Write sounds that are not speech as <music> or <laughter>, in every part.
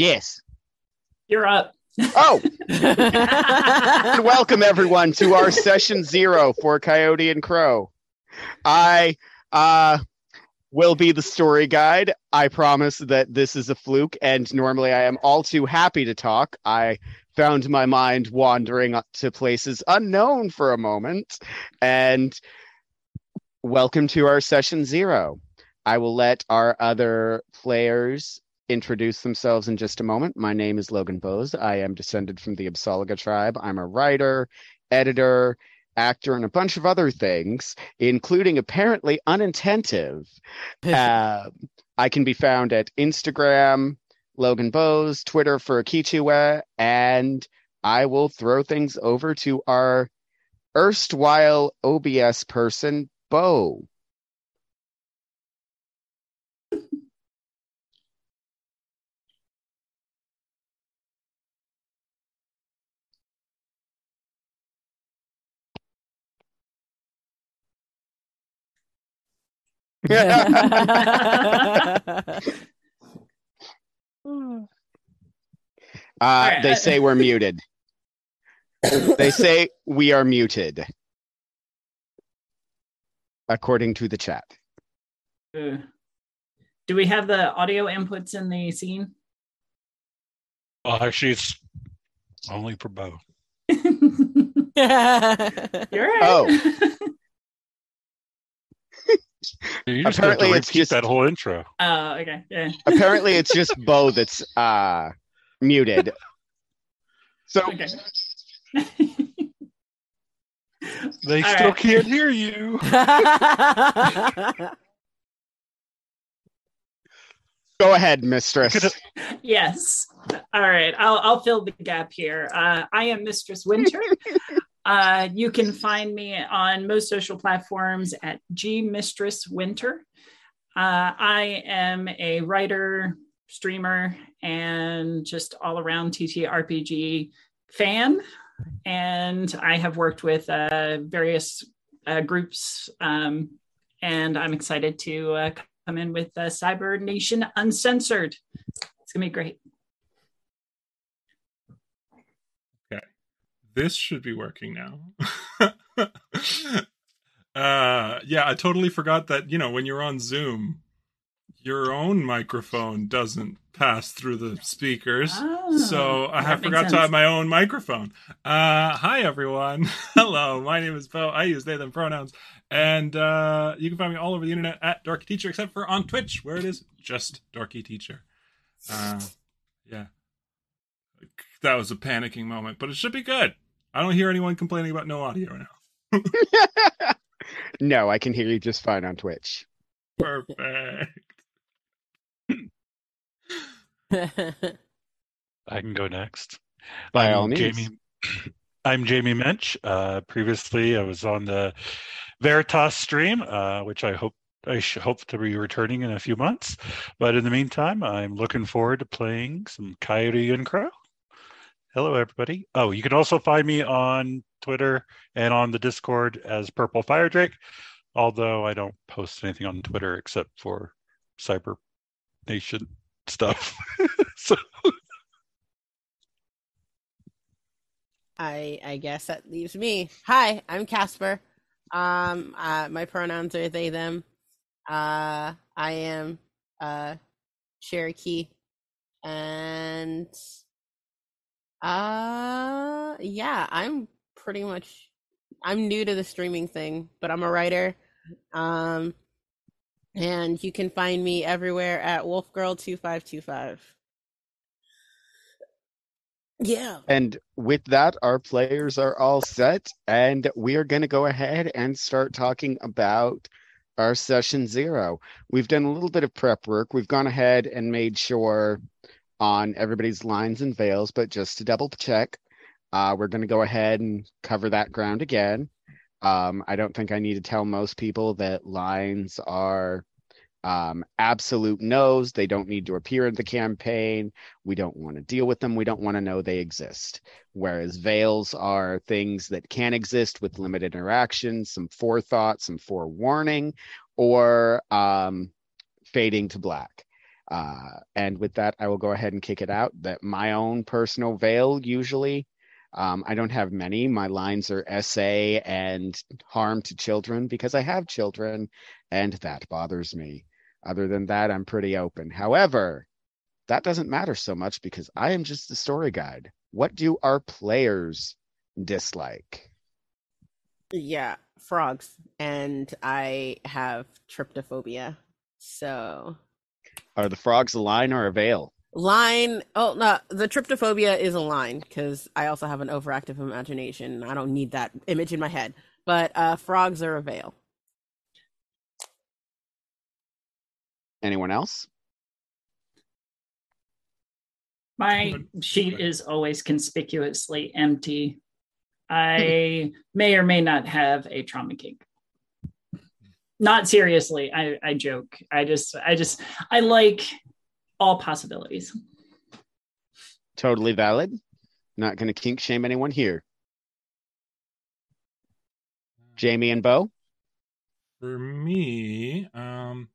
Yes. You're up. Oh, <laughs> and welcome everyone to our session zero for Coyote and Crow. I uh will be the story guide. I promise that this is a fluke, and normally I am all too happy to talk. I found my mind wandering to places unknown for a moment, and welcome to our session zero. I will let our other players introduce themselves in just a moment. My name is Logan Bose. I am descended from the Absolga tribe. I'm a writer, editor, actor, and a bunch of other things, including apparently unattentive. uh, I can be found at Instagram, Logan Bose, Twitter for Akichiwa, and I will throw things over to our erstwhile OBS person, Bo. Uh, they say we're muted. they say we are muted, according to the chat. Uh, do we have the audio inputs in the scene? Well, actually, it's only for Bo. <laughs> You're right. Oh. <laughs> You just Apparently it's just- that whole intro. Oh, okay. Yeah. <laughs> Apparently, it's just Bo that's uh, muted. <laughs> So Okay. <laughs> They All still right. can't hear you. go ahead, mistress. Yes. All right. I'll I'll fill the gap here. Uh, I am Mistress Winter. Uh, you can find me on most social platforms at G Mistress Winter. Uh, I am a writer, streamer, and just all around TTRPG fan. And I have worked with uh, various uh, groups, um, and I'm excited to uh, come in with uh, Cyber Nation Uncensored. It's gonna be great. This should be working now. <laughs> uh yeah, I totally forgot that, you know, when you're on Zoom, your own microphone doesn't pass through the speakers. Oh, so I have makes forgot to have my own microphone. Uh hi everyone. <laughs> Hello, my name is Bo. I use they them pronouns. And uh you can find me all over the internet at Dorky Teacher, except for on Twitch, where it is just Dorky Teacher. Uh yeah. That was a panicking moment, but it should be good. I don't hear anyone complaining about no audio now. <laughs> no, I can hear you just fine on Twitch. Perfect. <laughs> I can go next. By I'm all means. Jamie. <laughs> I'm Jamie Mensch. Uh, previously, I was on the Veritas stream, uh, which I hope I hope to be returning in a few months. But in the meantime, I'm looking forward to playing some Coyote and Crow. Hello, everybody. Oh, you can also find me on Twitter and on the Discord as Purple Fire Drake, although I don't post anything on Twitter except for Cyber Nation stuff. <laughs> so I I guess that leaves me. Hi, I'm Casper. Um, uh, my pronouns are they them. Uh, I am uh Cherokee, and uh, yeah, I'm pretty much. I'm new to the streaming thing, but I'm a writer. Um, and you can find me everywhere at wolfgirl2525. Yeah. And with that, our players are all set, and we are going to go ahead and start talking about our session zero. We've done a little bit of prep work. We've gone ahead and made sure on everybody's lines and veils, but just to double check, uh, we're going to go ahead and cover that ground again. Um, I don't think I need to tell most people that lines are um, absolute no's. They don't need to appear in the campaign. We don't want to deal with them. We don't want to know they exist. Whereas veils are things that can exist with limited interaction, some forethought, some forewarning, or um, fading to black. Uh, and with that, I will go ahead and kick it out. That my own personal veil usually um, I don't have many. My lines are SA and harm to children because I have children, and that bothers me. Other than that, I'm pretty open. However, that doesn't matter so much because I am just the story guide. What do our players dislike? Yeah, frogs. And I have trypophobia. So. Are the frogs a line or a veil? Line. Oh no, the trypophobia is a line because I also have an overactive imagination. I don't need that image in my head. But uh, frogs are a veil. Anyone else? My sheet is always conspicuously empty. <laughs> I may or may not have a trauma kink. Not seriously. I, I joke. I just I just I like all possibilities. Totally valid. Not going to kink shame anyone here. Jamie and Bo? For me, um,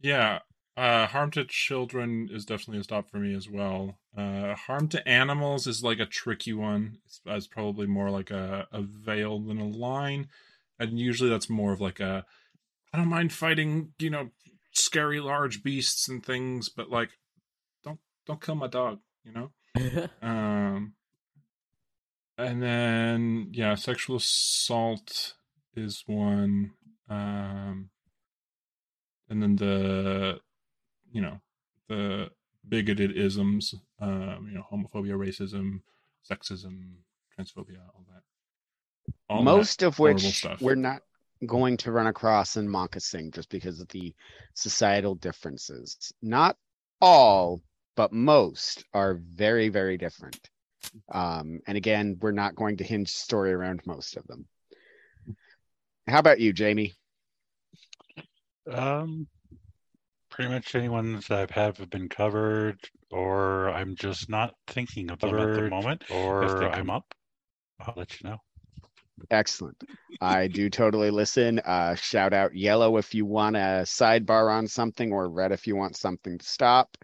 yeah, uh, harm to children is definitely a stop for me as well. Uh, harm to animals is like a tricky one. It's, it's probably more like a, a veil than a line, and usually that's more of like a I don't mind fighting, you know, scary large beasts and things, but like, don't don't kill my dog, you know. <laughs> um, and then yeah, sexual assault is one. Um, and then the, you know, the bigoted isms, um, you know, homophobia, racism, sexism, transphobia, all that. All Most of which we're not going to run across in Makasing just because of the societal differences. Not all, but most are very, very different. Um, and again, we're not going to hinge story around most of them. How about you, Jamie? Um, pretty much any ones I've have been covered, or I'm just not thinking of them at the moment, or if they come up, I'll let you know. Excellent. I do totally listen. Uh, shout out yellow if you want a sidebar on something, or red if you want something to stop.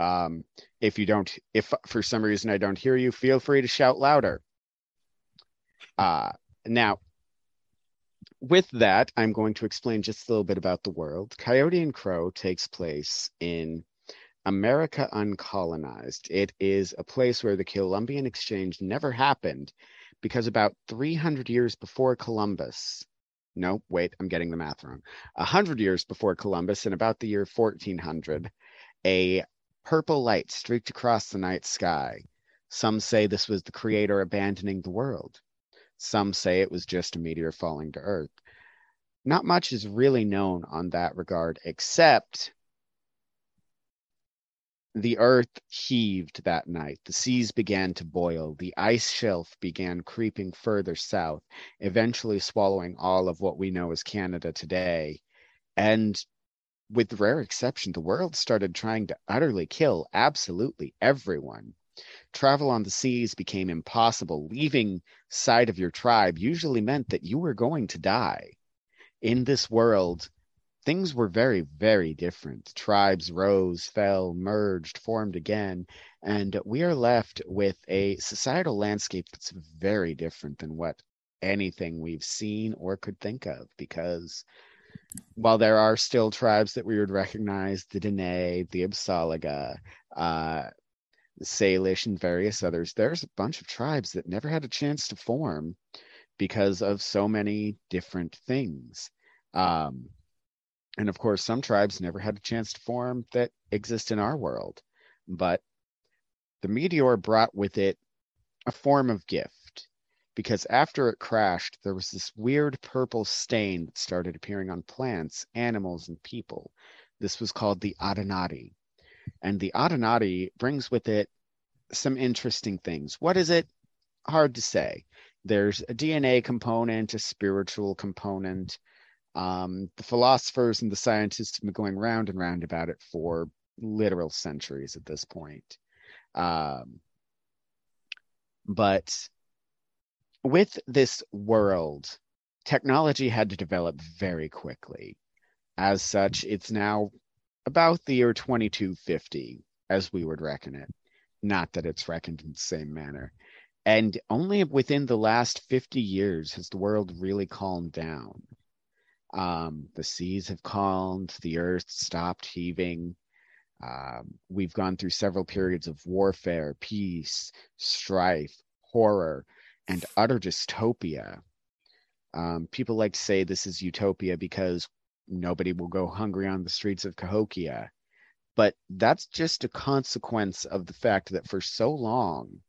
Um, if you don't, if for some reason I don't hear you, feel free to shout louder. Uh, now, with that, I'm going to explain just a little bit about the world. Coyote and Crow takes place in America uncolonized. It is a place where the Columbian Exchange never happened because about 300 years before Columbus, no, wait, I'm getting the math wrong. 100 years before Columbus, in about the year 1400, a purple light streaked across the night sky. Some say this was the creator abandoning the world. Some say it was just a meteor falling to Earth. Not much is really known on that regard, except the earth heaved that night. The seas began to boil. The ice shelf began creeping further south, eventually swallowing all of what we know as Canada today. And with rare exception, the world started trying to utterly kill absolutely everyone. Travel on the seas became impossible. Leaving sight of your tribe usually meant that you were going to die. In this world, things were very, very different. Tribes rose, fell, merged, formed again, and we are left with a societal landscape that's very different than what anything we've seen or could think of because while there are still tribes that we would recognize, the Dene, the Apsáalooke, uh, Salish, and various others, there's a bunch of tribes that never had a chance to form because of so many different things. Um, and of course, some tribes never had a chance to form that exist in our world. But the meteor brought with it a form of gift because after it crashed, there was this weird purple stain that started appearing on plants, animals, and people. This was called the Adenadi. And the Adenadi brings with it some interesting things. What is it? Hard to say. There's a DNA component, a spiritual component, um, the philosophers and the scientists have been going round and round about it for literal centuries at this point. Um, but with this world, technology had to develop very quickly. As such, it's now about the year 2250, as we would reckon it. Not that it's reckoned in the same manner. And only within the last 50 years has the world really calmed down. Um, the seas have calmed, the earth stopped heaving. Um, we've gone through several periods of warfare, peace, strife, horror, and utter dystopia. Um, people like to say this is utopia because nobody will go hungry on the streets of Cahokia. But that's just a consequence of the fact that for so long,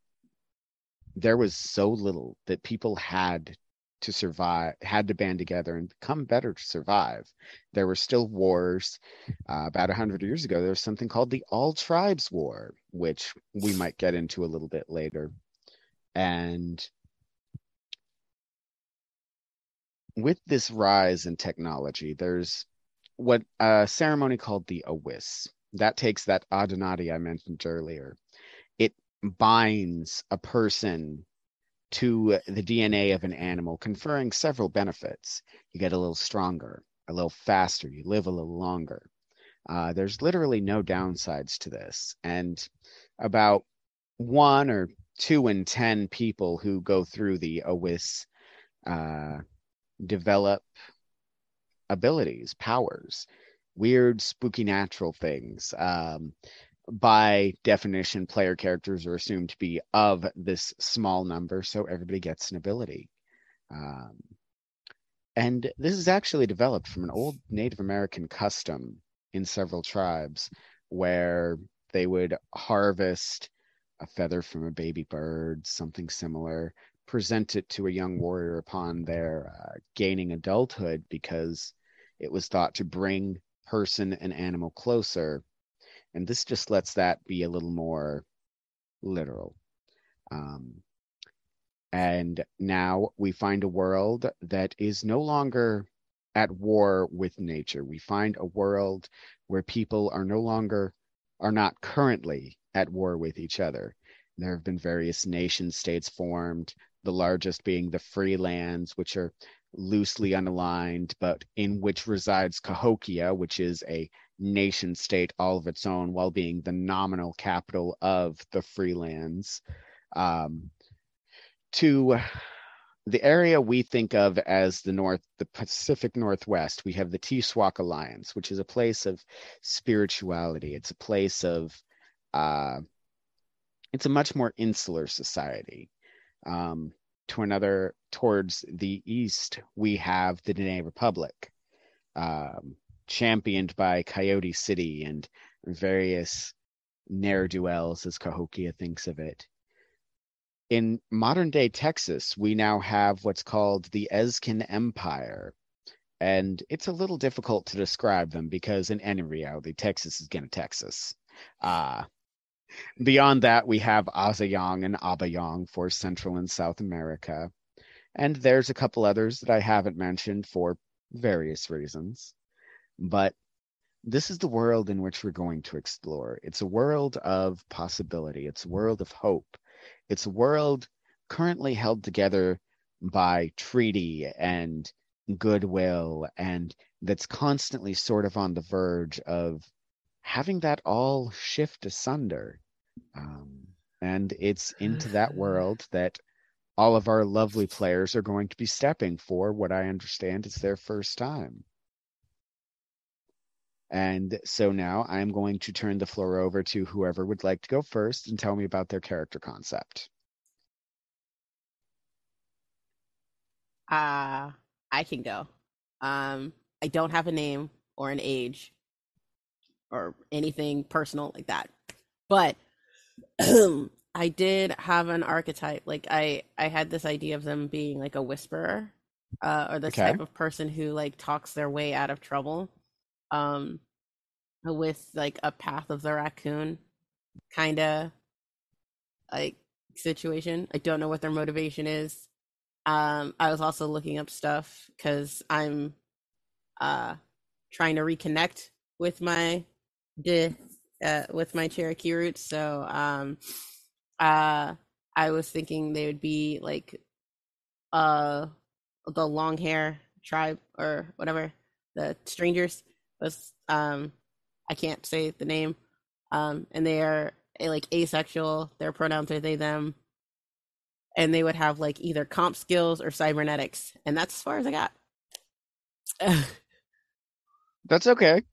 there was so little that people had to survive, had to band together and become better to survive. There were still wars. Uh, about 100 years ago, there was something called the All Tribes War, which we might get into a little bit later. And with this rise in technology, there's what a ceremony called the Awis. That takes that Adenadi I mentioned earlier. It binds a person to the DNA of an animal, conferring several benefits. You get a little stronger, a little faster, you live a little longer. Uh, there's literally no downsides to this. And about one or two in 10 people who go through the AWIS uh, develop abilities, powers, weird, spooky, natural things. Um, by definition, player characters are assumed to be of this small number, so everybody gets an ability. Um, and this is actually developed from an old Native American custom in several tribes where they would harvest a feather from a baby bird, something similar, present it to a young warrior upon their uh, gaining adulthood because it was thought to bring person and animal closer and this just lets that be a little more literal. Um, and now we find a world that is no longer at war with nature. We find a world where people are no longer, are not currently at war with each other. There have been various nation states formed, the largest being the free lands, which are loosely unaligned, but in which resides Cahokia, which is a nation state all of its own while being the nominal capital of the freelands. Um, to the area we think of as the north the pacific northwest we have the Tiswak alliance which is a place of spirituality. It's a place of uh, it's a much more insular society. Um, to another towards the east we have the Dene Republic. Um, championed by Coyote City and various ne'er do wells, as Cahokia thinks of it. In modern day Texas, we now have what's called the Ezkin Empire. And it's a little difficult to describe them because, in any reality, Texas is going to Texas. Uh, Beyond that, we have Azayang and Abayong for Central and South America. And there's a couple others that I haven't mentioned for various reasons. But this is the world in which we're going to explore. It's a world of possibility, it's a world of hope, it's a world currently held together by treaty and goodwill, and that's constantly sort of on the verge of having that all shift asunder. Um, and it's into that <sighs> world that all of our lovely players are going to be stepping for what I understand is their first time. And so now I'm going to turn the floor over to whoever would like to go first and tell me about their character concept. Uh, I can go. Um, I don't have a name or an age or anything personal like that. But <clears throat> I did have an archetype. Like I I had this idea of them being like a whisperer uh or this Okay. type of person who like talks their way out of trouble. Um with like a path of the raccoon kind of like situation. I don't know what their motivation is. Um I was also looking up stuff cuz I'm uh trying to reconnect with my de, uh, with my Cherokee roots. So um uh I was thinking they would be like uh the long hair tribe or whatever, the strangers was um I can't say the name. Um and they are eh, like asexual, their pronouns are they them. And they would have like either comp skills or cybernetics. And that's as far as I got. <laughs> That's okay.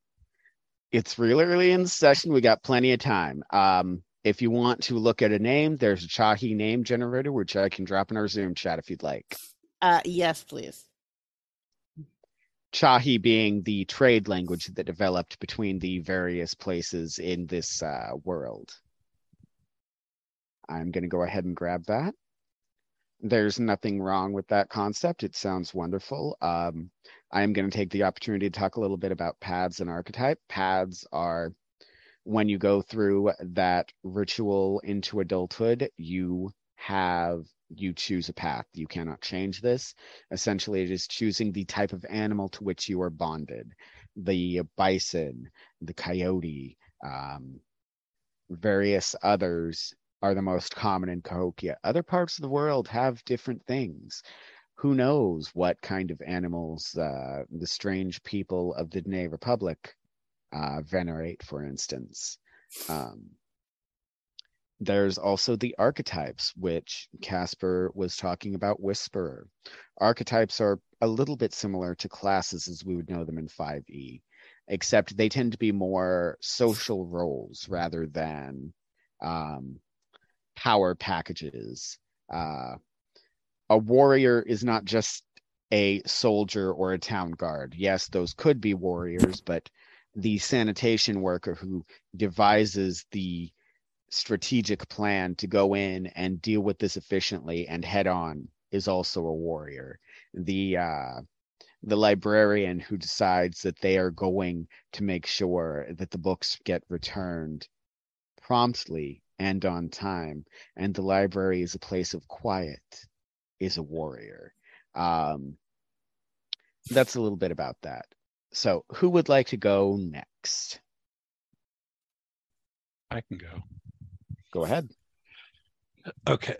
It's really early in the session. We got plenty of time. Um, if you want to look at a name, there's a Chahi name generator, which I can drop in our Zoom chat if you'd like. uh yes, please. Chahi being the trade language that developed between the various places in this uh, world. I'm going to go ahead and grab that. There's nothing wrong with that concept. It sounds wonderful. Um, I'm going to take the opportunity to talk a little bit about paths and archetype. Paths are when you go through that ritual into adulthood, you have you choose a path. You cannot change this. Essentially, it is choosing the type of animal to which you are bonded. The bison, the coyote, um, various others are the most common in Cahokia. Other parts of the world have different things. Who knows what kind of animals uh, the strange people of the Dene Republic uh, venerate, for instance. Um, there's also the archetypes, which Casper was talking about Whisperer. Archetypes are a little bit similar to classes as we would know them in 5e, except they tend to be more social roles rather than um, power packages. Uh, a warrior is not just a soldier or a town guard. Yes, those could be warriors, but the sanitation worker who devises the strategic plan to go in and deal with this efficiently and head on is also a warrior. The uh, the librarian who decides that they are going to make sure that the books get returned promptly and on time, and the library is a place of quiet, is a warrior. Um, that's a little bit about that. So, who would like to go next? I can go. Go ahead. Okay.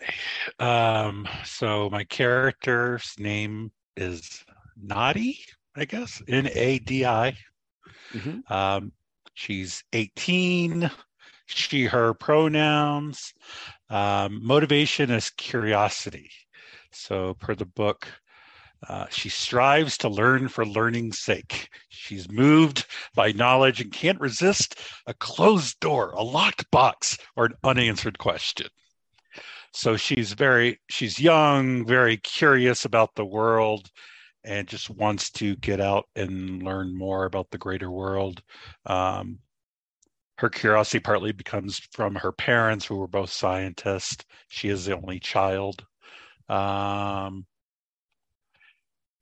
Um, so my character's name is Nadi, I guess. N A D I. Mhm. Um, she's 18. She, her pronouns. Um, motivation is curiosity. So, per the book, uh, she strives to learn for learning's sake. She's moved by knowledge and can't resist a closed door, a locked box, or an unanswered question. So she's very, she's young, very curious about the world, and just wants to get out and learn more about the greater world. Um, her curiosity partly becomes from her parents, who were both scientists. She is the only child. Um,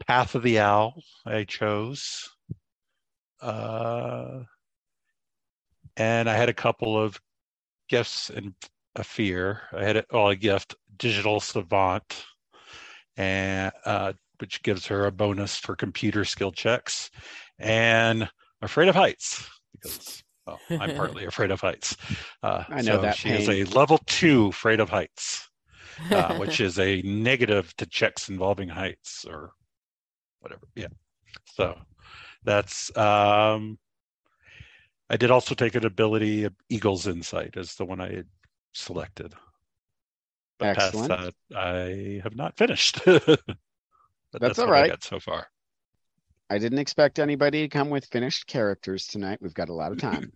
Path of the Owl, I chose. Uh, and I had a couple of gifts and a fear. I had well, a gift, digital savant, and uh, which gives her a bonus for computer skill checks, and afraid of heights because well, I'm partly <laughs> afraid of heights. Uh, I know so that she is a level two afraid of heights, uh, <laughs> which is a negative to checks involving heights or whatever. Yeah. So that's um I did also take an ability of Eagle's Insight as the one I had selected. But Excellent. past that, I have not finished. <laughs> but That's all right. so far. I didn't expect anybody to come with finished characters tonight. We've got a lot of time.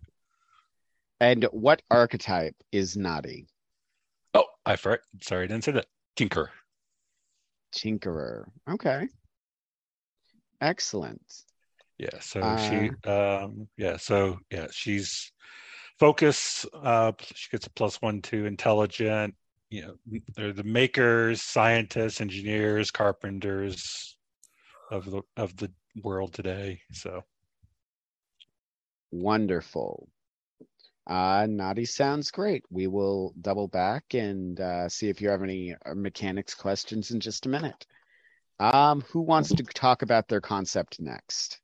<laughs> and what archetype is Nadi? Oh, I for sorry, I didn't say that. Tinker. Tinkerer. Okay. Excellent. Yeah. So Uh, she um yeah, so yeah, she's focus, uh she gets a plus one to intelligent, you know, they're the makers, scientists, engineers, carpenters of the of the world today. So Wonderful. Uh, Nadi sounds great. We will double back and uh, see if you have any uh, mechanics questions in just a minute. Um, who wants to talk about their concept next?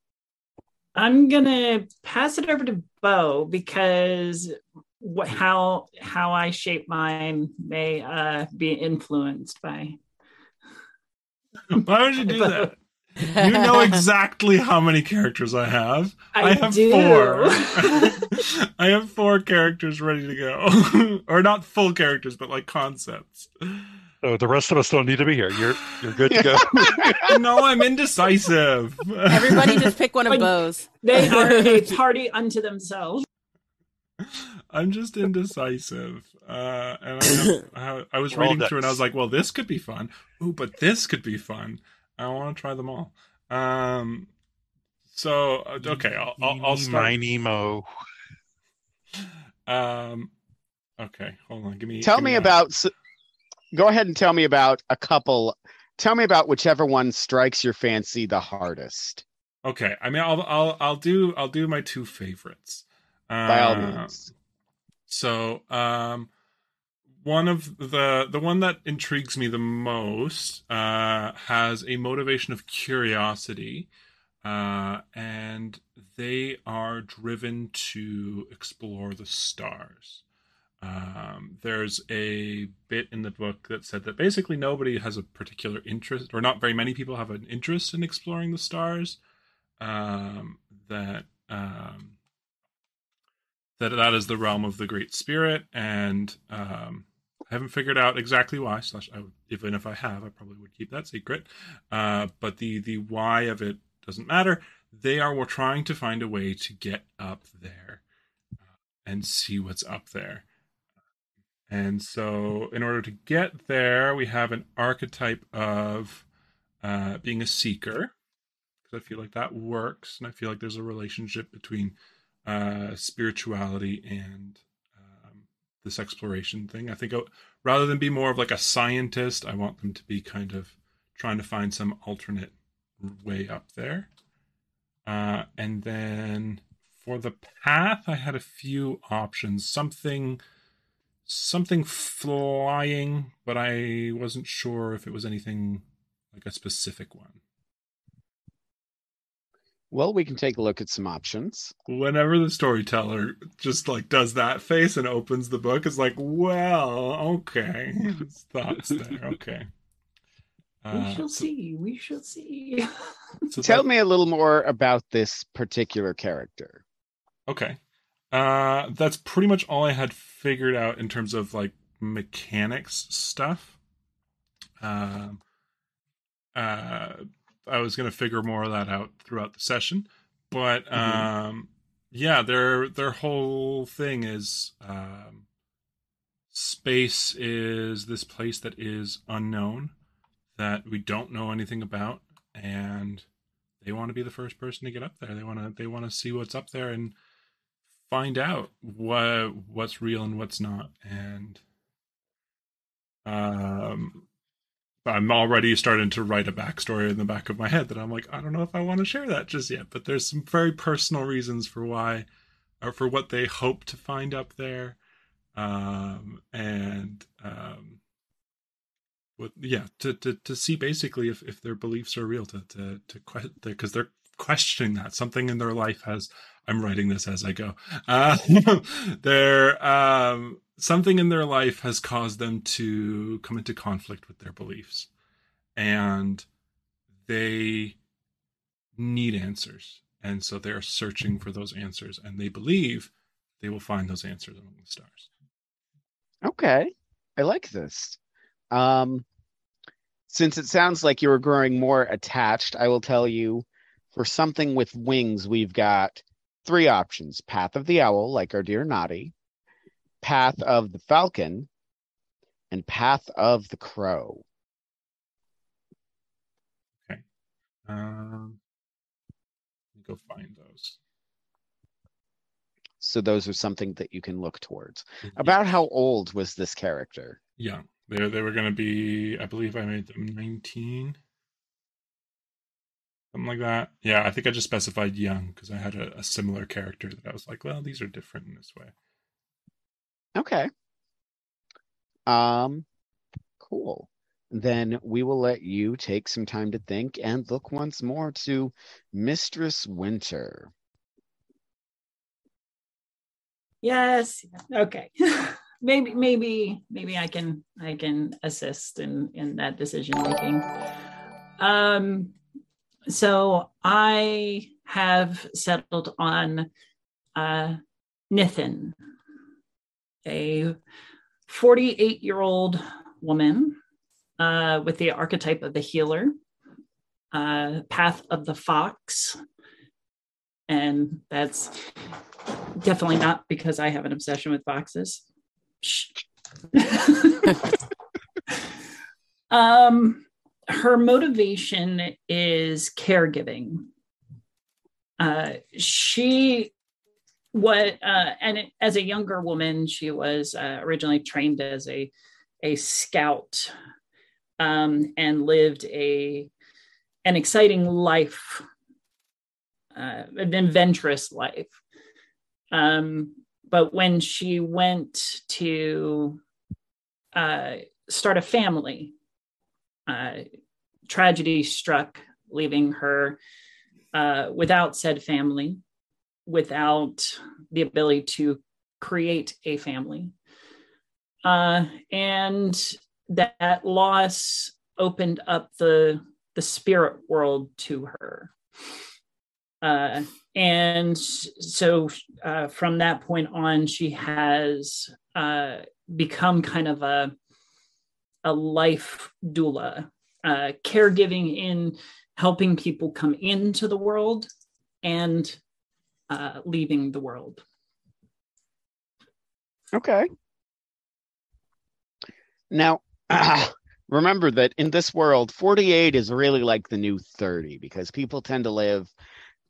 I'm gonna pass it over to Bo because what how how I shape mine may uh, be influenced by. Why would you do that? You know exactly how many characters I have. I have do. four. <laughs> I have four characters ready to go, <laughs> or not full characters, but like concepts. So the rest of us don't need to be here. You're you're good to go. <laughs> No, I'm indecisive. Everybody just pick one of those. They <laughs> are a party unto themselves. I'm just indecisive. Uh, and I, <coughs> have, I, I was We're reading through and I was like, well, this could be fun. Ooh, but this could be fun. I want to try them all. Um, so uh, okay, I'll, I'll, I'll start. miny, mo. Um, okay, hold on. Give me. Tell give me a- about. Go ahead and tell me about a couple. Tell me about whichever one strikes your fancy the hardest. Okay, I mean, I'll I'll I'll do I'll do my two favorites. By all Uh, means. So, um, one of the the one that intrigues me the most uh, has a motivation of curiosity, uh, and they are driven to explore the stars. Um, there's a bit in the book that said that basically nobody has a particular interest, or not very many people have an interest in exploring the stars. Um, that um, that that is the realm of the Great Spirit, and um, I haven't figured out exactly why. Slash, I would, even if I have, I probably would keep that secret. Uh, but the the why of it doesn't matter. They are trying to find a way to get up there uh, and see what's up there. And so, in order to get there, we have an archetype of uh, being a seeker, because I feel like that works, and I feel like there's a relationship between uh, spirituality and um, this exploration thing. I think uh, rather than be more of like a scientist, I want them to be kind of trying to find some alternate way up there. Uh, and then for the path, I had a few options. Something, something flying, but I wasn't sure if it was anything like a specific one. Well, we can take a look at some options. whenever the storyteller just like does that face and opens the book it's like well okay His thoughts there okay <laughs> we Uh, shall so- see. We shall see. so Tell that- me a little more about this particular character. okay uh that's pretty much all i had figured out in terms of like mechanics stuff. Um uh i was gonna figure more of that out throughout the session but um yeah their their whole thing is um space is this place that is unknown that we don't know anything about and they want to be the first person to get up there. They want to they want to see what's up there and find out what what's real and what's not and um i'm already starting to write a backstory in the back of my head that i'm like i don't know if i want to share that just yet but there's some very personal reasons for why or for what they hope to find up there um, and um, with, yeah, to, to to see basically if, if their beliefs are real, to to to because they're questioning that something in their life has. I'm writing this as I go. Uh, <laughs> there, um, something in their life has caused them to come into conflict with their beliefs, and they need answers, and so they are searching for those answers, and they believe they will find those answers among the stars. Okay, I like this. Um, since it sounds like you're growing more attached, I will tell you for something with wings, we've got three options Path of the Owl, like our dear Nadi, Path of the Falcon, and Path of the Crow. Okay. Um, let me go find those. So those are something that you can look towards. About how old was this character? Young. They they were going to be. I believe I made them nineteen, something like that. Yeah, I think I just specified young because I had a, a similar character that I was like, well, these are different in this way. Okay. Um, cool. Then we will let you take some time to think and look once more to Mistress Winter. Yes. Okay. <laughs> maybe maybe maybe I can I can assist in in that decision making. Um so I have settled on uh Nithin, a 48 year old woman uh, with the archetype of the healer, uh, path of the fox. And that's definitely not because I have an obsession with foxes. <laughs> <laughs> um, her motivation is caregiving. Uh, she what uh, and it, as a younger woman, she was uh, originally trained as a a scout um, and lived a an exciting life, uh, an adventurous life. Um, but when she went to uh, start a family, uh, tragedy struck, leaving her uh, without said family, without the ability to create a family. Uh, and that, loss opened up the the spirit world to her. Uh, and so uh, from that point on, she has uh, become kind of a a life doula, uh, caregiving in helping people come into the world and uh, leaving the world. Okay. Now, <clears throat> remember that in this world, 48 is really like the new 30 because people tend to live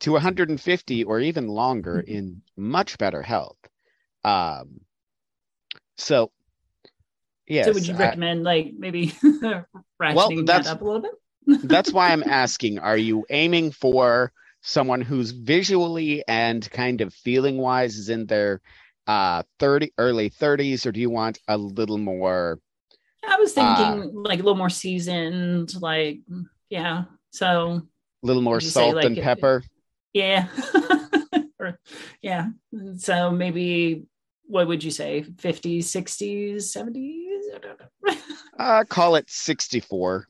to 150 or even longer Mm-hmm. in much better health. Um, so, yes, so would you I- recommend like maybe <laughs> ratcheting that that's- up a little bit? <laughs> that's why I'm asking: Are you aiming for someone who's visually and kind of feeling wise is in their uh 30 early 30s, or do you want a little more? I was thinking uh, like a little more seasoned, like yeah. So a little more salt like, and pepper. yeah, <laughs> or yeah. So maybe what would you say? 50s, 60s, 70s? I don't. <laughs> Uh, call it 64.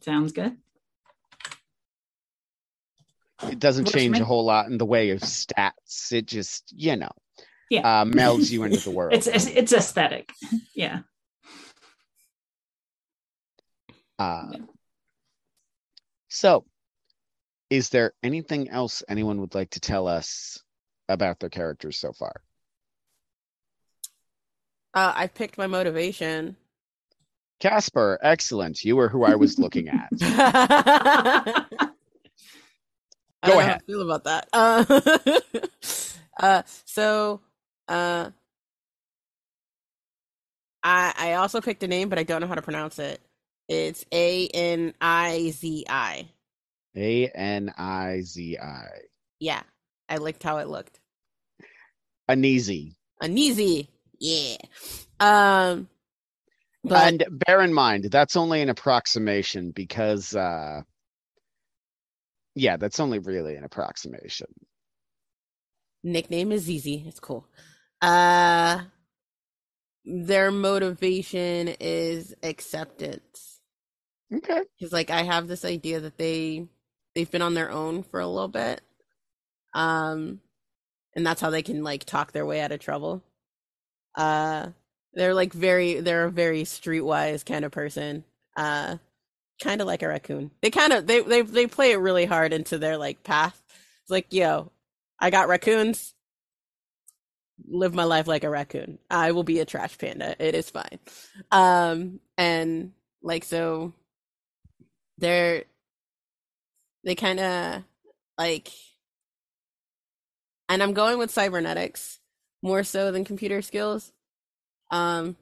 Sounds good. It doesn't Works for change me. a whole lot in the way of stats. It just, you know, Yeah. uh, melds you into <laughs> the world. It's it's, it's aesthetic. Yeah. Uh, so, is there anything else anyone would like to tell us about their characters so far? Uh, I picked my motivation. Casper, excellent. You were who I was looking at. <laughs> I Go don't know how ahead. I feel about that. Uh, <laughs> uh, so, uh, I I also picked a name, but I don't know how to pronounce it. It's A N I Z I. A N I Z I. Yeah, I liked how it looked. Aneasy. Aneasy. Yeah. Um. But and bear in mind that's only an approximation because uh yeah that's only really an approximation nickname is Zizi. It's cool. Uh their motivation is acceptance. okay Cuz like I have this idea that they they've been on their own for a little bit. Um and that's how they can like talk their way out of trouble. Uh they're like very they're a very streetwise kind of person. Uh kind of like a raccoon. They kind of they they they play it really hard into their like path. It's like, yo, I got raccoons. Live my life like a raccoon. I will be a trash panda. It is fine. Um and like so they're they kind of like and I'm going with cybernetics more so than computer skills. Um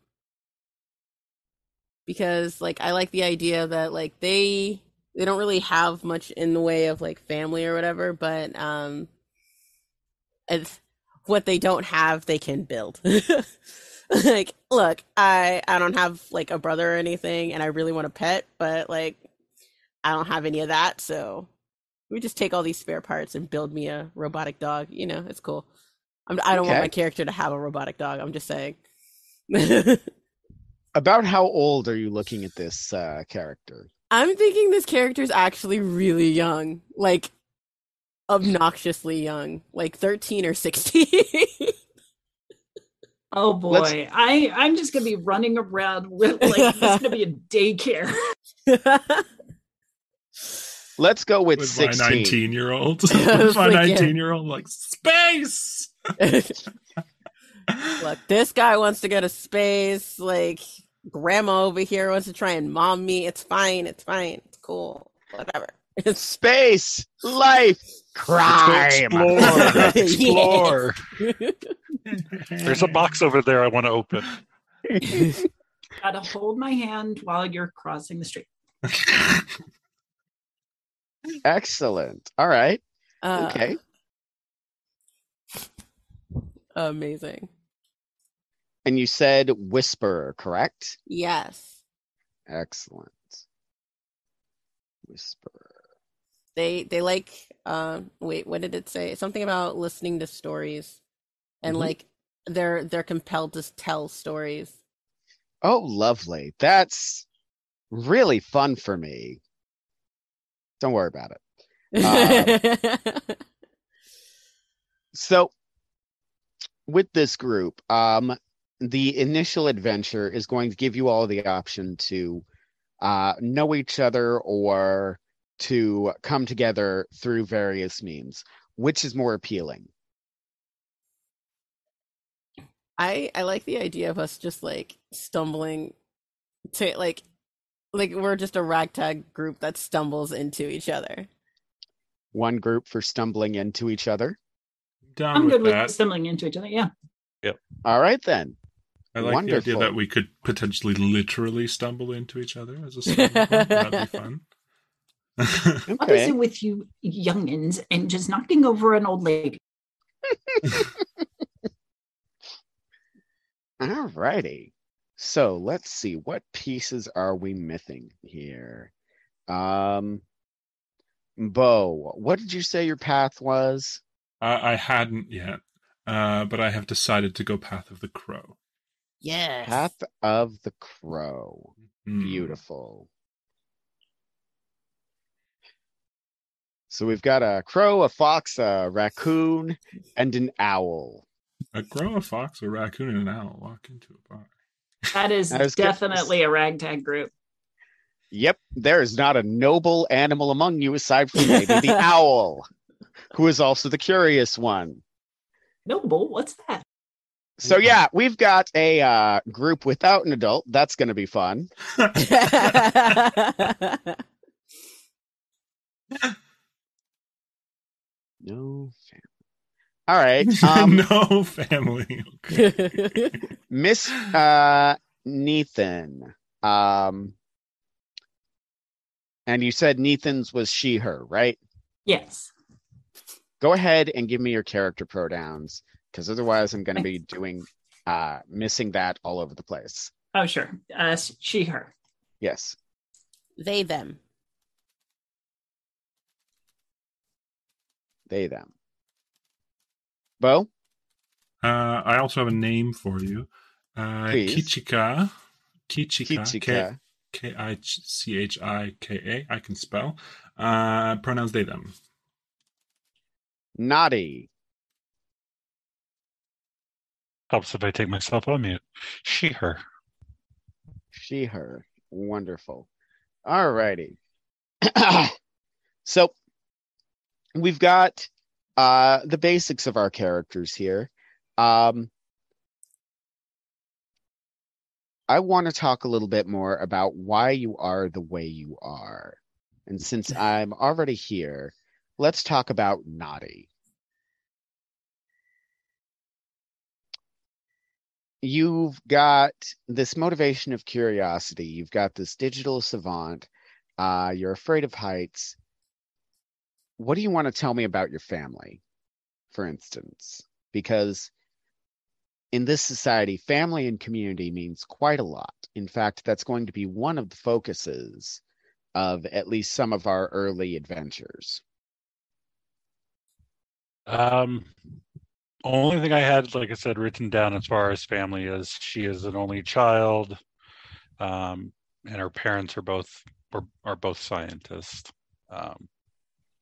because like I like the idea that like they they don't really have much in the way of like family or whatever, but um it's what they don't have they can build. <laughs> like look, I I don't have like a brother or anything and I really want a pet, but like I don't have any of that, so we just take all these spare parts and build me a robotic dog. You know, it's cool. I'm, I don't want my character to have a robotic dog. I'm just saying. <laughs> about how old are you looking at this uh character I'm thinking this character is actually really young, like obnoxiously young, like 13 or 16. <laughs> Oh boy, Let's- I I'm just gonna be running around with like this is gonna be a <laughs> daycare. Let's go with, With my 19 year old. My like, yeah. 19 year old, like, space! <laughs> Look, this guy wants to go to space. Like, grandma over here wants to try and mom me. It's fine. It's fine. It's cool. Whatever. It's <laughs> space life crime Explore. <laughs> Explore. There's a box over there I want to open. Gotta hold my hand while you're crossing the street. Excellent all right Uh, okay Amazing. and you said whisper, correct Yes. excellent Whisper. They they like um wait, what did it say? Something about listening to stories. And Mhm. like they're they're compelled to tell stories. Oh, lovely. That's really fun for me. Don't worry about it. <laughs> So, with this group, um, the initial adventure is going to give you all the option to uh, know each other or to come together through various means. Which is more appealing? I I like the idea of us just like stumbling to like like we're just a ragtag group that stumbles into each other. One group for stumbling into each other. Down I'm with good with stumbling into each other. Yeah. Yep. All right, then. I like the idea that we could potentially literally stumble into each other as a starting. That'd be fun. What is it with you youngins and just knocking over an old lady? <laughs> All righty. So let's see. What pieces are we missing here? Um, Bo, what did you say your path was? I, I hadn't yet, uh, but I have decided to go Path of the Crow. Yes. Path of the Crow. Hmm. Beautiful. So we've got a crow, a fox, a raccoon, and an owl. A crow, a fox, a raccoon, and an owl walk into a bar. That is <laughs> I was gonna- definitely a ragtag group. Yep, there is not a noble animal among you aside from maybe the <laughs> owl, who is also the curious one. Noble, what's that? So yeah, we've got a uh, group without an adult. That's going to be fun. <laughs> No family. All right, <laughs> um, no family. <laughs> Miss uh, Nathan. Um, and you said Nathan's was she/her, right? Yes. Go ahead and give me your character pronouns, because otherwise I'm going to be doing uh, missing that all over the place. Oh, sure. Uh, she, her. Yes. They, them. They, them. Bo? Uh, I also have a name for you. Uh, Please. Kichika. Kichika. Kichika. K I C H I K A. I can spell. Uh, pronouns they, them. Nadi. Helps if I take myself on mute. She, her. She, her. Wonderful. All righty. <clears throat> so we've got uh, the basics of our characters here. Um, I want to talk a little bit more about why you are the way you are. And since <laughs> I'm already here, let's talk about Nadi. You've got this motivation of curiosity. You've got this digital savant. Uh, you're afraid of heights. What do you want to tell me about your family, for instance? Because in this society, family and community means quite a lot. In fact, that's going to be one of the focuses of at least some of our early adventures. Um, only thing I had, like I said, written down as far as family is she is an only child, um, and her parents are both are, are both scientists. Um,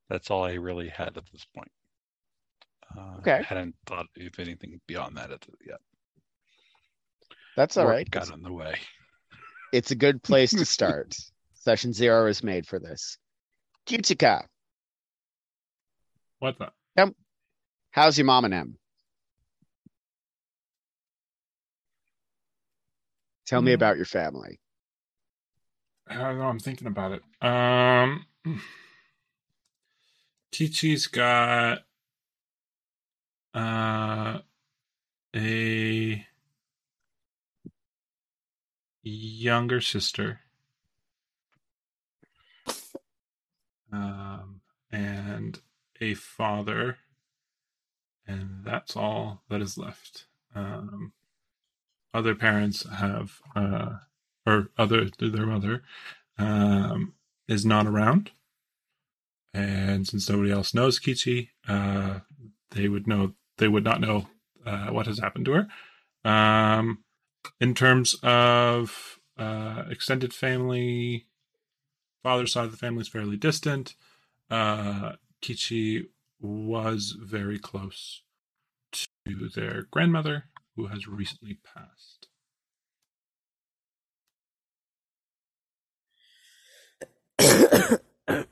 that's all I really had at this point. Uh, Okay. I hadn't thought of anything beyond that yet. That's all Work right. Got in the way. It's a good place to <laughs> start. Session zero is made for this. Kichika, What the? how's your mom and em? Tell me Mm. about your family. I don't know. I'm thinking about it. Um, Chi-Chi's got uh, a younger sister. Um, and a father. And that's all that is left. Um, other parents have, uh, or other, their mother, um, is not around. And since nobody else knows Kichi, uh, they would know they would not know uh, what has happened to her. Um, in terms of uh, extended family, father's side of the family is fairly distant. Uh, Kichi was very close to their grandmother, who has recently passed.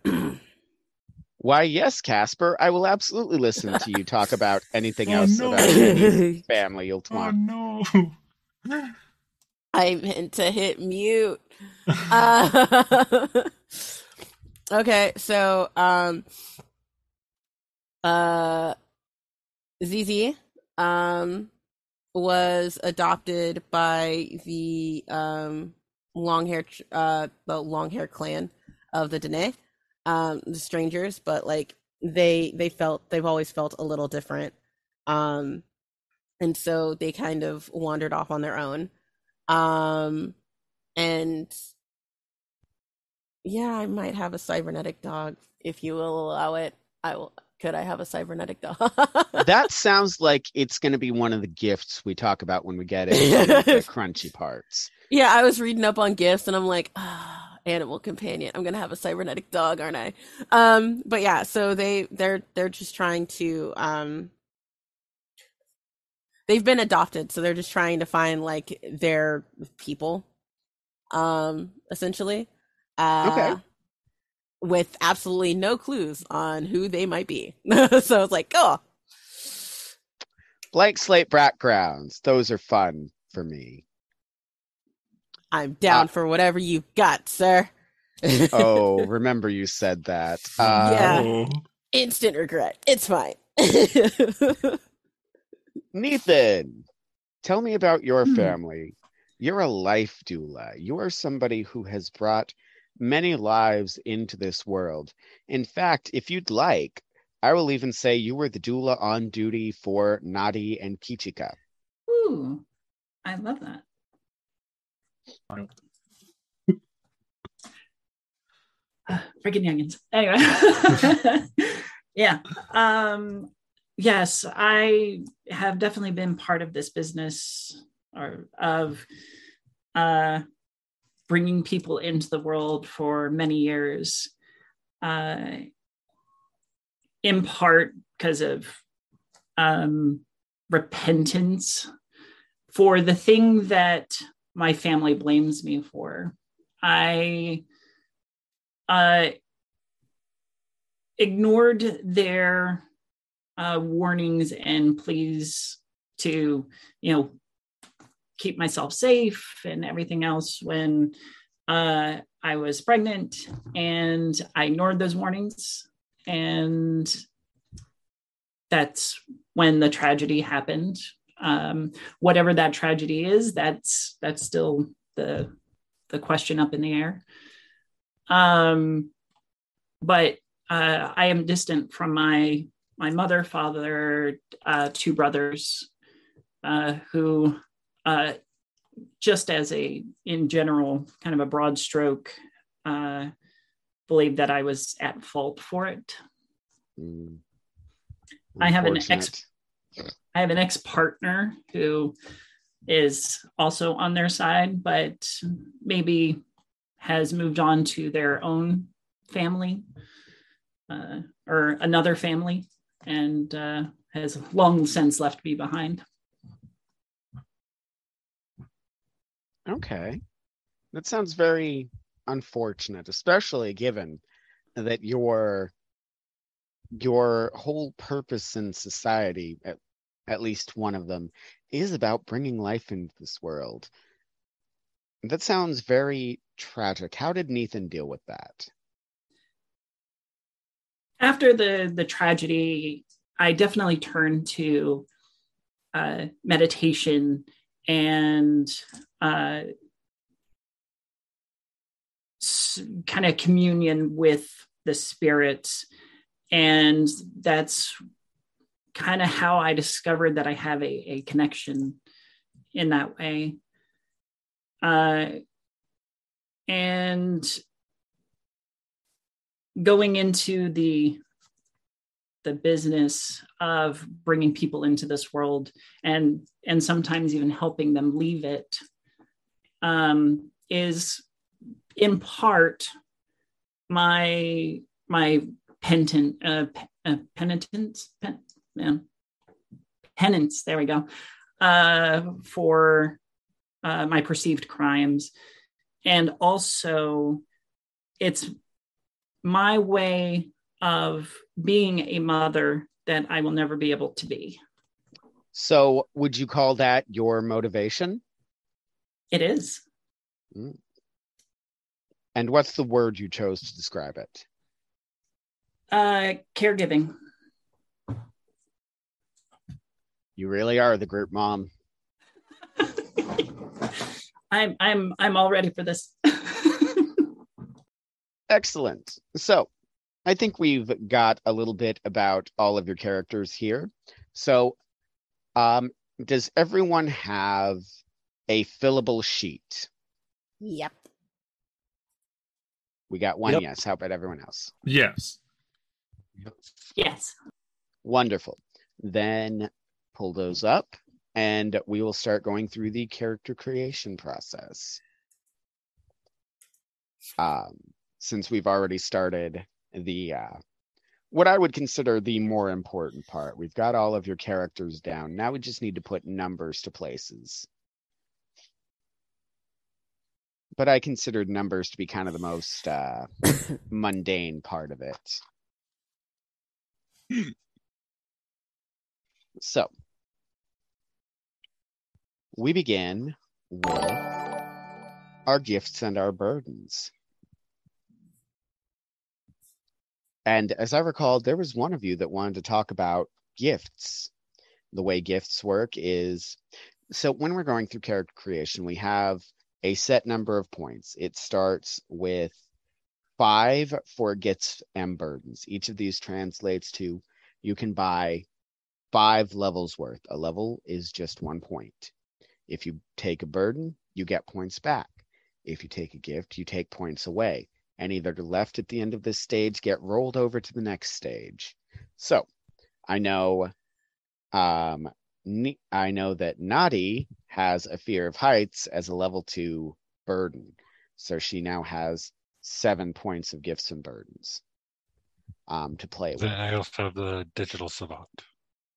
<coughs> Why, yes, Casper, I will absolutely listen to you talk <laughs> about anything Oh, else no. about any <laughs> family you'll Oh no! I meant to hit mute. <laughs> Uh, okay, so um uh ZZ um was adopted by the um long hair uh the long hair clan of the Dene, um the strangers, but like they they felt they've always felt a little different. Um and so they kind of wandered off on their own. Um and yeah, I might have a cybernetic dog if you will allow it. I will. Could I have a cybernetic dog? That sounds like it's going to be one of the gifts we talk about when we get into the <laughs> crunchy parts. yeah, I was reading up on gifts and I'm like, ah, animal companion. I'm gonna have a cybernetic dog, aren't I? Um, but yeah, so they they're they're just trying to um they've been adopted, so they're just trying to find like their people, um, essentially. Uh, Okay. With absolutely no clues on who they might be. <laughs> so it's like, oh, Blank slate backgrounds. Those are fun for me. I'm down Uh, for whatever you've got, sir. <laughs> Oh, <laughs> remember you said that. Uh, Yeah. Oh. Instant regret. It's fine. <laughs> Nathan, tell me about your Hmm. family. You're a life doula. You are somebody who has brought many lives into this world. In fact, if you'd like, I will even say you were the doula on duty for Nadi and Kichika. Ooh. I love that. <laughs> Uh, freaking youngins. Anyway, <laughs> yeah. Um, yes, I have definitely been part of this business or of uh, bringing people into the world for many years. Uh, in part because of um, repentance for the thing that my family blames me for. I uh, ignored their uh, warnings and pleas to, you know, keep myself safe and everything else when uh, I was pregnant, and I ignored those warnings, and that's when the tragedy happened. Um, whatever that tragedy is, that's that's still the the question up in the air. Um, but uh, I am distant from my my mother, father, uh, two brothers, uh, who, uh, just as a in general, kind of a broad stroke, uh, believe that I was at fault for it. Mm. I have an ex. I have an ex partner who is also on their side, but maybe has moved on to their own family uh, or another family and uh, has long since left me behind. Okay. That sounds very unfortunate, especially given that your your whole purpose in society, at, at least one of them, is about bringing life into this world. That sounds very tragic. How did Nathan deal with that? After the the tragedy, I definitely turned to uh, meditation and uh, kind of communion with the spirits and that's kind of how i discovered that i have a, a connection in that way. Uh, and going into the the business of bringing people into this world and and sometimes even helping them leave it um, is in part my my pentant uh, uh penitence pen, yeah. penance there we go uh for uh, my perceived crimes and also it's my way of being a mother that i will never be able to be So, would you call that your motivation? it is And what's the word you chose to describe it? uh caregiving You really are the group mom. <laughs> i'm i'm i'm all ready for this <laughs> Excellent. So, I think we've got a little bit about all of your characters here. So, um, does everyone have a fillable sheet? Yep. We got one Yep. yes. How about everyone else? Yes. yes Wonderful. Then pull those up and we will start going through the character creation process. Um, since we've already started the uh, what I would consider the more important part. We've got all of your characters down. Now we just need to put numbers to places. But I considered numbers to be kind of the most uh, <coughs> mundane part of it. So, we begin with our gifts and our burdens. And as I recall, there was one of you that wanted to talk about gifts. The way gifts work is so when we're going through character creation, we have a set number of points. It starts with five for gifts and burdens. Each of these translates to you can buy five levels worth. A level is just one point. If you take a burden, you get points back. If you take a gift, you take points away. and either left at the end of this stage get rolled over to the next stage. So I know um I know that Nadi has a fear of heights as a level two burden. So she now has seven points of gifts and burdens um, to play with. Then I also have the digital savant.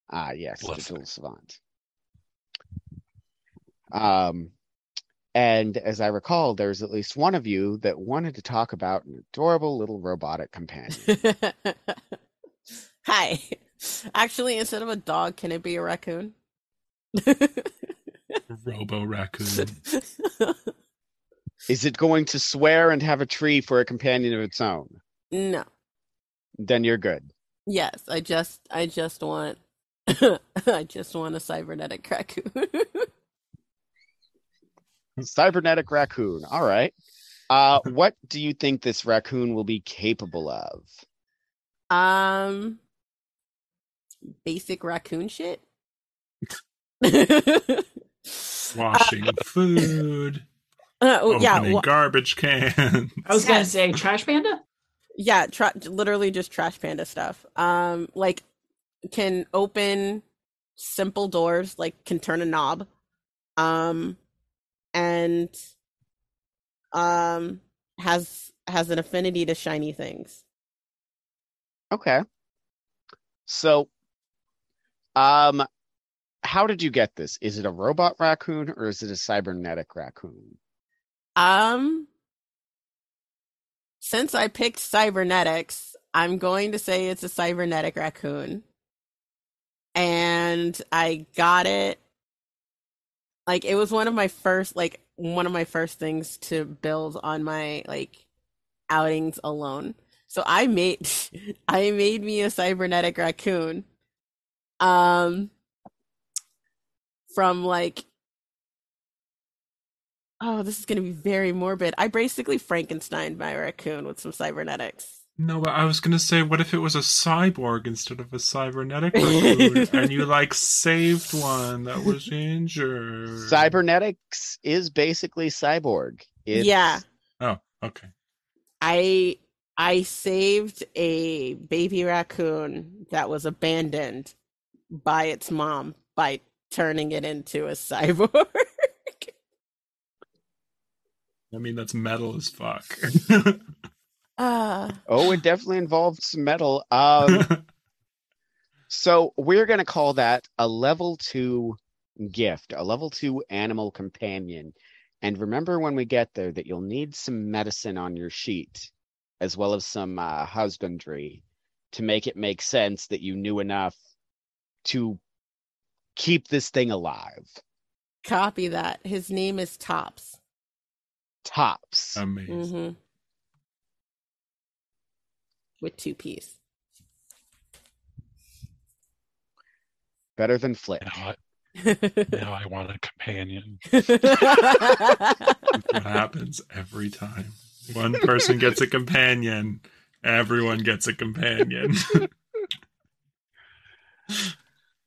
Ah, yes, Bless digital savant. Um, and as I recall, there's at least one of you that wanted to talk about an adorable little robotic companion. <laughs> Hi. Actually, instead of a dog, can it be a raccoon? Robo raccoon. Is it going to swear and have a tree for a companion of its own? no. Then you're good. Yes, I just I just want <laughs> I just want a cybernetic raccoon. Cybernetic raccoon. All right. Uh, <laughs> what do you think this raccoon will be capable of? um basic raccoon shit. <laughs> Washing food. <laughs> Uh, oh, yeah, opening wa- garbage cans. I was gonna say trash panda. yeah, tra- literally just trash panda stuff. Um, like can open simple doors, like can turn a knob, um, and um has has an affinity to shiny things. Okay. So, um, how did you get this? Is it a robot raccoon or is it a cybernetic raccoon? Um, since I picked cybernetics, I'm going to say it's a cybernetic raccoon. And I got it. Like, it was one of my first, like, one of my first things to build on my, like, outings alone. So I made, <laughs> I made me a cybernetic raccoon. Um, from like Oh, this is going to be very morbid. I basically Frankenstein my raccoon with some cybernetics. No, but I was gonna say, what if it was a cyborg instead of a cybernetic <laughs> raccoon, and you like saved one that was injured? Cybernetics is basically cyborg. It's, Yeah. Oh, okay. I I saved a baby raccoon that was abandoned by its mom by turning it into a <laughs> cyborg. I mean, that's metal as fuck. <laughs> Ah, Oh, it definitely involved some metal. Um, <laughs> so we're going to call that a level two gift, a level two animal companion. And remember when we get there that you'll need some medicine on your sheet, as well as some uh, husbandry to make it make sense that you knew enough to keep this thing alive. copy that. His name is Tops. Tops. Amazing. hmm With two P's. Better than Flick. Now I, <laughs> now I want a companion. <laughs> What happens every time? One person gets a companion, everyone gets a companion. <laughs>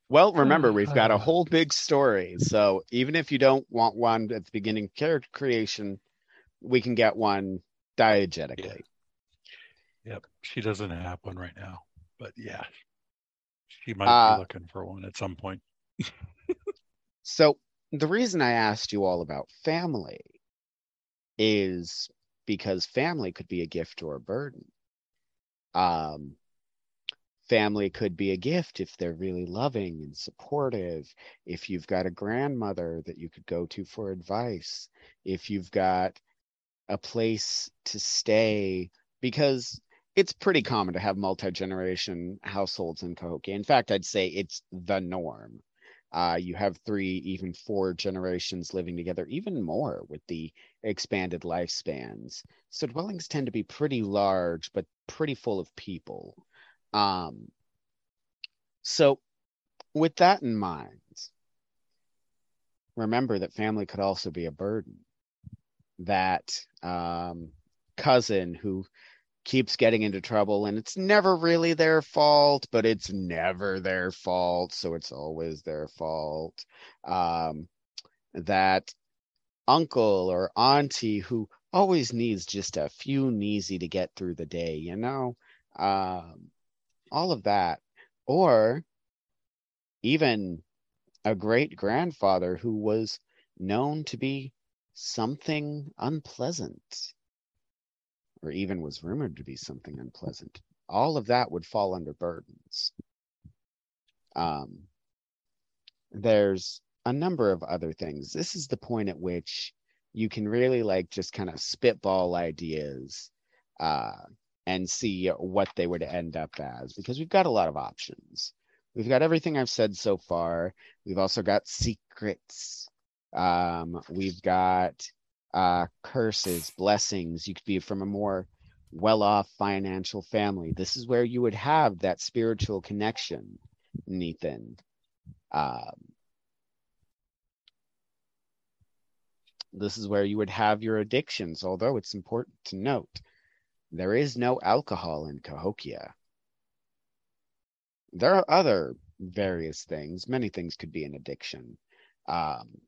Well, remember, oh, we've got a uh. whole big story. So even if you don't want one at the beginning of character creation, we can get one diegetically. She doesn't have one right now, but yeah, she might Uh, be looking for one at some point. So the reason I asked you all about family is because family could be a gift or a burden. Um, family could be a gift if they're really loving and supportive. If you've got a grandmother that you could go to for advice, if you've got a place to stay, because it's pretty common to have multi-generation households in Cahokia. In fact, I'd say it's the norm. Uh, you have three, even four generations living together, even more with the expanded lifespans. So dwellings tend to be pretty large, but pretty full of people. Um, so, with that in mind, remember that family could also be a burden. That um, cousin who keeps getting into trouble and it's never really their fault but it's never their fault so it's always their fault um that uncle or auntie who always needs just a few kneesy to get through the day, you know? Um, all of that. Or even a great grandfather who was known to be something unpleasant, or even was rumored to be something unpleasant. All of that would fall under burdens. Um, there's a number of other things. This is the point at which you can really like just kind of spitball ideas uh, and see what they would end up as because we've got a lot of options. We've got everything I've said so far. We've also got secrets. Um, we've got uh, curses, blessings. You could be from a more well off financial family. This is where you would have that spiritual connection, Nathan. Um, this is where you would have your addictions, although it's important to note there is no alcohol in Cahokia. There are other various things. Many things could be an addiction. Um,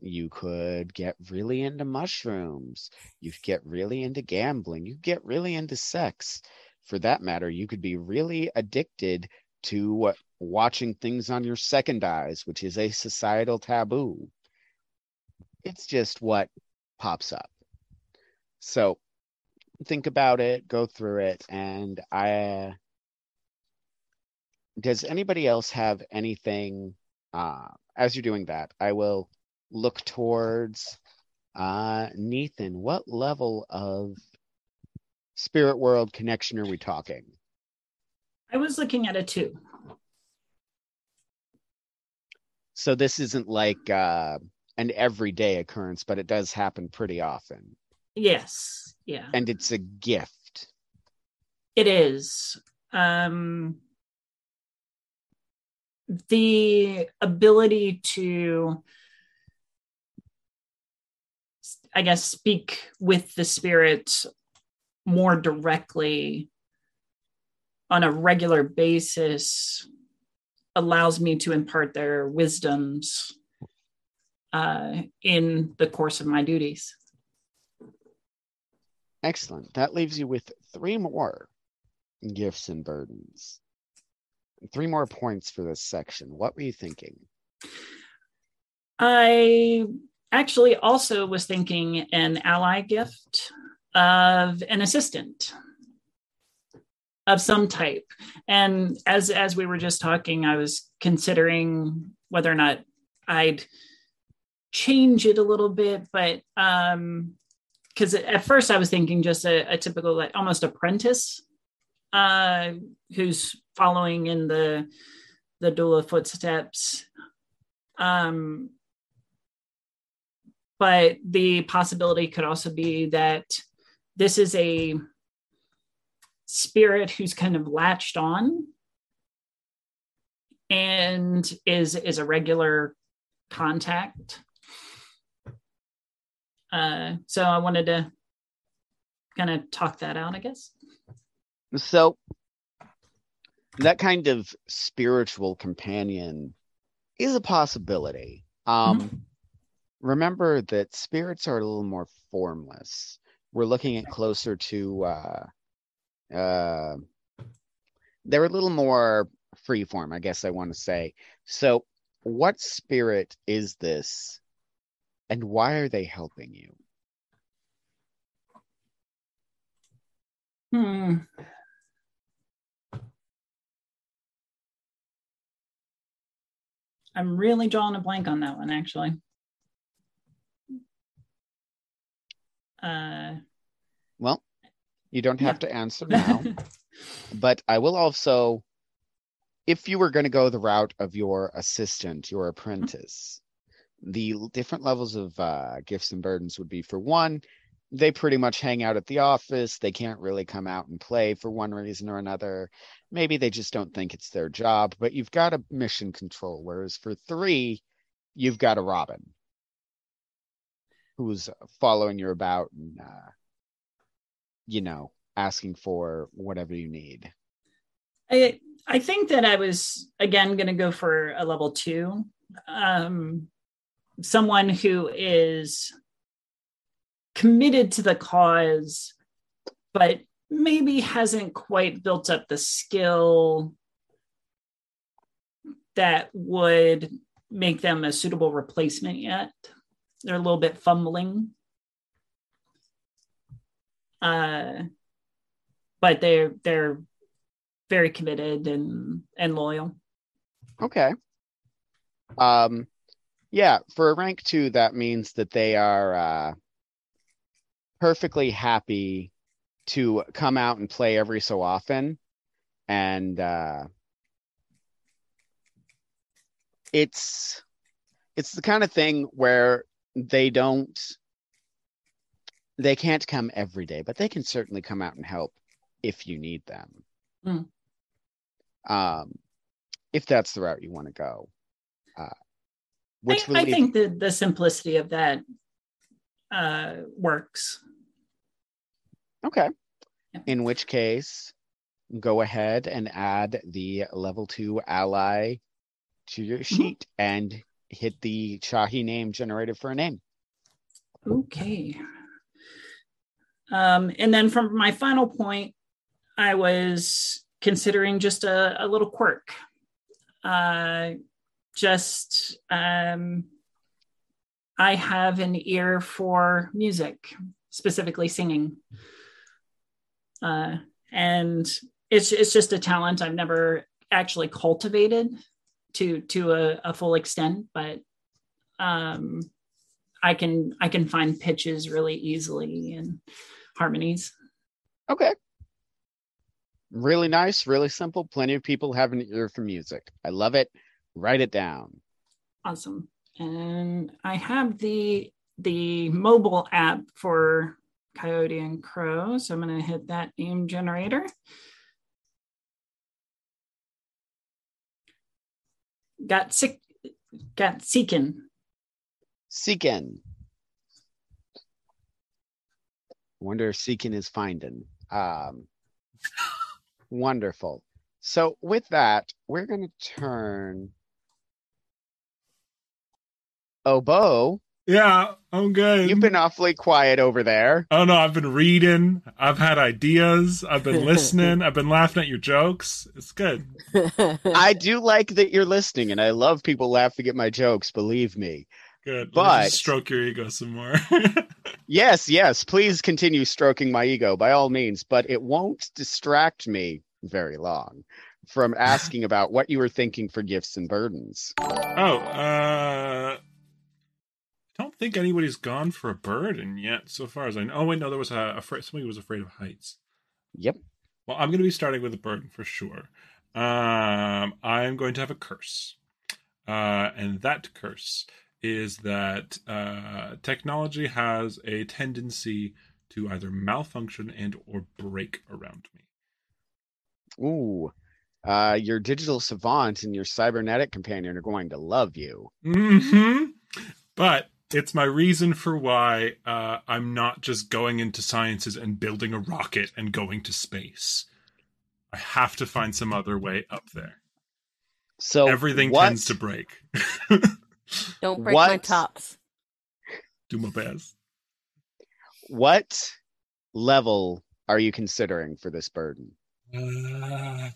you could get really into mushrooms. You could get really into gambling. You could get really into sex. For that matter, you could be really addicted to watching things on your second eyes, which is a societal taboo. It's just what pops up. So think about it, go through it, and I. Does anybody else have anything? Uh, as you're doing that, I will look towards uh, Nathan. What level of spirit world connection are we talking? I was looking at a two. So this isn't like uh, an everyday occurrence, but it does happen pretty often. Yes. Yeah. And it's a gift. It is. Um, the ability to, I guess, speak with the spirit more directly on a regular basis allows me to impart their wisdoms uh, in the course of my duties. Excellent. That leaves you with three more gifts and burdens. Three more points for this section. What were you thinking? I actually also was thinking an ally gift of an assistant of some type. And as as we were just talking, I was considering whether or not I'd change it a little bit, but um because at first I was thinking just a, a typical like almost apprentice uh who's following in the the doula footsteps. Um but the possibility could also be that this is a spirit who's kind of latched on and is is a regular contact uh, so I wanted to kind of talk that out, I guess. So that kind of spiritual companion is a possibility. Um, mm-hmm. Remember that spirits are a little more formless. We're looking at closer to, uh, uh, they're a little more freeform, I guess I want to say. So, what spirit is this and why are they helping you? Hmm. I'm really drawing a blank on that one, actually. Uh, well, you don't have yeah. to answer <laughs> now, but I will also, if you were going to go the route of your assistant, your apprentice, the different levels of uh, gifts and burdens would be for one, they pretty much hang out at the office. They can't really come out and play for one reason or another. Maybe they just don't think it's their job, but you've got a mission control. Whereas for three, you've got a Robin who's following you about and, uh, you know, asking for whatever you need. I I think that I was again going to go for a level two. Um, someone who is committed to the cause, but maybe hasn't quite built up the skill that would make them a suitable replacement yet. They're a little bit fumbling. Uh, but they're they're very committed and and loyal. Okay. Um, yeah, for a rank two, that means that they are uh, perfectly happy to come out and play every so often, and uh, it's it's the kind of thing where they don't they can't come every day, but they can certainly come out and help if you need them. Mm. Um, if that's the route you want to go. Uh, which I, I think the the simplicity of that uh, works. Okay. In which case, go ahead and add the level two ally to your sheet and hit the Chahi name generated for a name. Okay. Um, and then from my final point, I was considering just a, a little quirk. Uh, just um, I have an ear for music, specifically singing, uh, and it's it's just a talent I've never actually cultivated to to a, a full extent, but um, I can I can find pitches really easily and harmonies. Okay. Really nice, really simple. Plenty of people have an ear for music. I love it. Write it down. Awesome. And I have the the mobile app for Coyote and Crow. So I'm going to hit that name generator. Got sick got Seekin. Seekin. Wonder if Seekin is finding. Um, <laughs> wonderful. So with that, we're going to turn. Bo, Yeah, I'm good. you've been awfully quiet over there. Oh no, I've been reading. I've had ideas. I've been <laughs> listening. I've been laughing at your jokes. It's good. <laughs> I do like that you're listening, and I love people laughing at my jokes. Believe me. Good. Let me But- just stroke your ego some more. <laughs> Yes, yes. Please continue stroking my ego by all means, but it won't distract me very long from asking about what you were thinking for gifts and burdens. oh, uh, I don't think anybody's gone for a burden yet, so far as I know. Oh wait, no, there was a afraid. Somebody was afraid of heights. Yep. Well, I'm going to be starting with a burden for sure. Um, I'm going to have a curse, uh, and that curse is that uh, technology has a tendency to either malfunction and or break around me. Ooh. Uh, your digital savant and your cybernetic companion are going to love you. hmm But it's my reason for why uh, I'm not just going into sciences and building a rocket and going to space. I have to find some other way up there. So Everything what, tends to break. <laughs> Don't break my tops. Do my best. What level are you considering for this burden? Uh,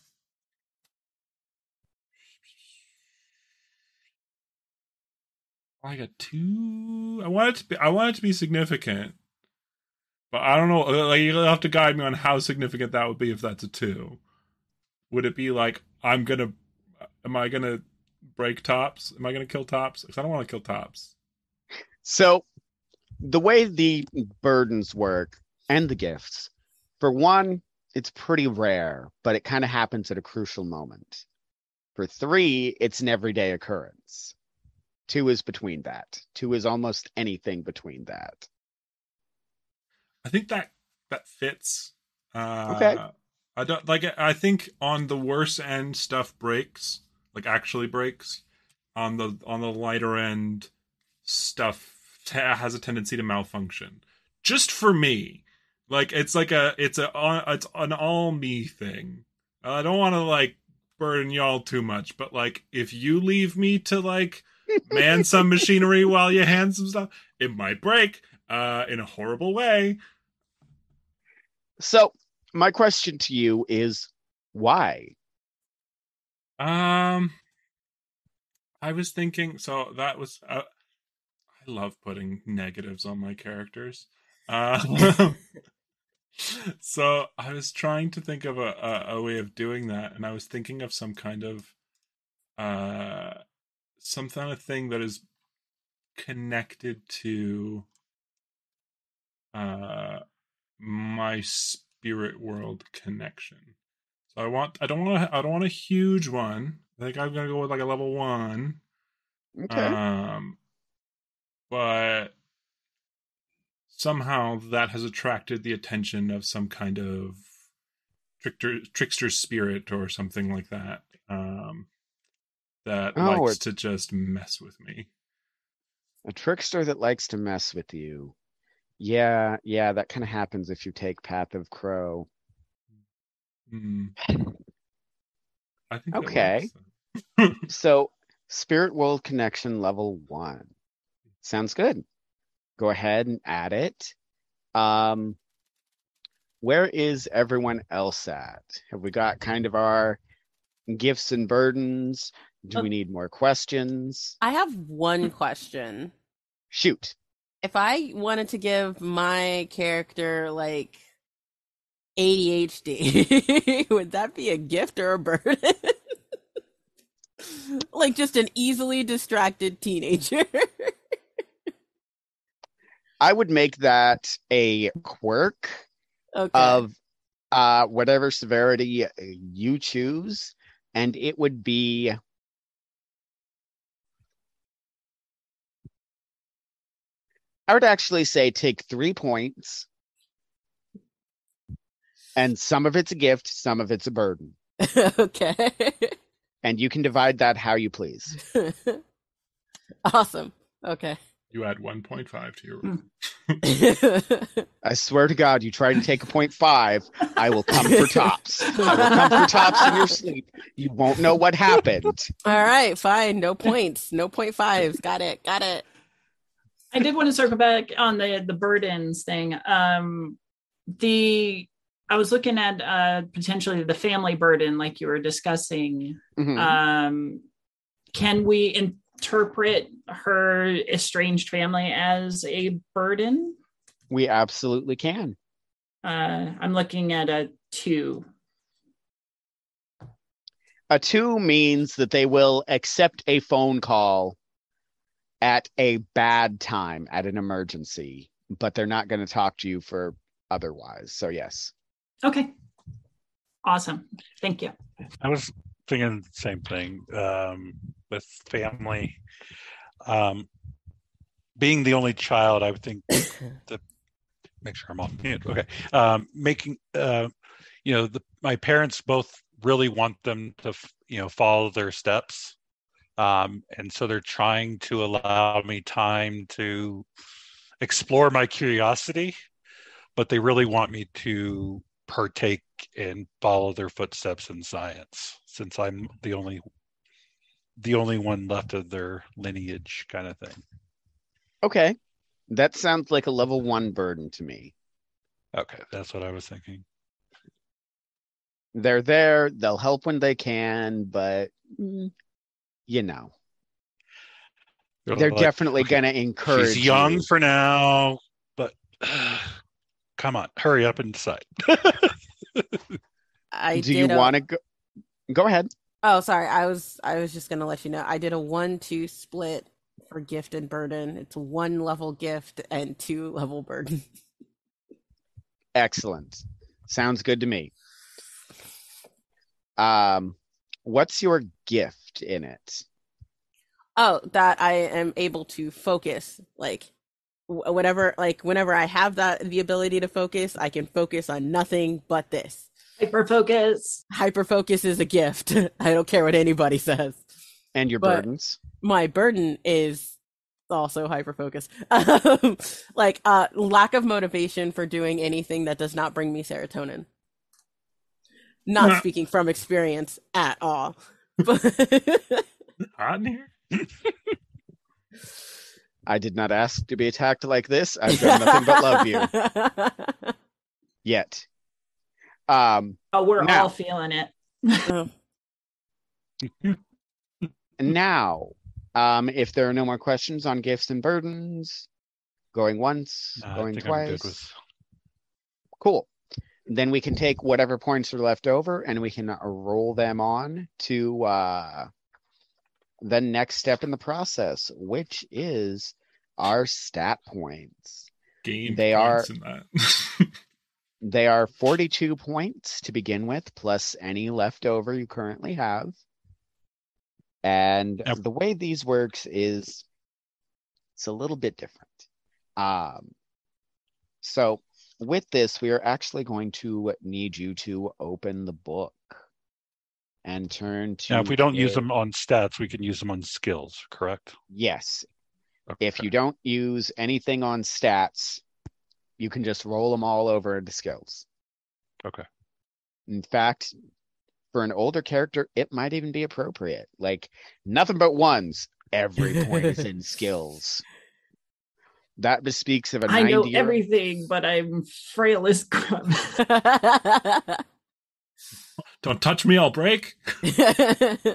I got two. I want it to be. I want it to be significant, but I don't know. uh, Like you'll have to guide me on how significant that would be if that's a two. Would it be like I'm gonna? Am I gonna break tops? Am I gonna kill tops? Because I don't want to kill tops. So, the way the burdens work and the gifts, for one, it's pretty rare, but it kind of happens at a crucial moment. For three, it's an everyday occurrence. Two is between that. Two is almost anything between that. I think that that fits. Uh, Okay. I don't like. I think on the worse end, stuff breaks, like actually breaks. On the on the lighter end, stuff t- has a tendency to malfunction. Just for me, like it's like a it's a uh, it's an all me thing. I don't want to like burden y'all too much, but like if you leave me to like man some machinery while you hand some stuff. It might break uh, in a horrible way. So, my question to you is why? Um, I was thinking. So that was. Uh, I love putting negatives on my characters. Uh, <laughs> so I was trying to think of a, a, a way of doing that, and I was thinking of some kind of uh some kind of thing that is connected to uh my spirit world connection. So I want I don't want I don't want a huge one. I think I'm gonna go with like a level one. Okay. Um, but somehow that has attracted the attention of some kind of trickster trickster spirit or something like that. Um, that Oh, likes to just mess with me. a trickster that likes to mess with you. Yeah, yeah, that kind of happens if you take Path of Crow. Hmm. I think Okay. <laughs> So, Spirit World Connection level one. Sounds good. Go ahead and add it. Um, where is everyone else at? Have we got kind of our gifts and burdens? Do we need more questions? I have one question. Shoot. If I wanted to give my character like ADHD, <laughs> would that be a gift or a burden? <laughs> like just an easily distracted teenager. <laughs> I would make that a quirk okay. of uh, whatever severity you choose, and it would be. I would actually say take three points, and some of it's a gift, some of it's a burden, <laughs> okay. and you can divide that how you please. <laughs> awesome. Okay. You add 1.5 to your Hmm. <laughs> I swear to God, you try to take a point five, I will come for tops. I will come for tops in your sleep. You won't know what happened. All right, fine. No points. No point fives. Got it. Got it. I did want to circle back on the the burdens thing. Um, the I was looking at uh, potentially the family burden, like you were discussing. Mhm. Um, can we interpret her estranged family as a burden? we absolutely can. Uh, I'm looking at a two. A two means that they will accept a phone call at a bad time, at an emergency, but they're not going to talk to you for otherwise. So, yes. Okay. Awesome. Thank you. I was thinking the same thing um, with family. Um, being the only child, I would think <coughs> the make sure I'm off mute. Okay, um, making uh, you know the my parents both really want them to you know follow their steps, um, and so they're trying to allow me time to explore my curiosity, but they really want me to partake and follow their footsteps in science since i'm the only the only one left of their lineage kind of thing Okay. That sounds like a level one burden to me. okay that's what i was thinking They're there, they'll help when they can, but mm, you know, they're Like, definitely okay, going to encourage. she's young you. for now but <sighs> come on hurry up and decide <laughs> I Do you a- want to go? Go ahead. Oh, sorry. I was I was just gonna let you know. I did a one-two split for gift and burden. It's one level gift and two level burden. <laughs> Excellent. Sounds good to me. Um, what's your gift in it? Oh, that I am able to focus. Like wh- whatever, like whenever I have that the ability to focus, I can focus on nothing but this. Hyper focus. Hyper focus is a gift. <laughs> I don't care what anybody says. And your But- burdens? my burden is also hyper focus um, <laughs> like uh lack of motivation for doing anything that does not bring me serotonin not Nah. speaking from experience at all but hot in here. I did not ask to be attacked like this. I've done <laughs> nothing but love you. Yet. Um, Oh, we're Now. all feeling it. <laughs> now, um, if there are no more questions on gifts and burdens, going once, Nah, I going twice. Cool. Then we can take whatever points are left over and we can uh, roll them on to uh, the next step in the process, which is our stat points. Game They points in that. <laughs> They are 42 points to begin with, plus any leftover you currently have. And Yep. the way these works is it's a little bit different. Um, so with this, we are actually going to need you to open the book and turn to. Now, if we don't use them on stats, we can use them on skills, correct? Yes, if you don't use anything on stats, you can just roll them all over into skills. Okay. In fact, for an older character, it might even be appropriate. Like nothing but ones. Every point is in <laughs> skills. That bespeaks of a I know year everything, but I'm frail as crap. <laughs> Don't touch me, I'll break. <laughs>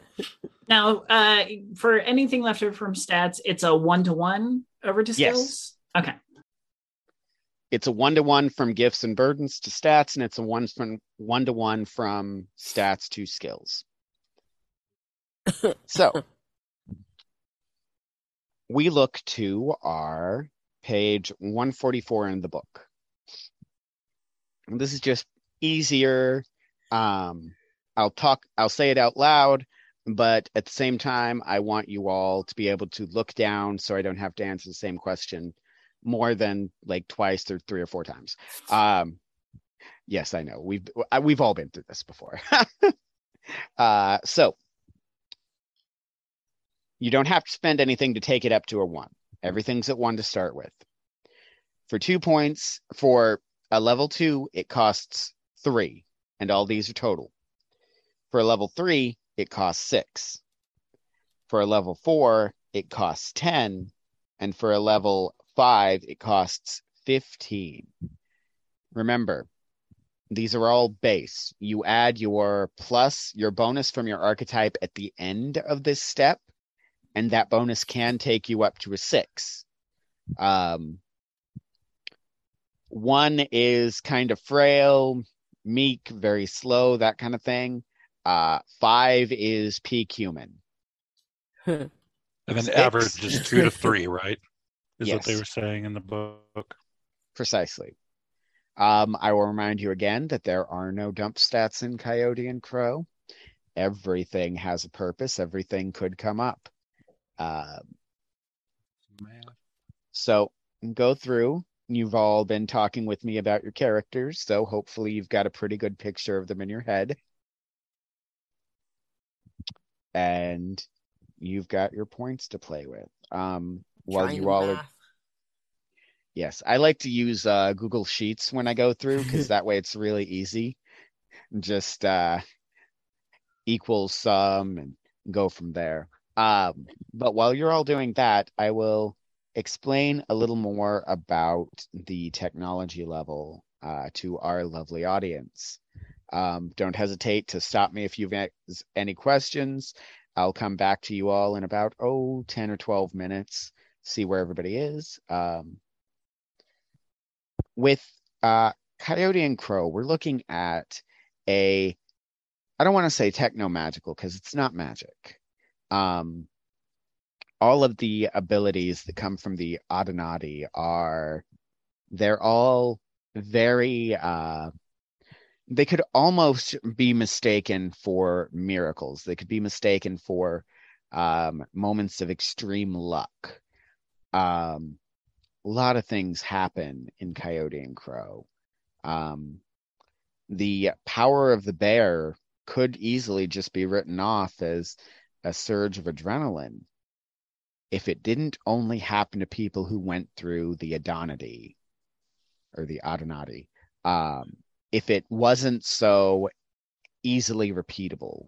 now, uh, for anything left over from stats, it's a one to one over to Yes. skills. Okay. It's a one to one from gifts and burdens to stats, and it's a one from one to one from stats to skills. So <laughs> we look to our page 144 in the book. And this is just easier. Um, I'll talk, I'll say it out loud, but at the same time, I want you all to be able to look down so I don't have to answer the same question more than like twice or three or four times. Um, yes, I know we've we've all been through this before. <laughs> uh, so you don't have to spend anything to take it up to a one. Everything's at one to start with. For two points, for a level two, it costs three, and all these are total. For a level three, it costs six. For a level four, it costs 10. And for a level five, it costs 15. Remember, these are all base. You add your plus, your bonus from your archetype at the end of this step, and that bonus can take you up to a six. Um, one is kind of frail, meek, very slow, that kind of thing. Uh, five is peak human. And then Six. average is two to three, <laughs> right? Is what they were saying in the book. Precisely. Um, I will remind you again that there are no dump stats in Coyote and Crow. Everything has a purpose. Everything could come up. Uh, so go through. You've all been talking with me about your characters, so hopefully you've got a pretty good picture of them in your head. And you've got your points to play with. Um, while you to all are. Yes, I like to use uh, Google Sheets when I go through because <laughs> that way it's really easy. Just uh, equal sum and go from there. Um, but while you're all doing that, I will explain a little more about the technology level uh, to our lovely audience. Um, don't hesitate to stop me if you've any questions. I'll come back to you all in about, oh, 10 or 12 minutes, see where everybody is. Um, with uh, Coyote and Crow, we're looking at a, I don't want to say techno magical because it's not magic. Um, all of the abilities that come from the Adenati are, they're all very, uh, they could almost be mistaken for miracles. They could be mistaken for um, moments of extreme luck. Um, a lot of things happen in Coyote and Crow. Um, the power of the bear could easily just be written off as a surge of adrenaline if it didn't only happen to people who went through the Adonati or the Adonati. Um, if it wasn't so easily repeatable.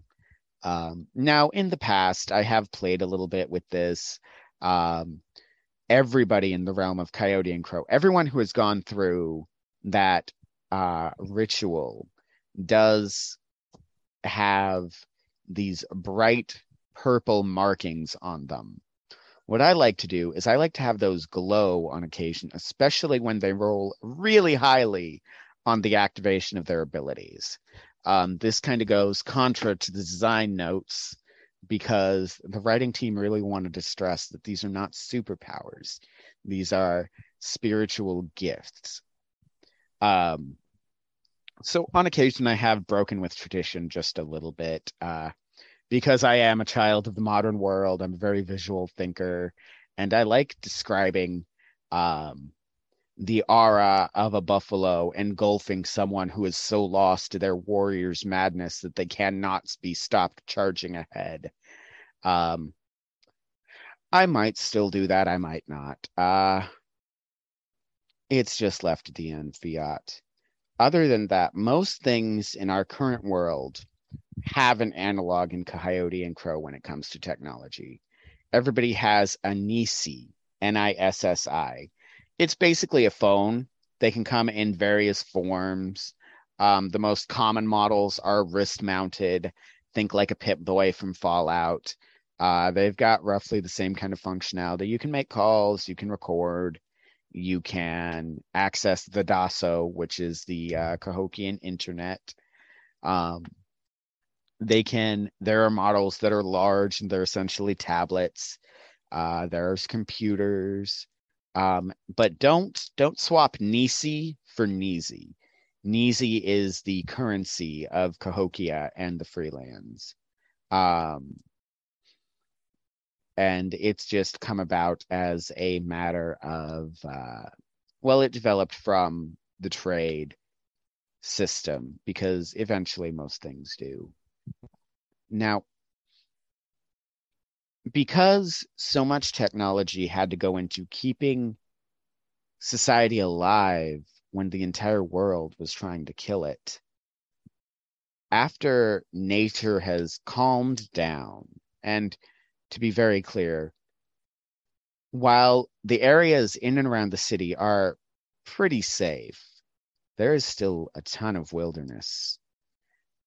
Um, now, in the past, I have played a little bit with this. Um, everybody in the realm of Coyote and Crow, everyone who has gone through that uh, ritual does have these bright purple markings on them. What I like to do is I like to have those glow on occasion, especially when they roll really highly on the activation of their abilities. Um, this kind of goes contra to the design notes because the writing team really wanted to stress that these are not superpowers, these are spiritual gifts. Um, so on occasion, I have broken with tradition just a little bit. Uh, because I am a child of the modern world, I'm a very visual thinker, and I like describing um, the aura of a buffalo engulfing someone who is so lost to their warrior's madness that they cannot be stopped charging ahead. Um, I might still do that. I might not. Uh, it's just left the end, fiat. Other than that, most things in our current world have an analog in Coyote and Crow when it comes to technology. Everybody has a NISI, N I S S I. It's basically a phone. They can come in various forms. Um, the most common models are wrist mounted. Think like a Pip Boy from Fallout. Uh, they've got roughly the same kind of functionality. You can make calls, you can record, you can access the DASO, which is the uh, Cahokian internet. Um, they can there are models that are large and they're essentially tablets uh, there's computers um, but don't don't swap Nissi for Neasy. Neasy is the currency of Cahokia and the Freelands. Um, and it's just come about as a matter of uh, well, it developed from the trade system because eventually most things do. Now, because so much technology had to go into keeping society alive when the entire world was trying to kill it, after nature has calmed down, and to be very clear, while the areas in and around the city are pretty safe, there is still a ton of wilderness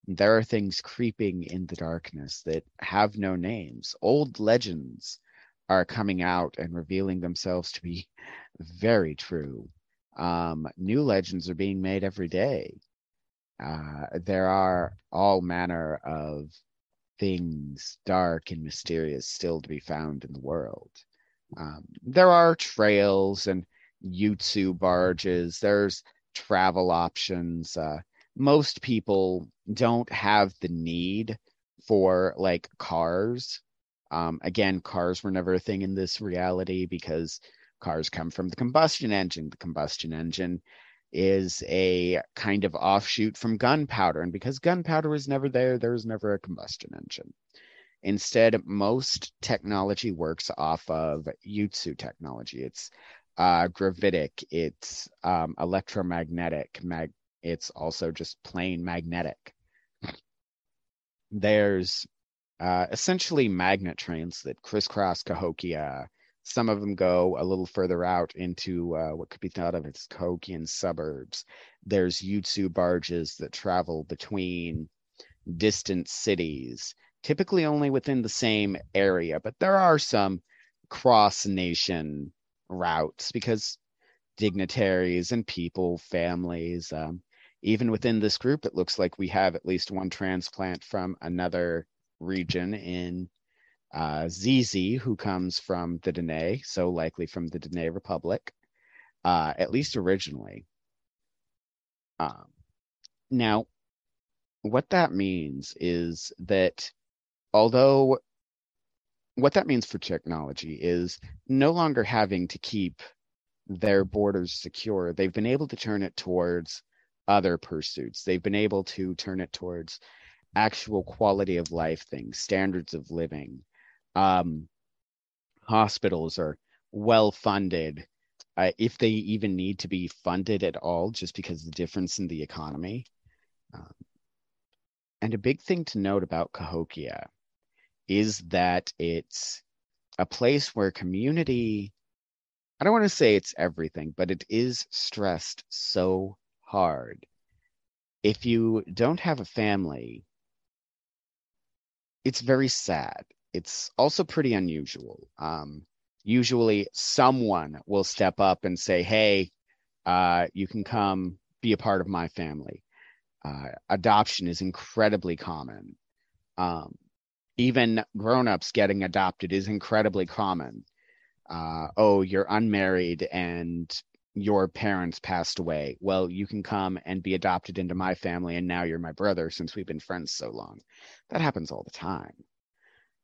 there are things creeping in the darkness that have no names. Old legends are coming out and revealing themselves to be <laughs> very true. Um, new legends are being made every day. Uh, there are all manner of things dark and mysterious still to be found in the world. Um, there are trails and Yutsu barges. There's travel options. Uh, most people don't have the need for like cars. Um, again, cars were never a thing in this reality because cars come from the combustion engine. The combustion engine is a kind of offshoot from gunpowder. And because gunpowder was never there, there was never a combustion engine. Instead, most technology works off of Yutsu technology. It's uh, gravitic, it's um, electromagnetic, mag- it's also just plain magnetic. There's uh, essentially magnet trains that crisscross Cahokia. Some of them go a little further out into uh, what could be thought of as Cahokian suburbs. There's Yutsu barges that travel between distant cities, typically only within the same area, but there are some cross nation routes because dignitaries and people, families, um, even within this group, it looks like we have at least one transplant from another region in uh, Zizi, who comes from the Dene, so likely from the Dene Republic, uh, at least originally. Um, now, what that means is that although what that means for technology is no longer having to keep their borders secure, they've been able to turn it towards other pursuits. They've been able to turn it towards actual quality of life things, standards of living. Um, hospitals are well funded, uh, if they even need to be funded at all, just because of the difference in the economy. Um, and a big thing to note about Cahokia is that it's a place where community I don't want to say it's everything, but it is stressed so hard. If you don't have a family, it's very sad. It's also pretty unusual. Um, usually, someone will step up and say, "Hey, uh, you can come be a part of my family." Uh, adoption is incredibly common. Um, even grown-ups getting adopted is incredibly common. Uh, oh, you're unmarried and your parents passed away. Well, you can come and be adopted into my family, and now you're my brother since we've been friends so long. That happens all the time.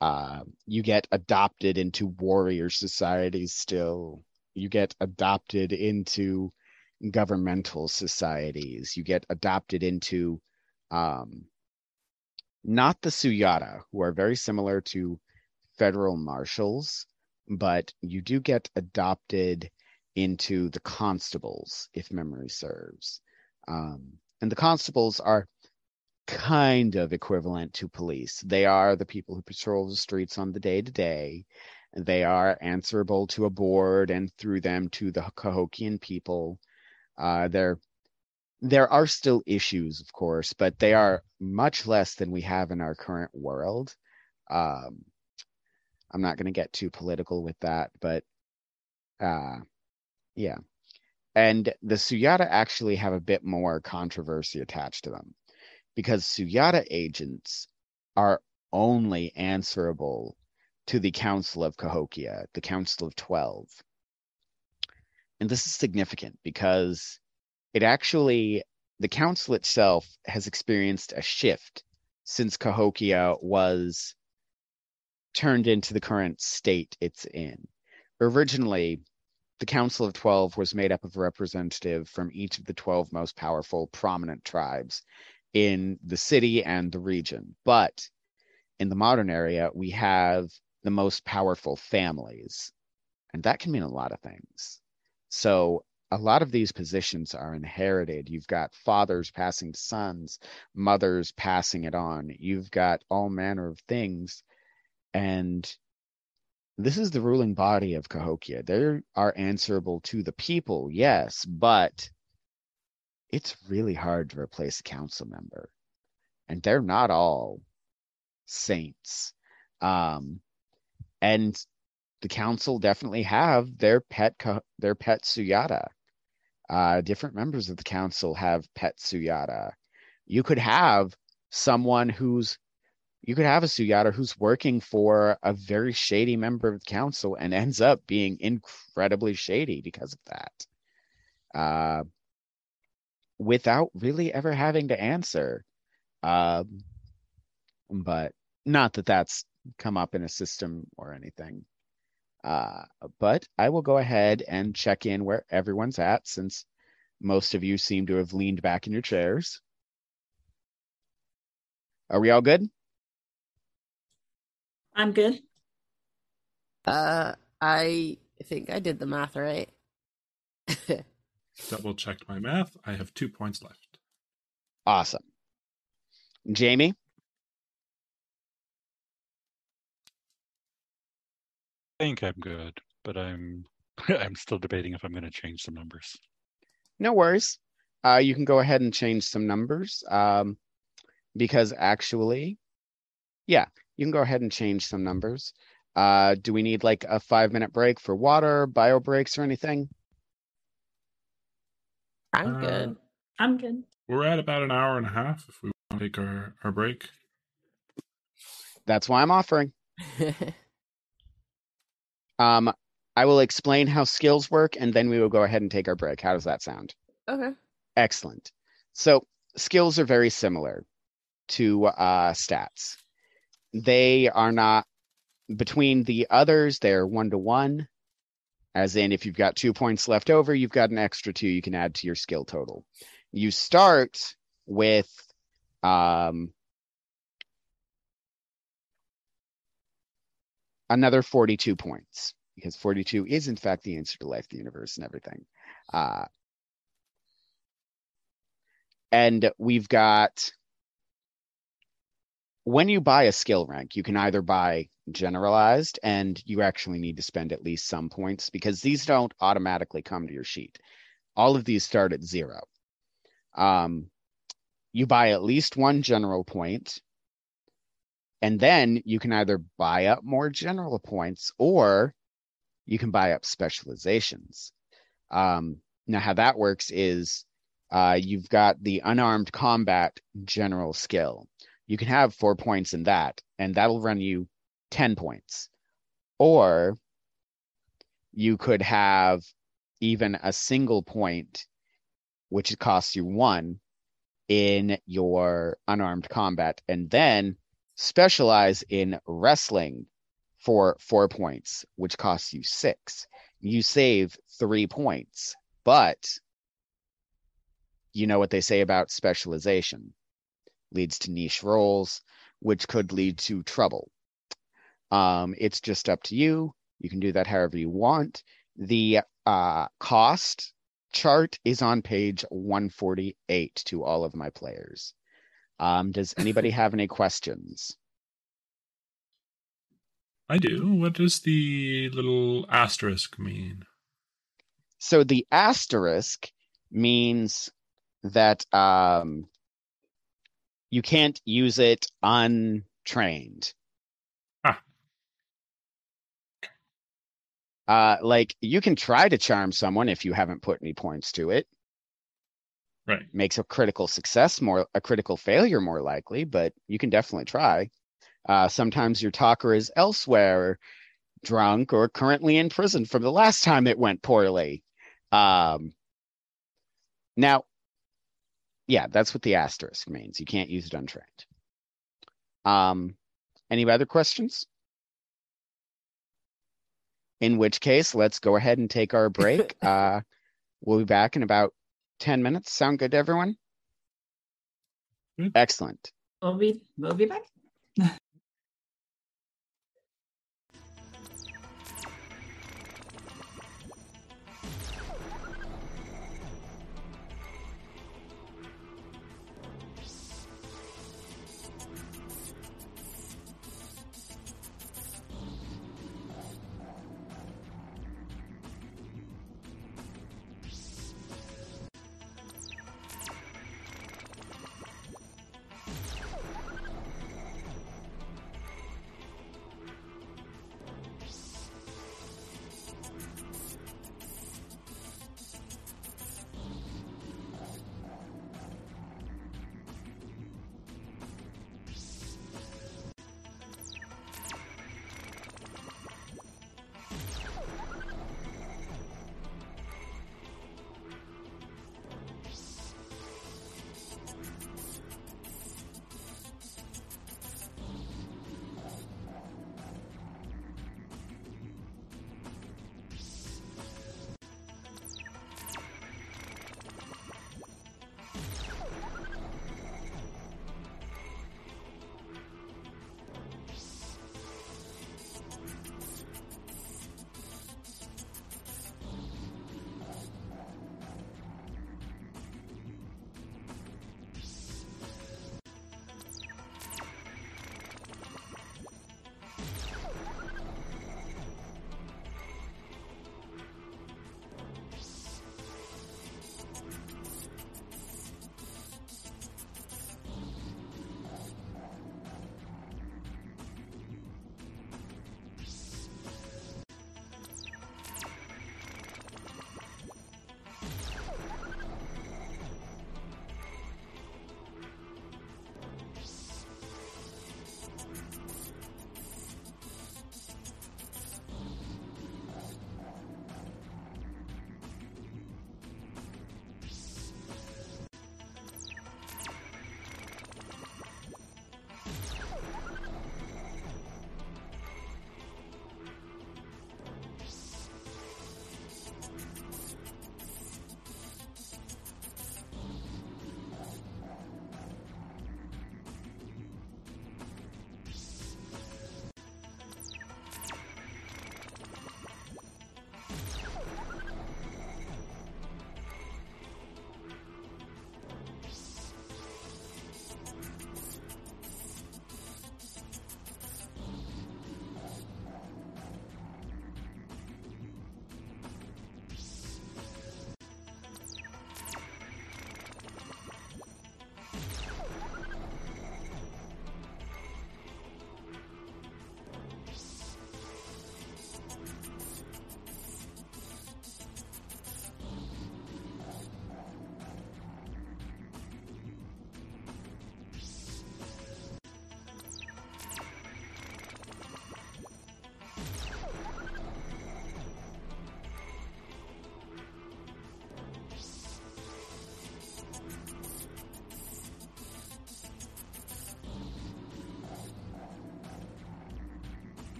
Uh, you get adopted into warrior societies still. You get adopted into governmental societies. You get adopted into um, not the Suyata, who are very similar to federal marshals, but you do get adopted into the constables, if memory serves. Um, and the constables are kind of equivalent to police. They are the people who patrol the streets on the day to day. They are answerable to a board and through them to the Cahokian people. Uh, there, there are still issues, of course, but they are much less than we have in our current world. Um, I'm not going to get too political with that, but uh, yeah. And the Suyata actually have a bit more controversy attached to them because Suyata agents are only answerable to the Council of Cahokia, the Council of Twelve. And this is significant because it actually, the Council itself has experienced a shift since Cahokia was turned into the current state it's in. Originally, the Council of Twelve was made up of a representative from each of the 12 most powerful, prominent tribes in the city and the region. But in the modern area, we have the most powerful families, and that can mean a lot of things. So, a lot of these positions are inherited. You've got fathers passing to sons, mothers passing it on. You've got all manner of things. And this is the ruling body of Cahokia. They are answerable to the people, yes, but it's really hard to replace a council member. And they're not all saints. Um, and the council definitely have their pet their pet suyata. Uh, different members of the council have pet suyata. You could have someone who's you could have a suyata who's working for a very shady member of the council and ends up being incredibly shady because of that. Uh, without really ever having to answer. Um, but not that that's come up in a system or anything. Uh, but I will go ahead and check in where everyone's at since most of you seem to have leaned back in your chairs. Are we all good? I'm good. Uh, I think I did the math right. <laughs> Double checked my math. I have two points left. Awesome. Jamie? I think I'm good, but I'm <laughs> I'm still debating if I'm going to change some numbers. No worries. Uh, you can go ahead and change some numbers um, because actually, yeah, you can go ahead and change some numbers. Uh, do we need like a five minute break for water, bio breaks, or anything? I'm Uh, good. I'm good. We're at about an hour and a half if we want to take our, our break. That's why I'm offering. <laughs> Um, I will explain how skills work and then we will go ahead and take our break. How does that sound? okay. Excellent. So skills are very similar to uh, stats. They are not between the others, they're one to one. As in, if you've got two points left over, you've got an extra two you can add to your skill total. You start with um, another 42 points because 42 is, in fact, the answer to life, the universe, and everything. Uh, and we've got when you buy a skill rank, you can either buy generalized, and you actually need to spend at least some points because these don't automatically come to your sheet. All of these start at zero. Um, you buy at least one general point, and then you can either buy up more general points or you can buy up specializations. Um, now, how that works is uh, you've got the unarmed combat general skill. You can have four points in that, and that'll run you 10 points. Or you could have even a single point, which costs you one in your unarmed combat, and then specialize in wrestling for four points, which costs you six. You save three points, but you know what they say about specialization leads to niche roles, which could lead to trouble. Um, it's just up to you. You can do that however you want. The uh, cost chart is on page 148 to all of my players. Um, does <laughs> anybody have any questions? I do. What does the little asterisk mean? So the asterisk means that um, you can't use it untrained. Ah. Uh, like you can try to charm someone if you haven't put any points to it. Right. Makes a critical success more a critical failure more likely, but you can definitely try. Uh, sometimes your talker is elsewhere, drunk, or currently in prison from the last time it went poorly. Um, now, yeah, that's what the asterisk means. You can't use it untrained. Um, any other questions? In which case, let's go ahead and take our break. <laughs> uh, we'll be back in about 10 minutes. Sound good to everyone? Good. Excellent. We'll be we'll be back.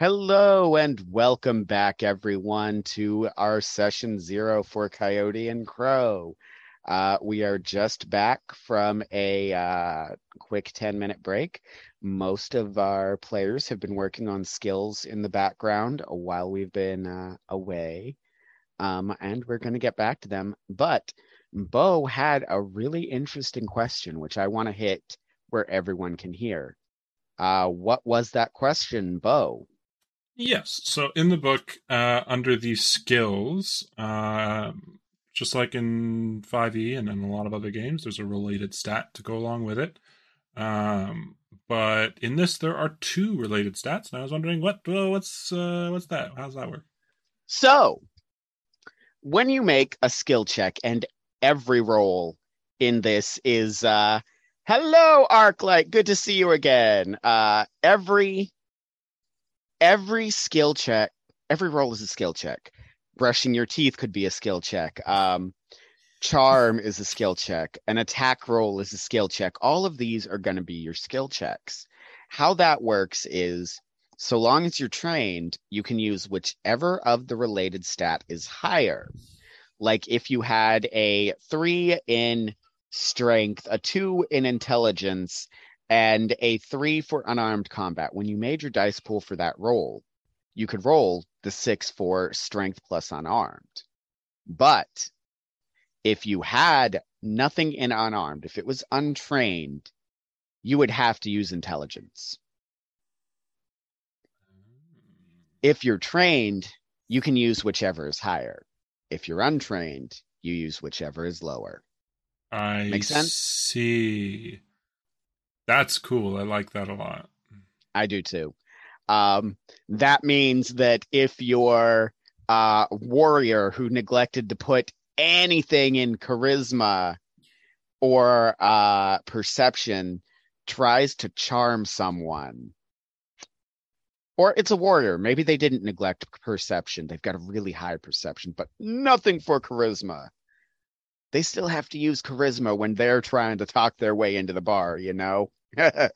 Hello and welcome back, everyone, to our session zero for Coyote and Crow. Uh, we are just back from a uh, quick 10 minute break. Most of our players have been working on skills in the background while we've been uh, away, um, and we're going to get back to them. But Bo had a really interesting question, which I want to hit where everyone can hear. Uh, what was that question, Bo? Yes. So in the book, uh, under the skills, uh, just like in 5e and in a lot of other games, there's a related stat to go along with it. Um, but in this, there are two related stats, and I was wondering what well, what's uh, what's that? How does that work? So, when you make a skill check, and every roll in this is uh, "Hello, Arclight, good to see you again." Uh, every every skill check, every roll is a skill check. Brushing your teeth could be a skill check. Um, charm is a skill check. An attack roll is a skill check. All of these are going to be your skill checks. How that works is so long as you're trained, you can use whichever of the related stat is higher. Like if you had a three in strength, a two in intelligence, and a three for unarmed combat. When you made your dice pool for that roll, you could roll the six for strength plus unarmed. But if you had nothing in unarmed, if it was untrained, you would have to use intelligence. If you're trained, you can use whichever is higher. If you're untrained, you use whichever is lower. I Make sense? see. That's cool. I like that a lot. I do too. Um, that means that if your uh, warrior who neglected to put anything in charisma or uh, perception tries to charm someone, or it's a warrior, maybe they didn't neglect perception. They've got a really high perception, but nothing for charisma. They still have to use charisma when they're trying to talk their way into the bar, you know? <laughs> Yeah,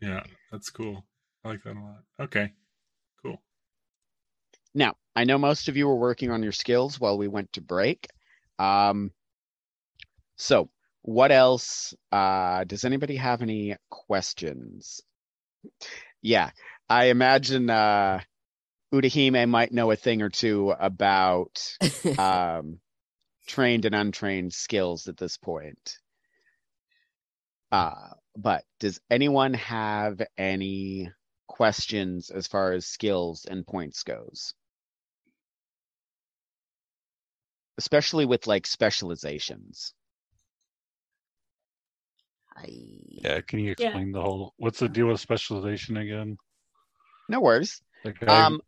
yeah, that's cool. I like that a lot. Okay, cool. Now, I know most of you were working on your skills while we went to break. Um, so, what else? Uh, does anybody have any questions? Yeah, I imagine uh, Udahime might know a thing or two about <laughs> um, trained and untrained skills at this point. Uh, but does anyone have any questions as far as skills and points goes? Especially with like specializations. I... Yeah, can you Yeah. explain the whole? What's the deal with specialization again? No worries. Like I Um,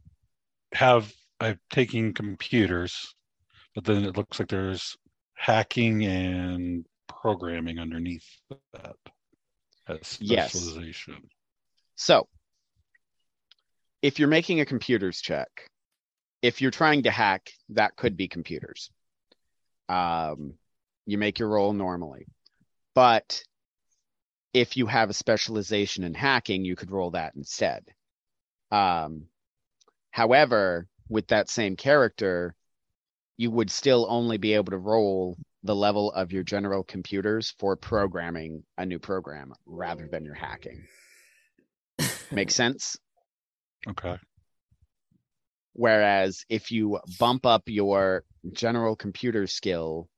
have I'm taking computers, but then it looks like there's hacking and programming underneath that as Yes. specialization. So, if you're making a computers check, if you're trying to hack, that could be computers. Um, you make your roll normally. But if you have a specialization in hacking, you could roll that instead. Um, however, with that same character, you would still only be able to roll the level of your general computers for programming a new program rather than your hacking. Make sense? Okay. Whereas if you bump up your general computer skill,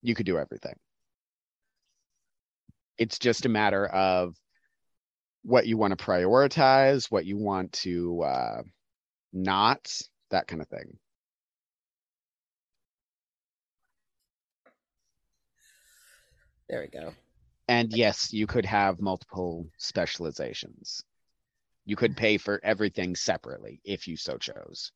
you could do everything. It's just a matter of what you want to prioritize, what you want to uh, not, that kind of thing. There we go. And yes, you could have multiple specializations. You could pay for everything separately if you so chose.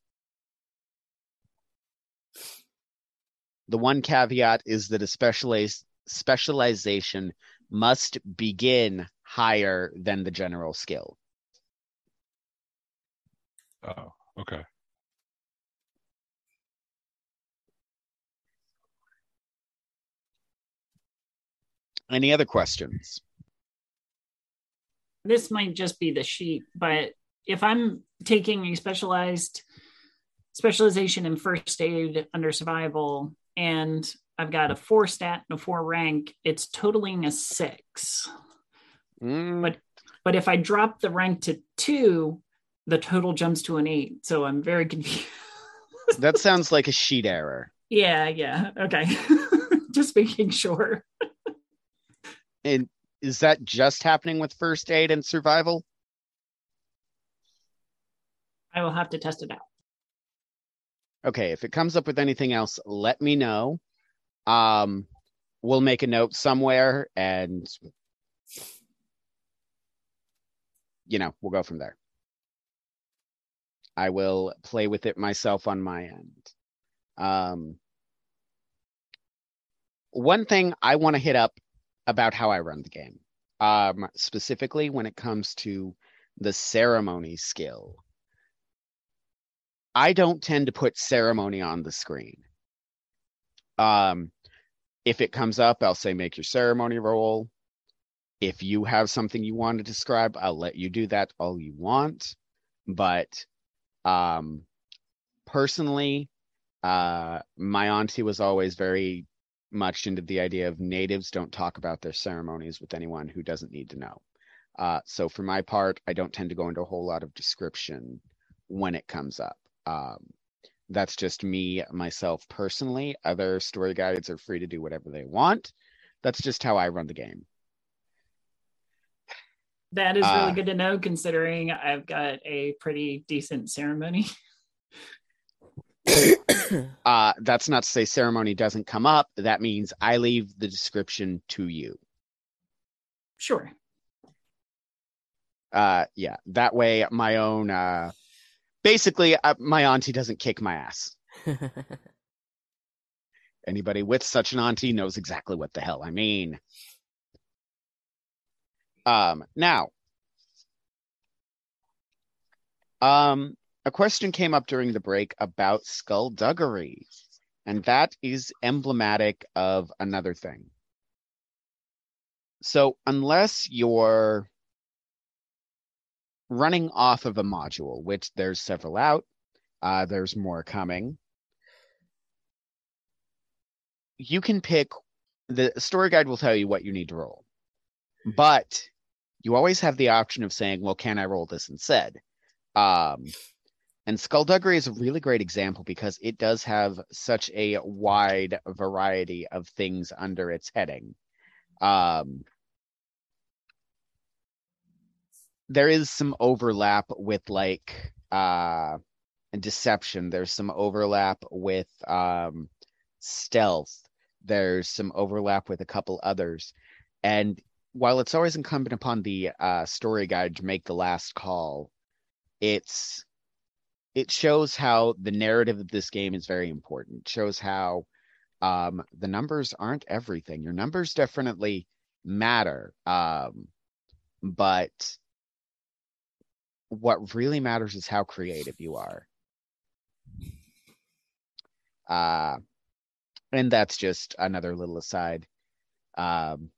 The one caveat is that a specialize, specialization must begin higher than the general skill. Oh, okay. Any other questions? This might just be the sheet, but if I'm taking a specialized specialization in first aid under survival and I've got a four stat and a four rank, it's totaling a six. Mm, But but if I drop the rank to two, the total jumps to an eight. So I'm very confused. that sounds <laughs> like a sheet error. yeah, yeah. Okay. <laughs> Just making sure. And is that just happening with first aid and survival? I will have to test it out. Okay, if it comes up with anything else, let me know. Um, we'll make a note somewhere, and you know, we'll go from there. I will play with it myself on my end. Um, one thing I want to hit up about how I run the game, um, specifically when it comes to the ceremony skill. I don't tend to put ceremony on the screen. Um, if it comes up, I'll say make your ceremony roll. If you have something you want to describe, I'll let you do that all you want. But um, personally, uh, my auntie was always very much into the idea of natives don't talk about their ceremonies with anyone who doesn't need to know. Uh, so for my part, I don't tend to go into a whole lot of description when it comes up. Um, that's just me, myself personally. Other story guides are free to do whatever they want. That's just how I run the game. That is Uh, really good to know considering I've got a pretty decent ceremony. <laughs> <coughs> Uh, that's not to say ceremony doesn't come up. That means I leave the description to you. Sure. Uh, yeah, that way my own, uh, basically, uh, my auntie doesn't kick my ass. <laughs> Anybody with such an auntie knows exactly what the hell I mean. Um, now, um, a question came up during the break about skullduggery, and that is emblematic of another thing. So, unless you're running off of a module, which there's several out, uh, there's more coming, you can pick the story guide will tell you what you need to roll, but you always have the option of saying, well, can I roll this instead? Um, and Skullduggery is a really great example because it does have such a wide variety of things under its heading. Um, there is some overlap with like uh, deception. There's some overlap with um, stealth. There's some overlap with a couple others. And while it's always incumbent upon the uh, story guide to make the last call, it's it shows how the narrative of this game is very important. It shows how um, the numbers aren't everything. Your numbers definitely matter, um, but what really matters is how creative you are. Uh, and that's just another little aside. Um,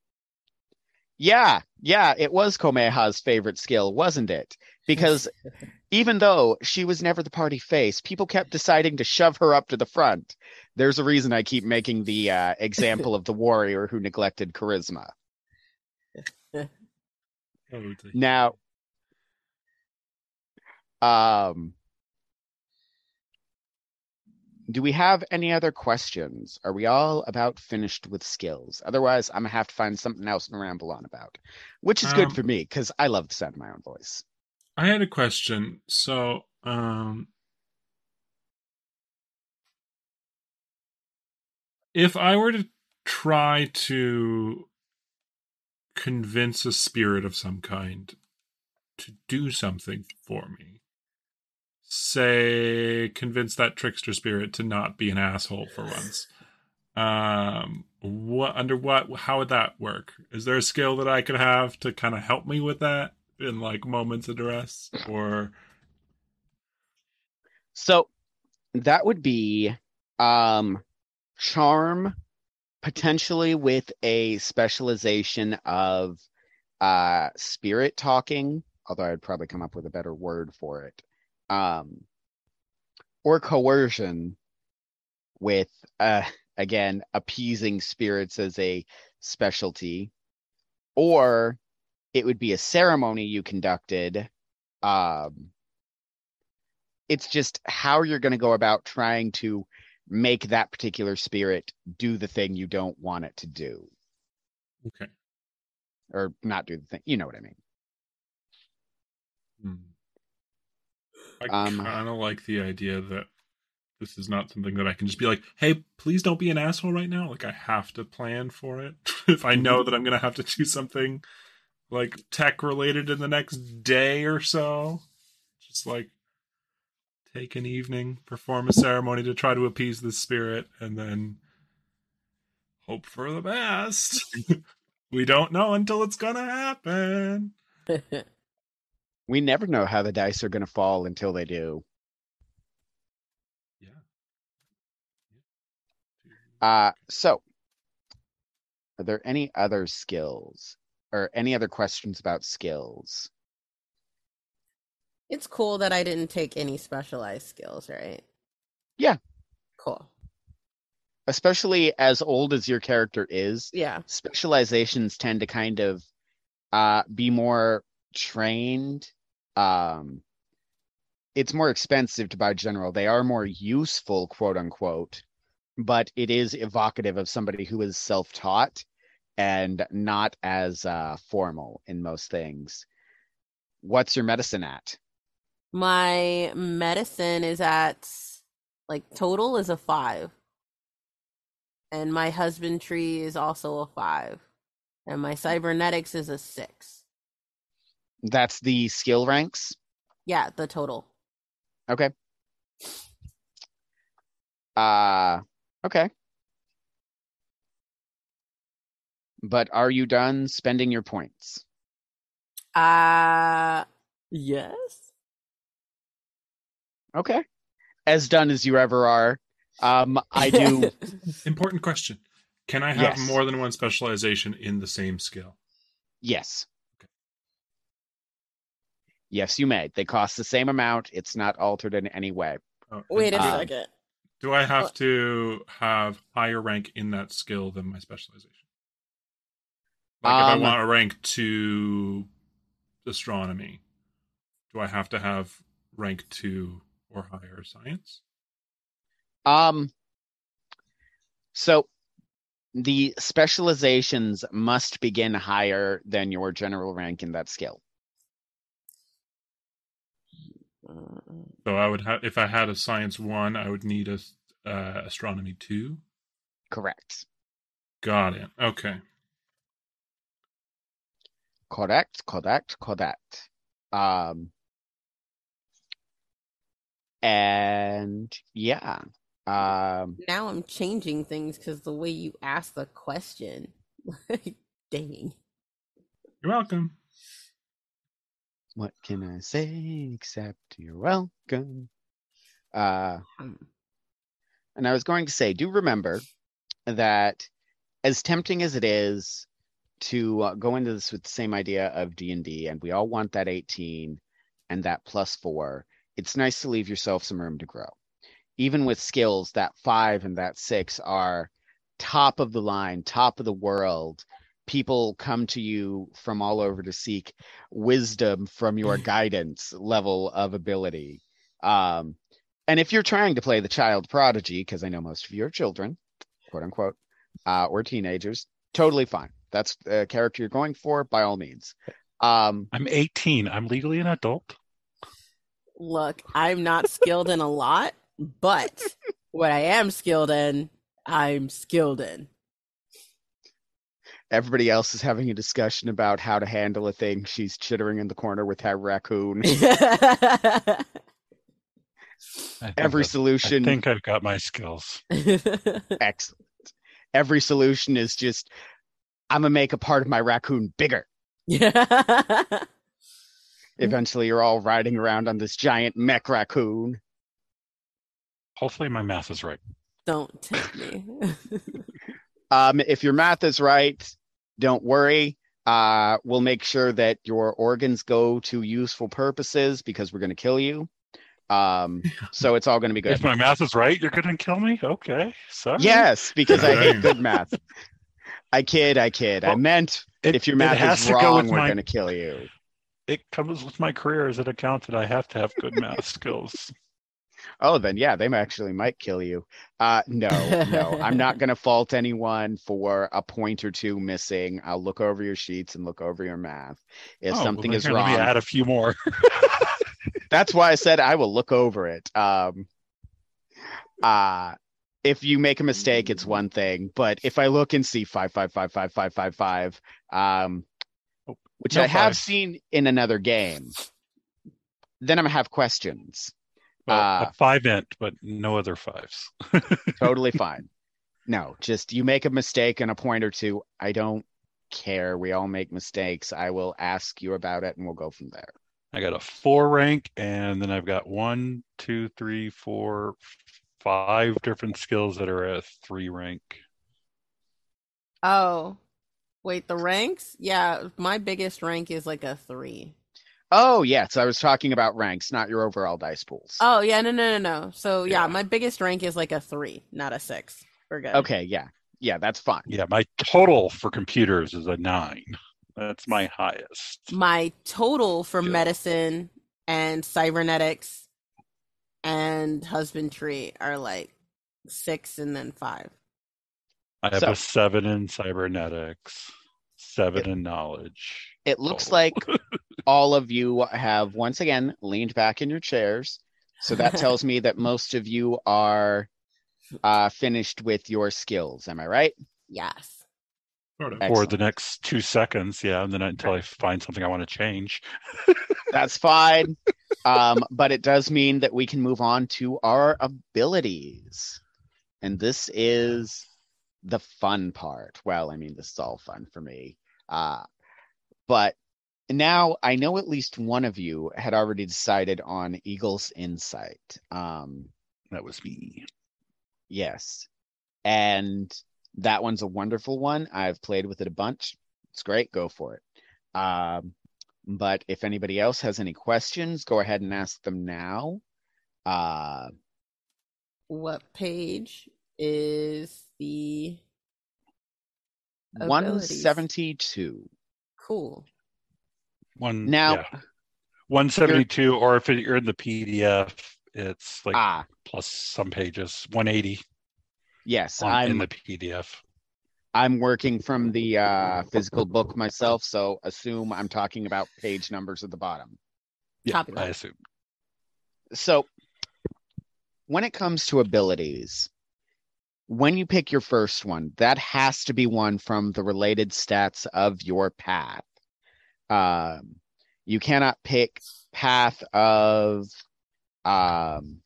yeah, yeah, it was Komeha's favorite skill, wasn't it? Because even though she was never the party face, people kept deciding to shove her up to the front. There's a reason I keep making the uh, example of the warrior who neglected charisma. Totally. Now, um, do we have any other questions? Are we all about finished with skills? Otherwise, I'm gonna have to find something else to ramble on about, which is Um, good for me because I love the sound of my own voice. I had a question. So, um, if I were to try to convince a spirit of some kind to do something for me, say, convince that trickster spirit to not be an asshole for once. Um, what under what? How would that work? Is there a skill that I could have to kind of help me with that in like moments of duress, or So that would be um, charm, potentially with a specialization of uh, spirit talking although I'd probably come up with a better word for it. Um, or coercion with, uh, again, appeasing spirits as a specialty, or it would be a ceremony you conducted. Um, it's just how you're going to go about trying to make that particular spirit do the thing you don't want it to do Okay. or not do the thing you know what i mean Hmm. I Um, kind of like the idea that this is not something that I can just be like, "Hey, please don't be an asshole right now." Like I have to plan for it. <laughs> if I know that I'm gonna have to do something like tech related in the next day or so, just like take an evening, perform a ceremony to try to appease the spirit, and then hope for the best. <laughs> we don't know until it's gonna happen. <laughs> we never know how the dice are going to fall until they do Yeah. uh so are there any other skills or any other questions about skills it's cool that I didn't take any specialized skills, right? Yeah. Cool. especially as old as your character is Yeah. specializations tend to kind of uh be more trained um it's more expensive to buy general they are more useful quote unquote but it is evocative of somebody who is self-taught and not as uh formal in most things what's your medicine at My medicine is at like total is a five. And my husbandry is also a five. And my cybernetics is a six. that's the skill ranks Yeah, the total. okay uh okay but are you done spending your points Uh yes. Okay. As done as you ever are. Um, I do. <laughs> Important question. Can I have Yes. more than one specialization in the same skill? yes. Yes, you may. They cost the same amount. It's not altered in any way. Oh, Wait a and Um, second. Do I have to have higher rank in that skill than my specialization? Like if Um, I want a rank two astronomy, do I have to have rank two or higher science? Um. So, the specializations must begin higher than your general rank in that skill. So I would have if I had a science one, I would need a uh, astronomy two. Correct. Got it. Okay. Correct. Correct. Correct. Um. And yeah. Um. Now I'm changing things because the way you ask the question. <laughs> Like, dang. You're welcome. What can I say except you're welcome? Uh, Hmm. and I was going to say, do remember that as tempting as it is to uh, go into this with the same idea of D&D and we all want that 18 and that plus 4, it's nice to leave yourself some room to grow. Even with skills, that 5 and that 6 are top of the line, top of the world. People come to you from all over to seek wisdom from your <laughs> guidance level of ability. Um, and if you're trying to play the child prodigy, because I know most of you are children, quote unquote, uh, or teenagers, totally fine. That's the character you're going for, by all means. Um, I'm 18. I'm legally an adult. Look, I'm not skilled in a lot, but what I am skilled in, I'm skilled in. everybody else is having a discussion about how to handle a thing. She's chittering in the corner with her raccoon. <laughs> Every I've- I think I've got my skills. <laughs> excellent. Every solution is just, I'm gonna make a part of my raccoon bigger. Yeah. <laughs> Eventually, you're all riding around on this giant mech raccoon. Hopefully, my math is right. Don't tempt me. <laughs> Um, if your math is right, don't worry. Uh, we'll make sure that your organs go to useful purposes because we're going to kill you. Um, <laughs> so it's all going to be good. If my math is right, you're going to kill me. Okay, sorry. Yes, because I hate good math. I kid, I kid. I meant It- if your math has is go wrong, with we're my- going to kill you. It comes with my career as an accountant. I have to have good math skills. Oh, then yeah, they actually might kill you. Uh, no, no, I'm not going <laughs> to fault anyone for a point or two missing. I'll look over your sheets and look over your math. If Oh, something then is here, Let me wrong, add a few more. <laughs> that's why I said I will look over it. Um, uh, if you make a mistake, it's one thing, but if I look and see five, five, five, five, five, five, five, um, Oh, which no I have seen in another game, then I'm gonna have questions. Well, Uh, a five int, but no other fives. <laughs> totally fine. No, just you make a mistake and a point or two. I don't care. We all make mistakes. I will ask you about it and we'll go from there. I got a four rank, and then I've got one, two, three, four, five different skills that are a three rank. oh, wait, the ranks? Yeah, my biggest rank is like a three. Oh, yes. I was talking about ranks, not your overall dice pools. Oh, yeah, no, no, no, no. So, yeah, Yeah. my biggest rank is like a three, not a six. We're good. Okay, yeah. Yeah, that's fine. Yeah, my total for computers is a nine. That's my highest. My total for Skill. medicine and cybernetics and husbandry are like six and then five. I have So- a seven in cybernetics, seven in knowledge. It looks total. like all of you have once again leaned back in your chairs. So that <laughs> tells me that most of you are uh, finished with your skills. Am I right? Yes. Sort of. for the next two seconds. Yeah, and then until I find something I want to change. <laughs> That's fine. Um, but it does mean that we can move on to our abilities. And this is the fun part. Well, I mean, this is all fun for me. Uh, but now I know at least one of you had already decided on Eagle's Insight. Um, That was me. yes. And that one's a wonderful one. I've played with it a bunch. It's great. Go for it. Um, but if anybody else has any questions, go ahead and ask them now. Uh, What page is the 172. cool? One Now- yeah. 172, or if you're in the PDF, it's like ah, plus some pages, 180 yes, on, I'm in the PDF. I'm working from the uh, physical book myself, so assume I'm talking about page numbers at the bottom. Yeah, Copy I assume. so when it comes to abilities when you pick your first one that has to be one from the related stats of your path um, you cannot pick path of um,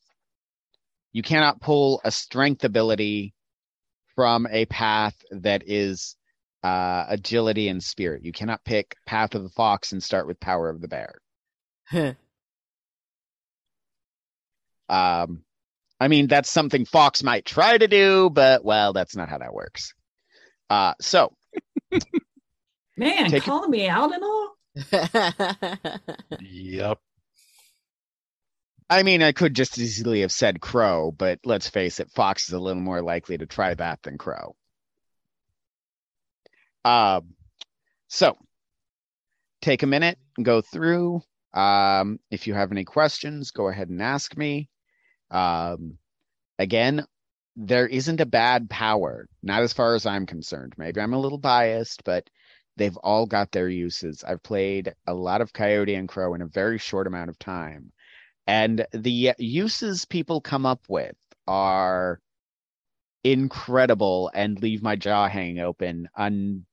you cannot pull a strength ability from a path that is uh, agility and spirit you cannot pick path of the fox and start with power of the bear <laughs> Um, I mean, that's something Fox might try to do, but well, that's not how that works. Uh, so <laughs> Man, Take it- calling me out and all. <laughs> Yep. I mean, I could just easily have said Crow, but let's face it, Fox is a little more likely to try that than Crow. Um, so take a minute and go through. Um, if you have any questions, go ahead and ask me. Um, again, there isn't a bad power, not as far as I'm concerned. Maybe I'm a little biased, but they've all got their uses. I've played a lot of Coyote and Crow in a very short amount of time. And the uses people come up with are incredible and leave my jaw hanging open un-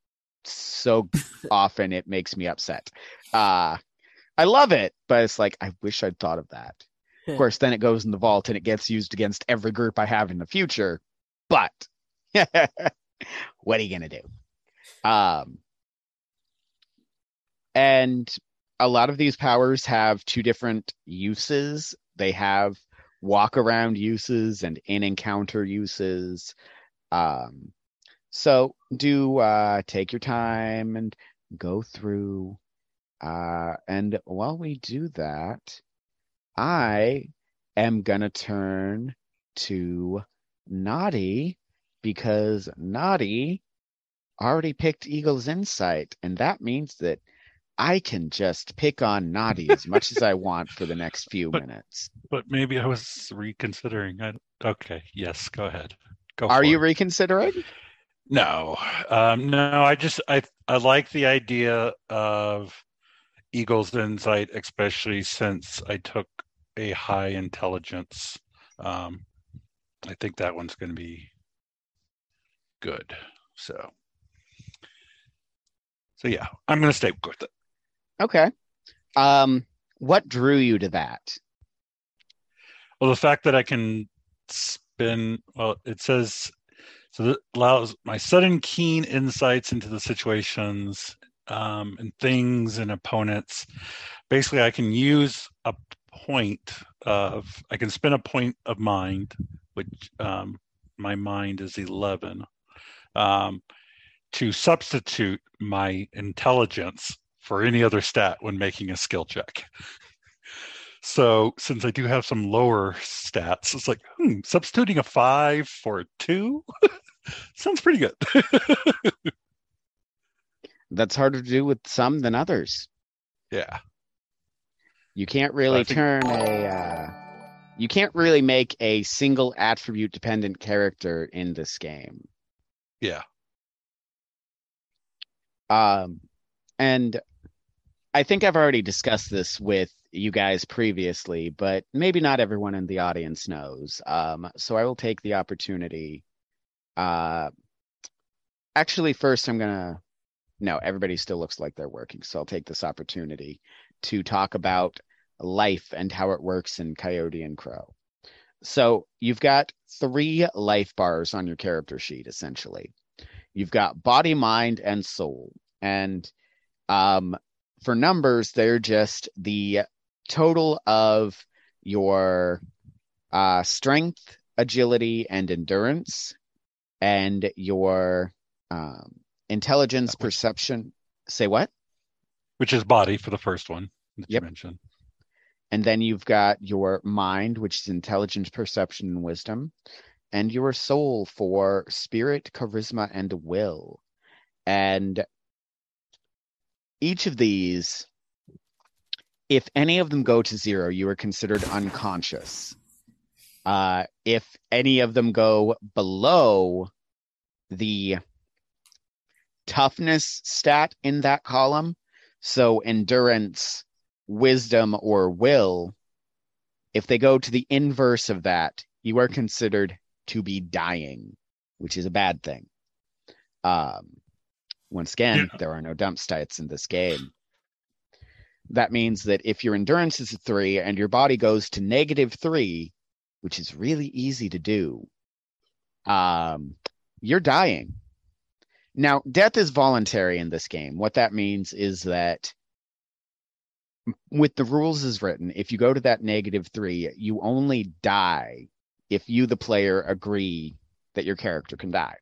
so <laughs> often it makes me upset. Uh I love it, but it's like I wish I'd thought of that. Of <laughs> course, then it goes in the vault and it gets used against every group I have in the future. But <laughs> what are you gonna do? Um and a lot of these powers have two different uses. They have walk around uses and in encounter uses. Um, so do uh, take your time and go through. Uh, and while we do that, I am going to turn to Nadi because Nadi already picked Eagle's Insight. And that means that I can just pick on Nadi as much as I want for the next few But- minutes. But maybe I was reconsidering. I, okay, yes, go ahead. Go. Are you it. reconsidering? No, um, no. I just I I like the idea of Eagle's insight, especially since I took a high intelligence. Um, I think that one's going to be good. So, so yeah, I'm going to stay with it. Okay. Um, what drew you to that? Well, the fact that I can spin, well, it says, so that allows my sudden keen insights into the situations um, and things and opponents. Basically, I can use a point of, I can spin a point of mind, which um, my mind is 11, um, to substitute my intelligence for any other stat when making a skill check. So since I do have some lower stats, it's like hmm, substituting a five for a two <laughs> sounds pretty good. <laughs> That's harder to do with some than others. yeah, You can't really think- turn a. Uh, you can't really make a single attribute dependent character in this game. yeah, Um, and I think I've already discussed this with you guys previously, but maybe not everyone in the audience knows. Um, so I will take the opportunity. Uh, actually, first, I'm gonna. No, everybody still looks like they're working, so I'll take this opportunity to talk about life and how it works in Coyote and Crow. So you've got three life bars on your character sheet, essentially. You've got body, mind, and soul. And um, for numbers, they're just the total of your uh, strength, agility, and endurance, and your um, intelligence, perception. Say what? which is body for the first one that Yep. you mentioned. And then you've got your mind, which is intelligence, perception, and wisdom, and your soul for spirit, charisma, and will. And each of these, if any of them go to zero, you are considered unconscious. Uh, if any of them go below the toughness stat in that column, so endurance, wisdom, or will, if they go to the inverse of that, you are considered to be dying, which is a bad thing. Um, once again, Yeah. there are no dump stats in this game. That means that if your endurance is a three and your body goes to negative three, which is really easy to do, um, you're dying. Now, death is voluntary in this game. What that means is that with the rules as written, if you go to that negative three, you only die if you, the player, agree that your character can die.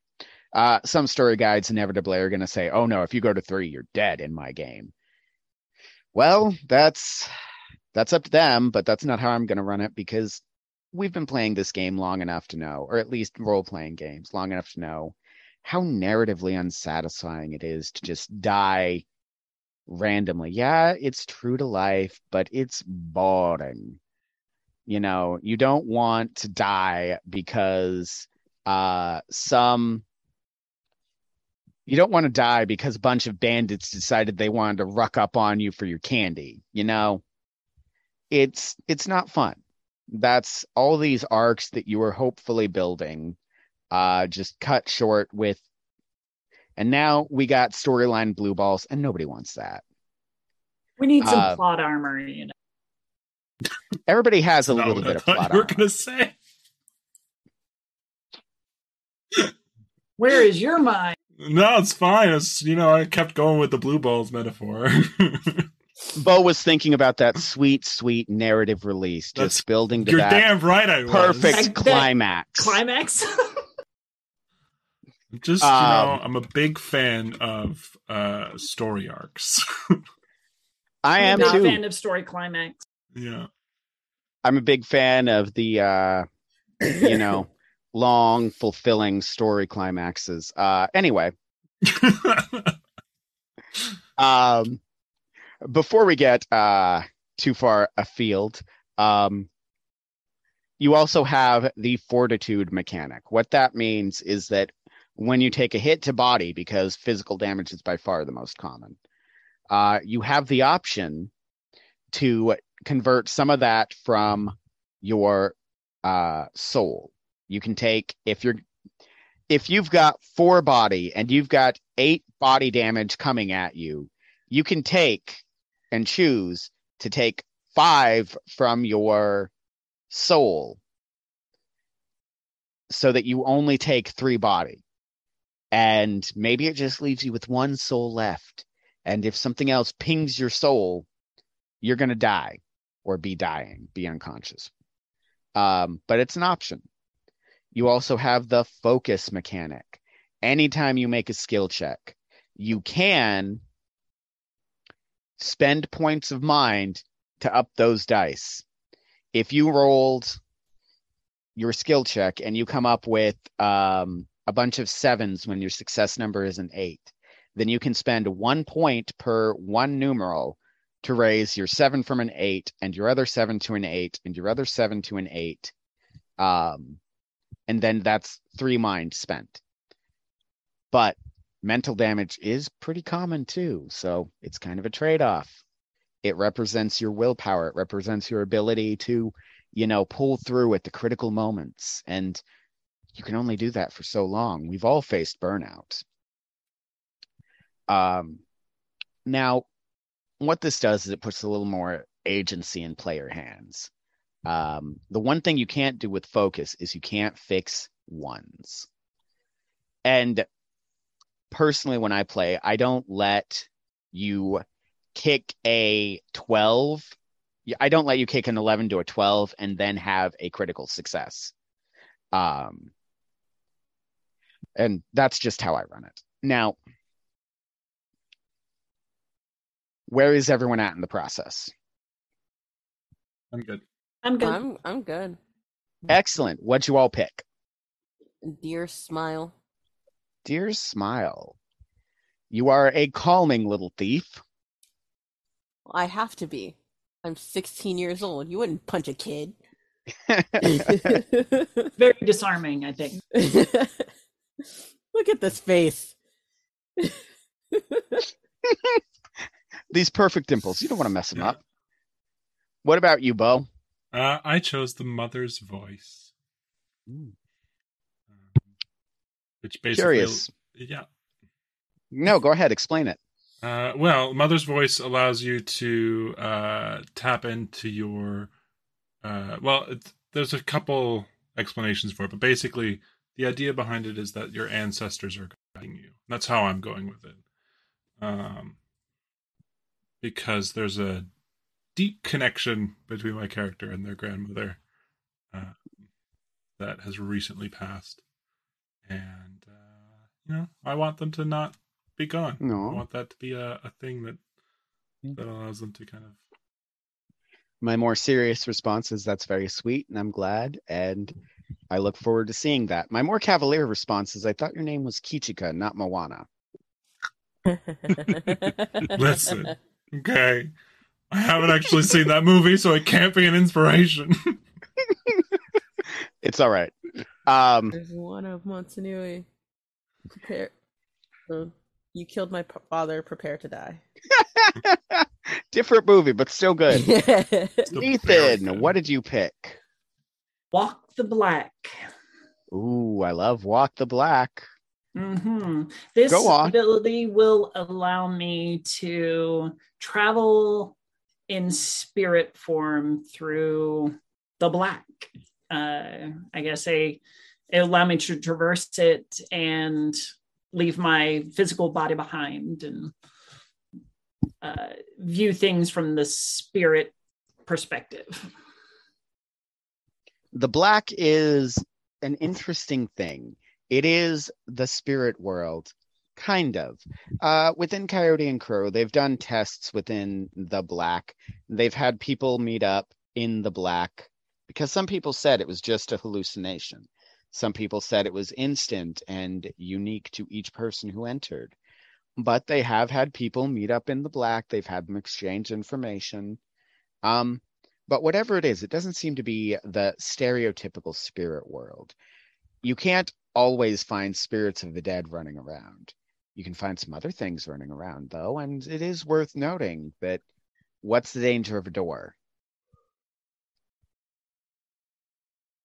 Uh, some story guides inevitably are going to say, oh no, if you go to three, you're dead in my game. Well, that's that's up to them, but that's not how I'm going to run it because we've been playing this game long enough to know, or at least role playing games long enough to know how narratively unsatisfying it is to just die randomly. Yeah, it's true to life, but it's boring. You know, you don't want to die because uh some you don't want to die because a bunch of bandits decided they wanted to ruck up on you for your candy, you know? It's it's not fun. That's all these arcs that you were hopefully building uh just cut short with and now we got storyline blue balls and nobody wants that. We need some Uh, plot armor, you know. <laughs> Everybody has a Not little what I bit of thought plot you were armor. gonna say. Where is your mind? No, it's fine. It's you know I kept going with the blue balls metaphor. <laughs> Bo was thinking about that sweet, sweet narrative release, just That's- building to You're that damn right I was. perfect That- that climax. Climax? <laughs> Just you know, Um, I'm a big fan of uh story arcs. I am I'm not a too. fan of story climax. yeah. I'm a big fan of the uh you know long fulfilling story climaxes. Uh anyway, <laughs> um before we get uh too far afield, um you also have the fortitude mechanic. What that means is that when you take a hit to body, because physical damage is by far the most common, uh, you have the option to convert some of that from your uh, soul. You can take if you're if you've got four body and you've got eight body damage coming at you, you can take and choose to take five from your soul so that you only take three body. And maybe it just leaves you with one soul left. And if something else pings your soul, you're going to die or be dying, be unconscious. Um, but it's an option. You also have the focus mechanic. Anytime you make a skill check, you can spend points of mind to up those dice. If you rolled your skill check and you come up with um, a bunch of sevens when your success number is an eight, then you can spend one point per one numeral to raise your seven from an eight and your other seven to an eight and your other seven to an eight. Um, and then that's three mind spent. But mental damage is pretty common too. So it's kind of a trade off. It represents your willpower, it represents your ability to, you know, pull through at the critical moments. And you can only do that for so long. We've all faced burnout. Um, now, what this does is it puts a little more agency in player hands. Um, the one thing you can't do with focus is you can't fix ones. And personally, when I play, I don't let you kick a 12. I don't let you kick an 11 to a 12 and then have a critical success. Um, and that's just how I run it. Now, where is everyone at in the process? I'm good. I'm good. I'm I'm good. Excellent. What'd you all pick? Dear smile. Dear Smile, you are a calming little thief. I have to be. I'm 16 years old. You wouldn't punch a kid. <laughs> Very disarming, I think. <laughs> Look at this face. <laughs> These perfect dimples. You don't want to mess them up. What about you, Bo? Uh, I chose the mother's voice, um, which basically, Curious. yeah. No, go ahead. Explain it. Uh, well, mother's voice allows you to uh, tap into your. Uh, well, it's, there's a couple explanations for it, but basically, the idea behind it is that your ancestors are guiding you. That's how I'm going with it. Um, because there's a deep connection between my character and their grandmother uh, that has recently passed, and uh, you know, I want them to not be gone. No, I want that to be a, a thing that Mm. that allows them to kind of My more serious response is that's very sweet, and I'm glad, and I look forward to seeing that. My more cavalier response is I thought your name was Kichika, not Moana. <laughs> <laughs> listen. Okay, I haven't actually seen that movie, so it can't be an inspiration. <laughs> It's all right. Um, There's one of Montanui. Prepare. Uh, you killed my father. Prepare to die. <laughs> different movie, but still good. <laughs> Still Ethan, good. what did you pick? Walk the Black. Ooh, I love Walk the Black. hmm This ability will allow me to travel in spirit form through the black. Uh, I guess a it allow me to traverse it and leave my physical body behind and uh, view things from the spirit perspective. The black is an interesting thing. it is the spirit world, kind of. Uh, within Coyote and Crow, they've done tests within the black. They've had people meet up in the black because some people said it was just a hallucination. Some people said it was instant and unique to each person who entered. But they have had people meet up in the black. They've had them exchange information. Um, but whatever it is, it doesn't seem to be the stereotypical spirit world. You can't always find spirits of the dead running around. You can find some other things running around, though, and it is worth noting that what's the danger of a door?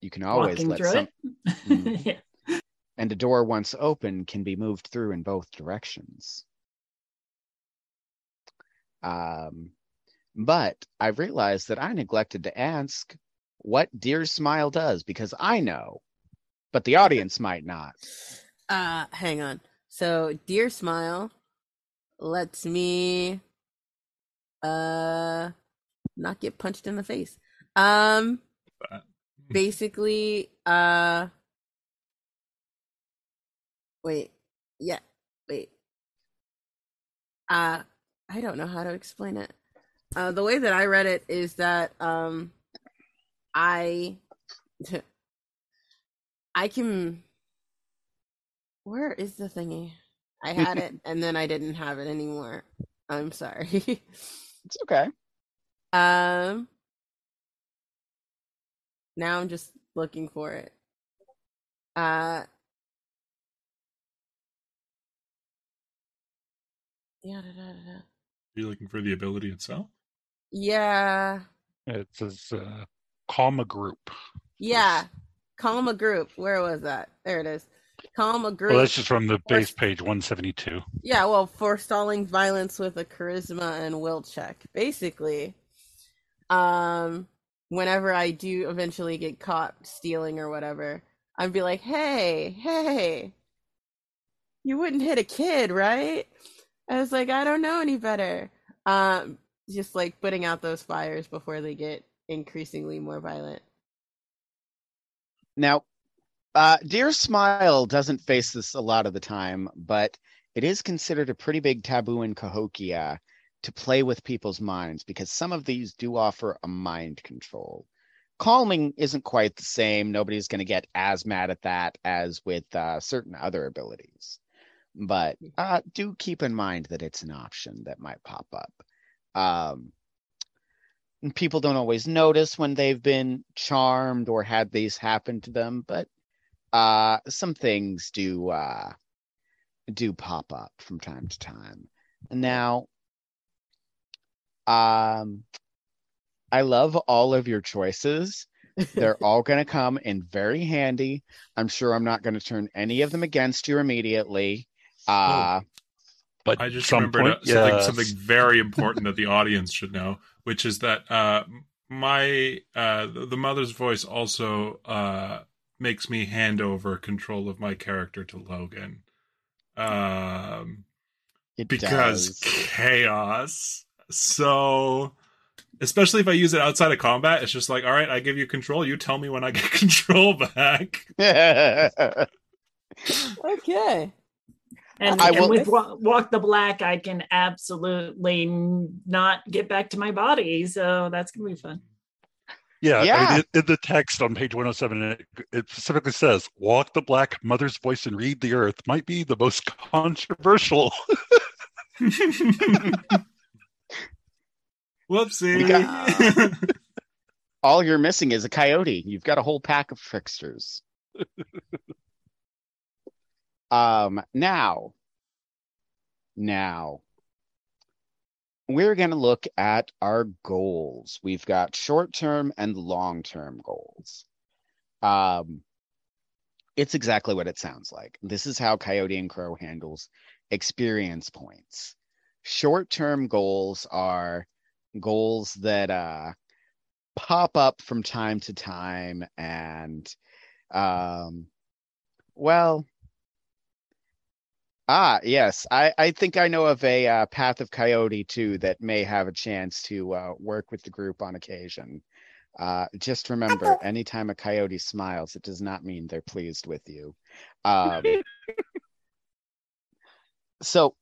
You can always Walking let through some, it. Mm. <laughs> Yeah. and a door once open can be moved through in both directions. Um, but I realized that I neglected to ask what Dear Smile does because I know, but the audience might not. Uh, hang on. So, Dear Smile lets me uh not get punched in the face. Um basically uh wait. Yeah. Wait. Uh I don't know how to explain it. Uh the way that I read it is that um I <laughs> I can where is the thingy? I had it and then I didn't have it anymore. I'm sorry. It's okay. <laughs> um now I'm just looking for it. Uh yeah, da, da, da, da. Are you looking for the ability itself? yeah, It says uh, calm a group. yeah. Calm a group. Where was that? There it is. Calm a group. Well, that's just from the base What's- page 172. Yeah, well, forestalling violence with a charisma and will check. Basically, um, whenever I do eventually get caught stealing or whatever, I'd be like, "Hey, hey, you wouldn't hit a kid, right?" I was like, "I don't know any better." Um, just like putting out those fires before they get increasingly more violent. Now, uh, Dear Smile doesn't face this a lot of the time, but it is considered a pretty big taboo in Cahokia to play with people's minds because some of these do offer a mind control. Calming isn't quite the same. Nobody's going to get as mad at that as with uh, certain other abilities. But uh, do keep in mind that it's an option that might pop up. Um, people don't always notice when they've been charmed or had these happen to them, but uh, some things do uh, do pop up from time to time. Now, um, I love all of your choices. They're <laughs> all going to come in very handy. I'm sure I'm not going to turn any of them against you immediately. Uh, But I just remembered point, uh, something, yes. something very important that the audience should know, which is that uh, my uh, the, the mother's voice also uh, makes me hand over control of my character to Logan, um, it because does. chaos. So, especially if I use it outside of combat, it's just like, all right, I give you control. You tell me when I get <laughs> control back. <laughs> Okay. And, I and will- with Wa- Walk the Black, I can absolutely not get back to my body. So that's going to be fun. Yeah, I mean, in, in the text on page 107, it, it specifically says, Walk the black mother's voice and read the earth might be the most controversial. <laughs> Whoopsie. We got- <laughs> all you're missing is a coyote. You've got a whole pack of tricksters. <laughs> um, now, now, we're going to look at our goals. We've got short-term and long-term goals. Um, it's exactly what it sounds like. This is how Coyote and Crow handles experience points. Short-term goals are goals that uh pop up from time to time and um well ah yes i i think i know of a uh, path of coyote too that may have a chance to uh, work with the group on occasion Uh, just remember, anytime a coyote smiles, it does not mean they're pleased with you. Um, <laughs> so,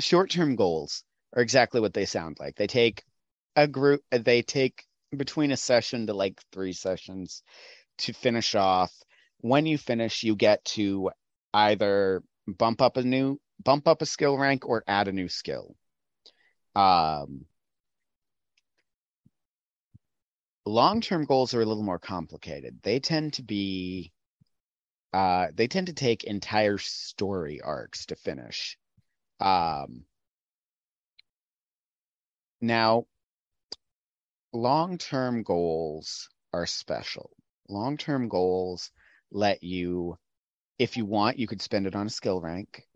short-term goals are exactly what they sound like. They take a group. They take between a session to like three sessions to finish off. When you finish, you get to either bump up a new bump up a skill rank or add a new skill. Um, long-term goals are a little more complicated. They tend to be uh, they tend to take entire story arcs to finish. Um, now, long-term goals are special. Long-term goals let you, if you want, you could spend it on a skill rank.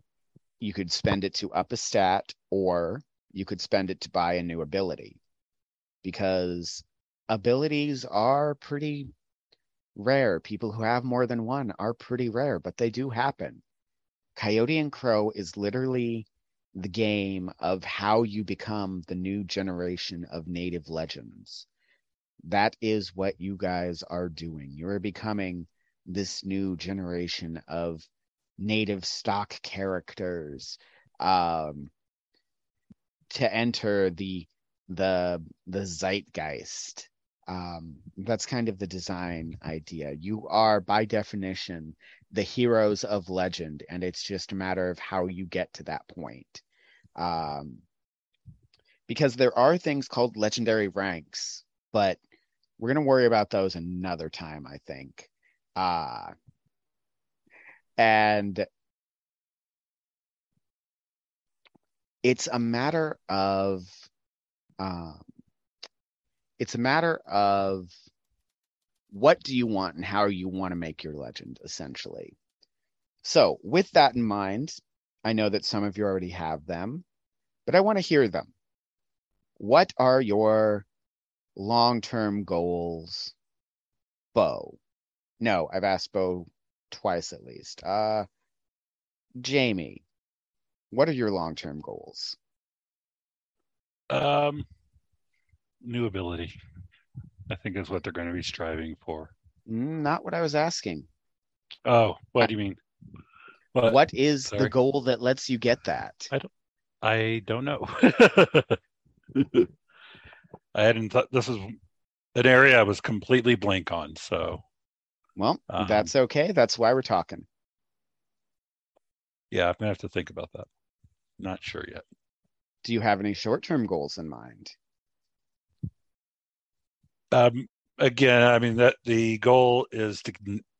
You could spend it to up a stat, or you could spend it to buy a new ability. Because abilities are pretty rare. People who have more than one are pretty rare, but they do happen. Coyote and Crow is literally the game of how you become the new generation of native legends. That is what you guys are doing. You're becoming this new generation of native stock characters um, to enter the the the zeitgeist. Um, that's kind of the design idea. You are, by definition, the heroes of legend, and it's just a matter of how you get to that point. Um, because there are things called legendary ranks, but we're going to worry about those another time, I think. Uh, and it's a matter of um, it's a matter of what do you want and how you want to make your legend essentially. So with that in mind i know that some of you already have them but i want to hear them. What are your long-term goals bo no i've asked bo twice at least uh jamie what are your long-term goals Um, new ability. I think is what they're going to be striving for. Mm, not what i was asking Oh, what do you mean? What? what is the goal that lets you get that I don't. I don't know. <laughs> I hadn't thought this is an area I was completely blank on. So Well, Um, that's okay. That's why we're talking. yeah, I'm gonna have to think about that. Not sure yet. Do you have any short-term goals in mind? Um, again, I mean that the goal is to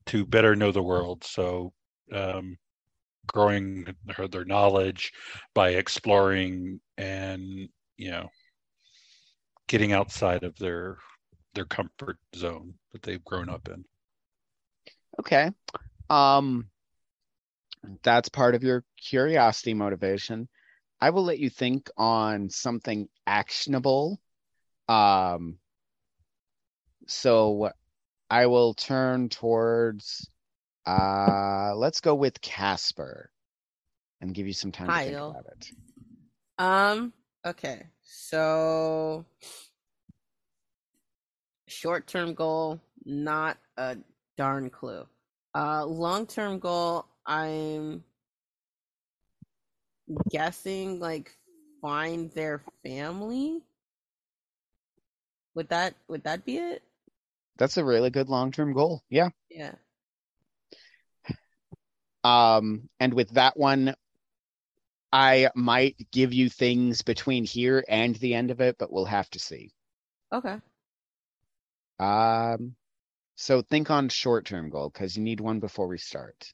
to better know the world. So, um, growing their, their knowledge by exploring and you know getting outside of their their comfort zone that they've grown up in. Okay. Um that's part of your curiosity motivation. I will let you think on something actionable. Um so I will turn towards uh let's go with Casper and give you some time to think about it. Um. Okay. So, short-term goal, not a darn clue. Uh, long-term goal, I'm guessing like find their family. Would that would that be it? That's a really good long-term goal. Yeah. Yeah. Um, and with that one, I might give you things between here and the end of it, but we'll have to see. Okay. Um, so think on short-term goal because you need one before we start.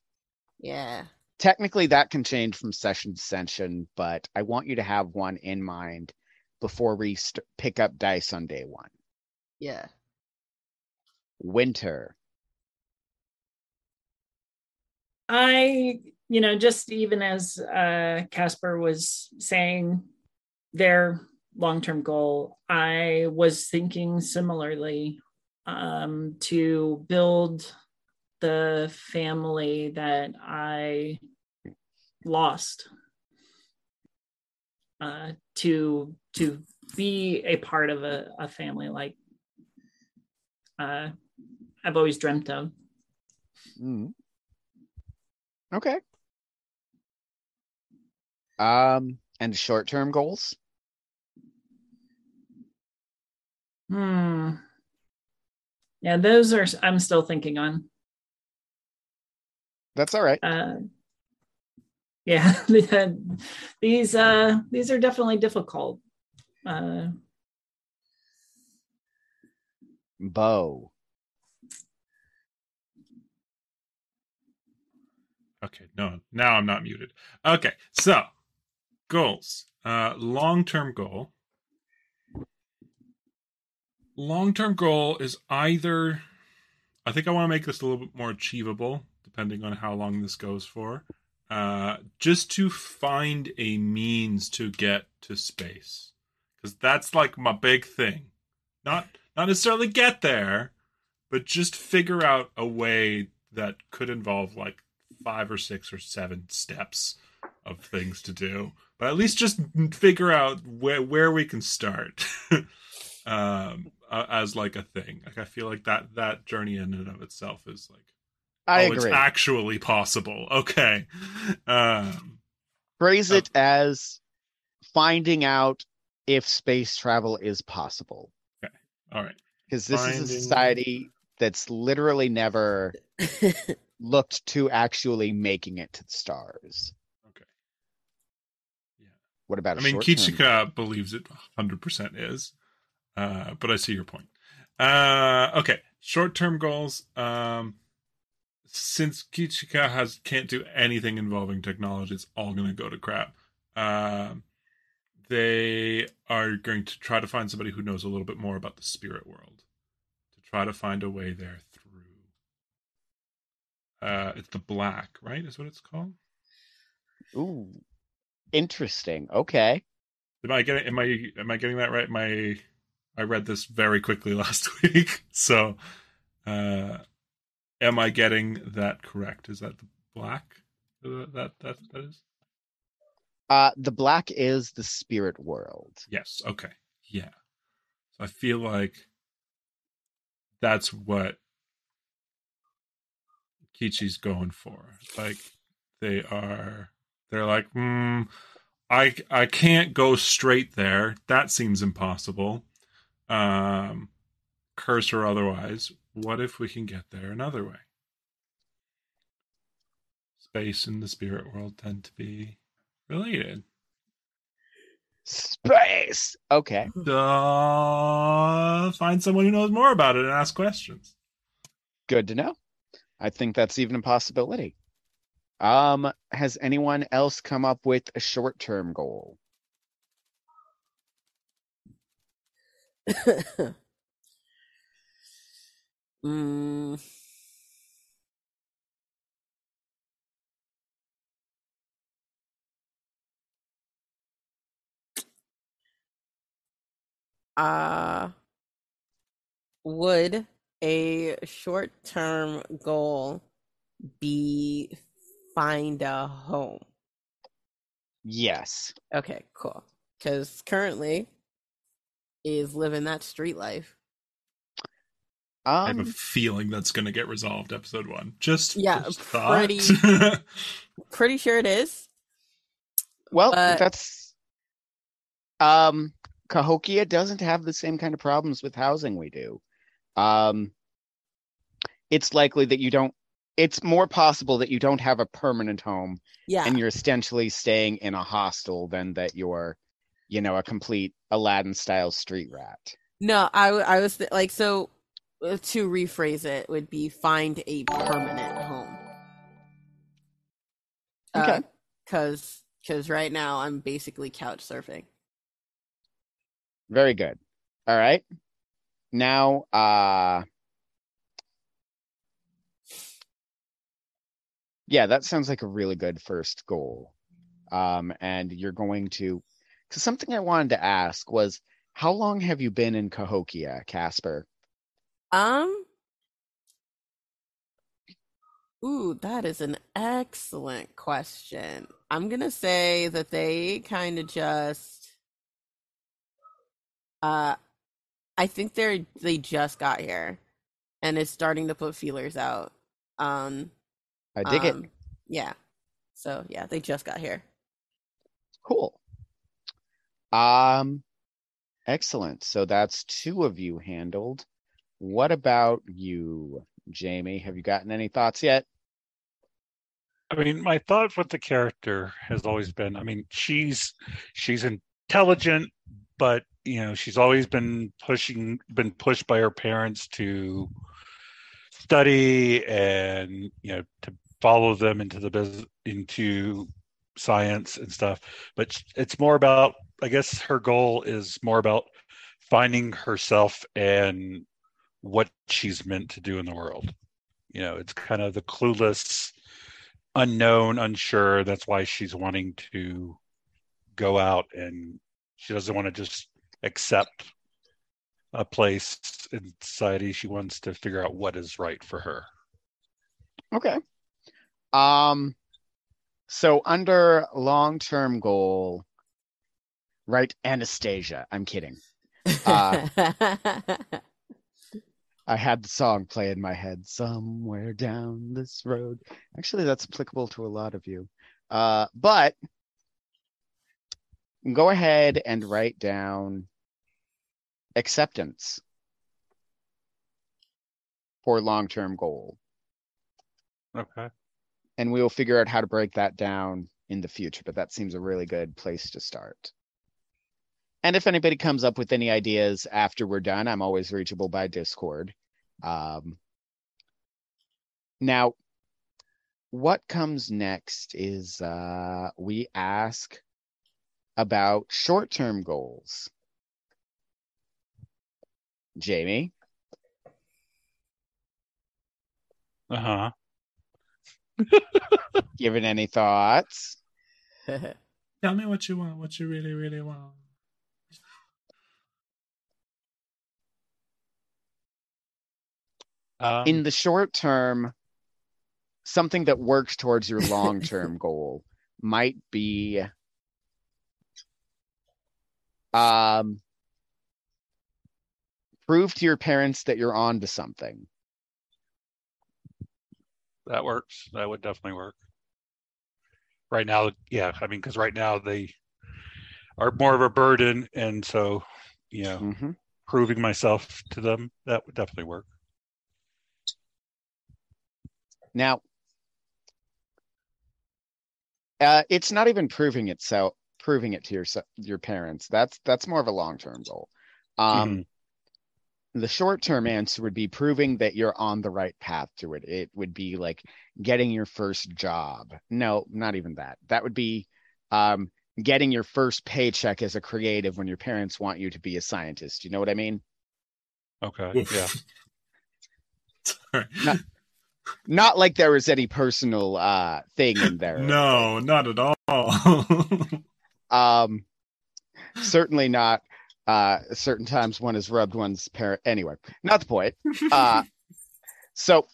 Yeah. Technically, that can change from session to session, but I want you to have one in mind before we st- pick up dice on day one. Yeah. Winter. I, you know, just even as uh, Casper was saying their long term goal, I was thinking similarly um, to build the family that I lost. Uh, to to be a part of a, a family like uh, I've always dreamt of. Mm. Okay. Um, and short-term goals. Hmm. Yeah, those are I'm still thinking on. That's all right. Uh, yeah, <laughs> these uh, these are definitely difficult. Uh, Bow. Okay, no, now I'm not muted. Okay, so goals. Uh, long term goal. Long term goal is either, I think I want to make this a little bit more achievable, depending on how long this goes for. Uh, just to find a means to get to space, because that's like my big thing. Not not necessarily get there, but just figure out a way that could involve like five or six or seven steps of things to do, but at least just figure out where where we can start <laughs> um, uh, as like a thing. Like I feel like that that journey in and of itself is like I oh, agree. it's actually possible. Okay, um, Phrase Oh. it as finding out if space travel is possible. Okay. All right. Because this is a society that's literally never <laughs> looked to actually making it to the stars. Okay. Yeah. What about a I mean, short-term Kichika believes it 100% is, uh, but I see your point. Uh, okay, short-term goals. Um, since Kichika has can't do anything involving technology, it's all going to go to crap. Um, they are going to try to find somebody who knows a little bit more about the spirit world to try to find a way there through. Uh, it's the black, right? Is what it's called. Ooh, interesting. Okay. Am I getting am I am I getting that right? My I read this very quickly <laughs> last week. So uh am I getting that correct? Is that the black that that that is? Uh, the black is the spirit world. Yes. Okay. Yeah. So I feel like that's what Kichi's going for. Like they are they're like, hmm, I I can't go straight there. That seems impossible. Um curse or otherwise. What if we can get there another way? Space and the spirit world tend to be related. Space. Okay. Uh, find someone who knows more about it and ask questions. Good to know. I think that's even a possibility. Um, has anyone else come up with a short-term goal? <laughs> mm, uh, would a short term goal be find a home? Yes. Okay, cool. Because currently is living that street life. I have a Um, feeling that's going to get resolved episode one. Just Yeah, just pretty- <laughs> Pretty sure it is. well, but- that's um Cahokia doesn't have the same kind of problems with housing we do. Um it's likely that you don't it's more possible that you don't have a permanent home Yeah. and you're essentially staying in a hostel than that you're you know a complete Aladdin style street rat. No, i, I was th- like, so uh, to rephrase it would be find a permanent home. Okay. Because because right now I'm basically couch surfing. Very good. All right. Now, uh Yeah, that sounds like a really good first goal. Um and you're going to cuz something I wanted to ask was how long have you been in Cahokia, Casper? Um. Ooh, that is an excellent question. I'm gonna say that they kind of just. Uh, I think they're they just got here. and is starting to put feelers out. Um, I dig um, it. Yeah. So yeah, they just got here. Cool. Um, excellent. So that's two of you handled. What about you, Jamie? Have you gotten any thoughts yet? I mean, my thought with the character has always been, I mean, she's she's intelligent, but you know, she's always been pushing been pushed by her parents to study and you know to follow them into the business into science and stuff but it's more about i guess her goal is more about finding herself and what she's meant to do in the world. You know it's kind of the clueless unknown unsure. That's why she's wanting to go out and she doesn't want to just accept a place in society. She wants to figure out what is right for her. Okay. Um, so under long-term goal, right? Anastasia. I'm kidding. Uh, <laughs> I had the song play in my head somewhere down this road. Actually, that's applicable to a lot of you. Uh, but go ahead and write down acceptance for long-term goal. okay and we will figure out how to break that down in the future. But that seems a really good place to start. And if anybody comes up with any ideas after we're done, I'm always reachable by Discord. Um, now, what comes next is uh, we ask about short term goals. Jamie, uh-huh given any thoughts? <laughs> Tell me what you want, what you really, really want. Um, in the short term, something that works towards your long <laughs> term goal might be um prove to your parents that you're on to something. that works that would definitely work right now yeah i mean because right now they are more of a burden and so you know Mhm. proving myself to them that would definitely work Now, uh, it's not even proving itself, proving it to your your parents. That's that's more of a long term goal. Um, The short term answer would be proving that you're on the right path to it. It would be like getting your first job. No, not even that. That would be um, getting your first paycheck as a creative when your parents want you to be a scientist. You know what I mean? okay yeah <laughs> Sorry. No. Not like there was any personal uh, thing in there. <laughs> No, not at all. <laughs> um certainly not uh certain times one has rubbed one's parent anyway not the point <laughs> uh so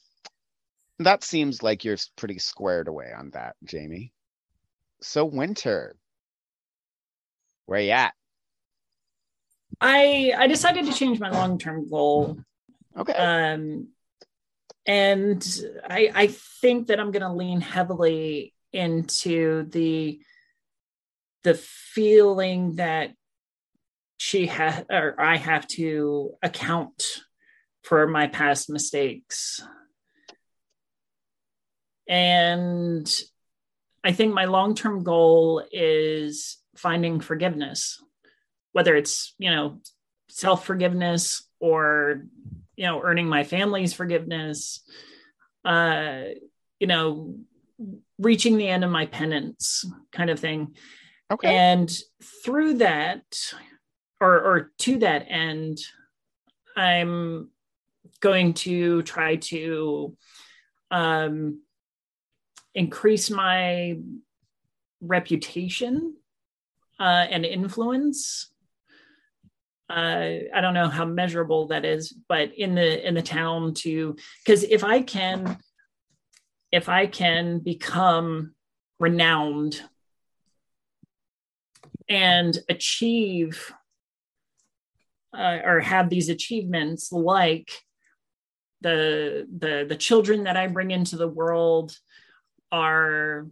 that seems like you're pretty squared away on that jamie so winter where you at I I decided to change my long term goal, okay um, and I I think that I'm going to lean heavily into the the feeling that she has or I have to account for my past mistakes, and I think my long term goal is finding forgiveness whether it's you know self forgiveness or you know earning my family's forgiveness uh you know reaching the end of my penance kind of thing. Okay. And through that or or to that end i'm going to try to um increase my reputation uh, and influence uh, I don't know how measurable that is, but in the in the town to because if I can if I can become renowned and achieve uh, or have these achievements like the the the children that I bring into the world are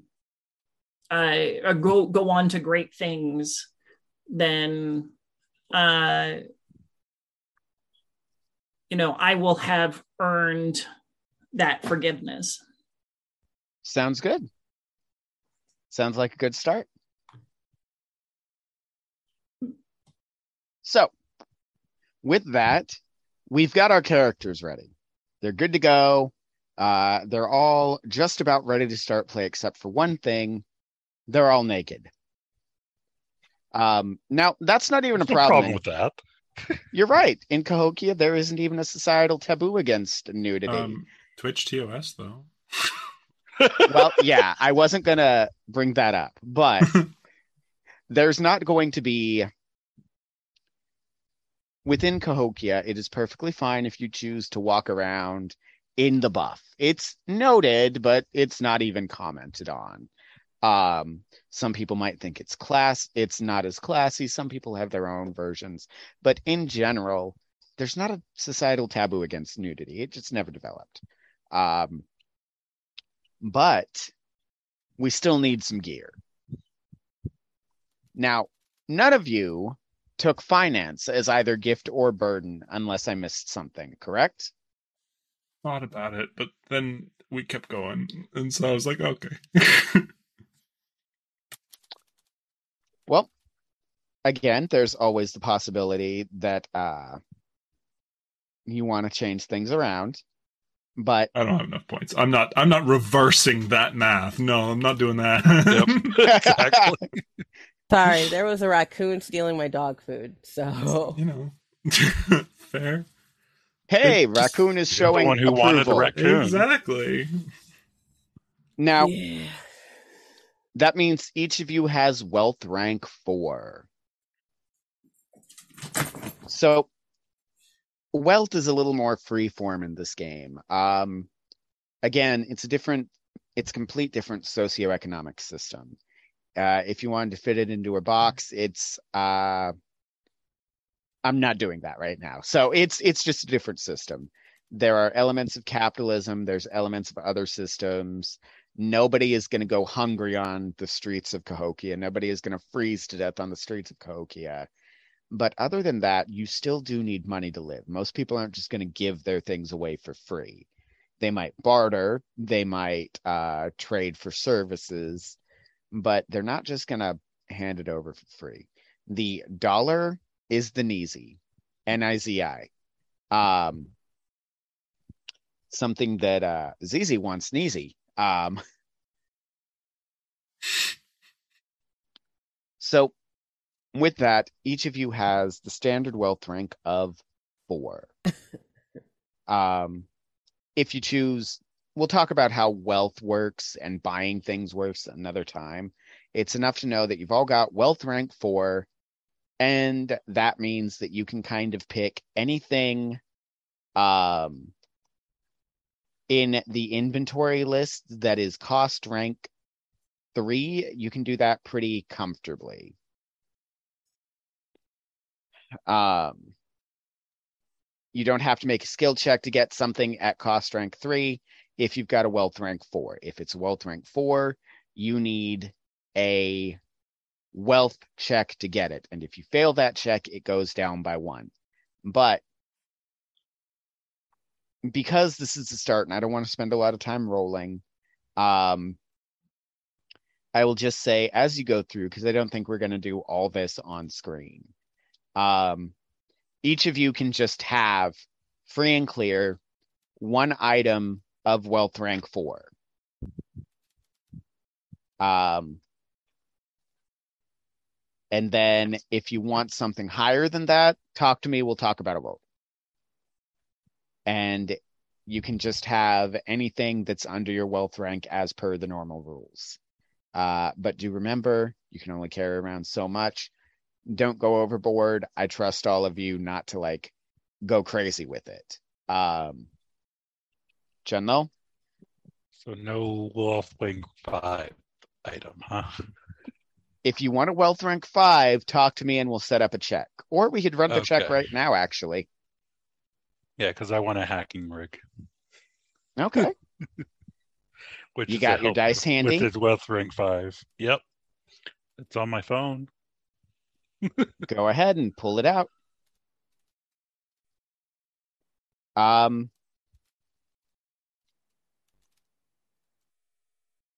uh, go go on to great things, then uh, you know I will have earned that forgiveness. Sounds good. Sounds like a good start. So, with that, we've got our characters ready. They're good to go. Uh, they're all just about ready to start play, except for one thing they're all naked. Um, now, that's not even a No problem. problem with that. You're right. In Cahokia, there isn't even a societal taboo against nudity. Um, Twitch TOS though. <laughs> well, yeah, I wasn't going to bring that up, but <laughs> there's not going to be. Within Cahokia, it is perfectly fine if you choose to walk around in the buff. It's noted, but it's not even commented on. Um, some people might think it's class. It's not as classy. Some people have their own versions, but in general, there's not a societal taboo against nudity. It just never developed. Um, but we still need some gear. Now, none of you took finance as either gift or burden, unless I missed something, correct? Thought about it, but then we kept going, and so I was like, okay. <laughs> Well, again, there's always the possibility that uh, you want to change things around, but I don't have enough points. I'm not. I'm not reversing that math. No, I'm not doing that. <laughs> Exactly. <laughs> Sorry, there was a raccoon stealing my dog food. So you know, <laughs> fair. hey, Just- raccoon is You're the showing one who wanted the approval. raccoon. Exactly. Now, yeah. That means each of you has wealth rank four. So wealth is a little more free form in this game. Um, again, it's a different, it's complete different socioeconomic system. Uh, if you wanted to fit it into a box, it's uh, I'm not doing that right now. So it's it's just a different system. There are elements of capitalism. There's elements of other systems. Nobody is going to go hungry on the streets of Cahokia. Nobody is going to freeze to death on the streets of Cahokia. But other than that, you still do need money to live. Most people aren't just going to give their things away for free. They might barter, they might uh, trade for services, but they're not just going to hand it over for free. The dollar is the Nizi, N I Z I. Um, something that uh, Zizi wants, Nizi. Um, so, with that, each of you has the standard wealth rank of four. <laughs> um, if you choose, we'll talk about how wealth works and buying things works another time. It's enough to know that you've all got wealth rank four, and that means that you can kind of pick anything um, in the inventory list that is cost rank three. You can do that pretty comfortably. Um, you don't have to make a skill check to get something at cost rank three if you've got a wealth rank four. If it's wealth rank four, you need a wealth check to get it. And if you fail that check, it goes down by one. But because this is the start and I don't want to spend a lot of time rolling, um, I will just say as you go through, because I don't think we're going to do all this on screen. Um, each of you can just have free and clear one item of wealth rank four. Um, and then if you want something higher than that, talk to me. We'll talk about a roll. And you can just have anything that's under your wealth rank as per the normal rules. Uh, but do remember, you can only carry around so much. Don't go overboard. I trust all of you not to like go crazy with it. Um, Junlo? So no wealth rank five item, huh? <laughs> if you want a wealth rank five, talk to me and we'll set up a check. Or we could run the check right now, actually. Yeah, because I want a hacking rig, Okay. <laughs> which You got your help dice handy? with his wealth rank five. Yep, it's on my phone. <laughs> Go ahead and pull it out. Um,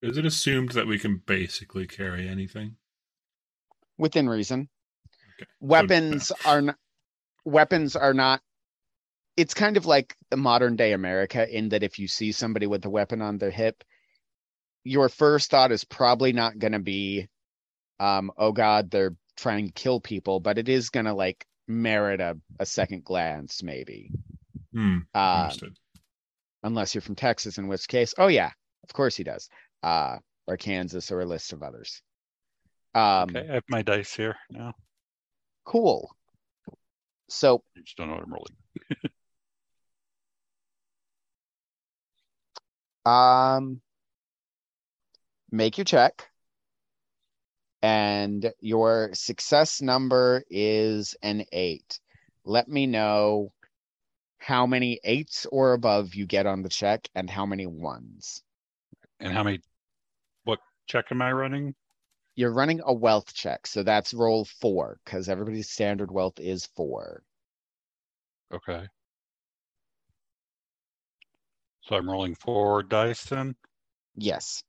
Is it assumed that we can basically carry anything? within reason. Okay. Weapons are not weapons are not it's kind of like the modern day America in that if you see somebody with a weapon on their hip, your first thought is probably not gonna be um, oh god, they're trying to kill people, but it is gonna like merit a, a second glance, maybe. Hmm. Uh, unless you're from Texas, in which case, oh yeah, of course he does. Uh, or Kansas, or a list of others. Um, Okay, I have my dice here now. cool. So I just don't know what I'm rolling. <laughs> Um, make your check. And your success number is an eight. Let me know how many eights or above you get on the check and how many ones. And how many? What check am I running? You're running a wealth check, so that's roll four because everybody's standard wealth is four. Okay. So I'm rolling four dice then. Yes.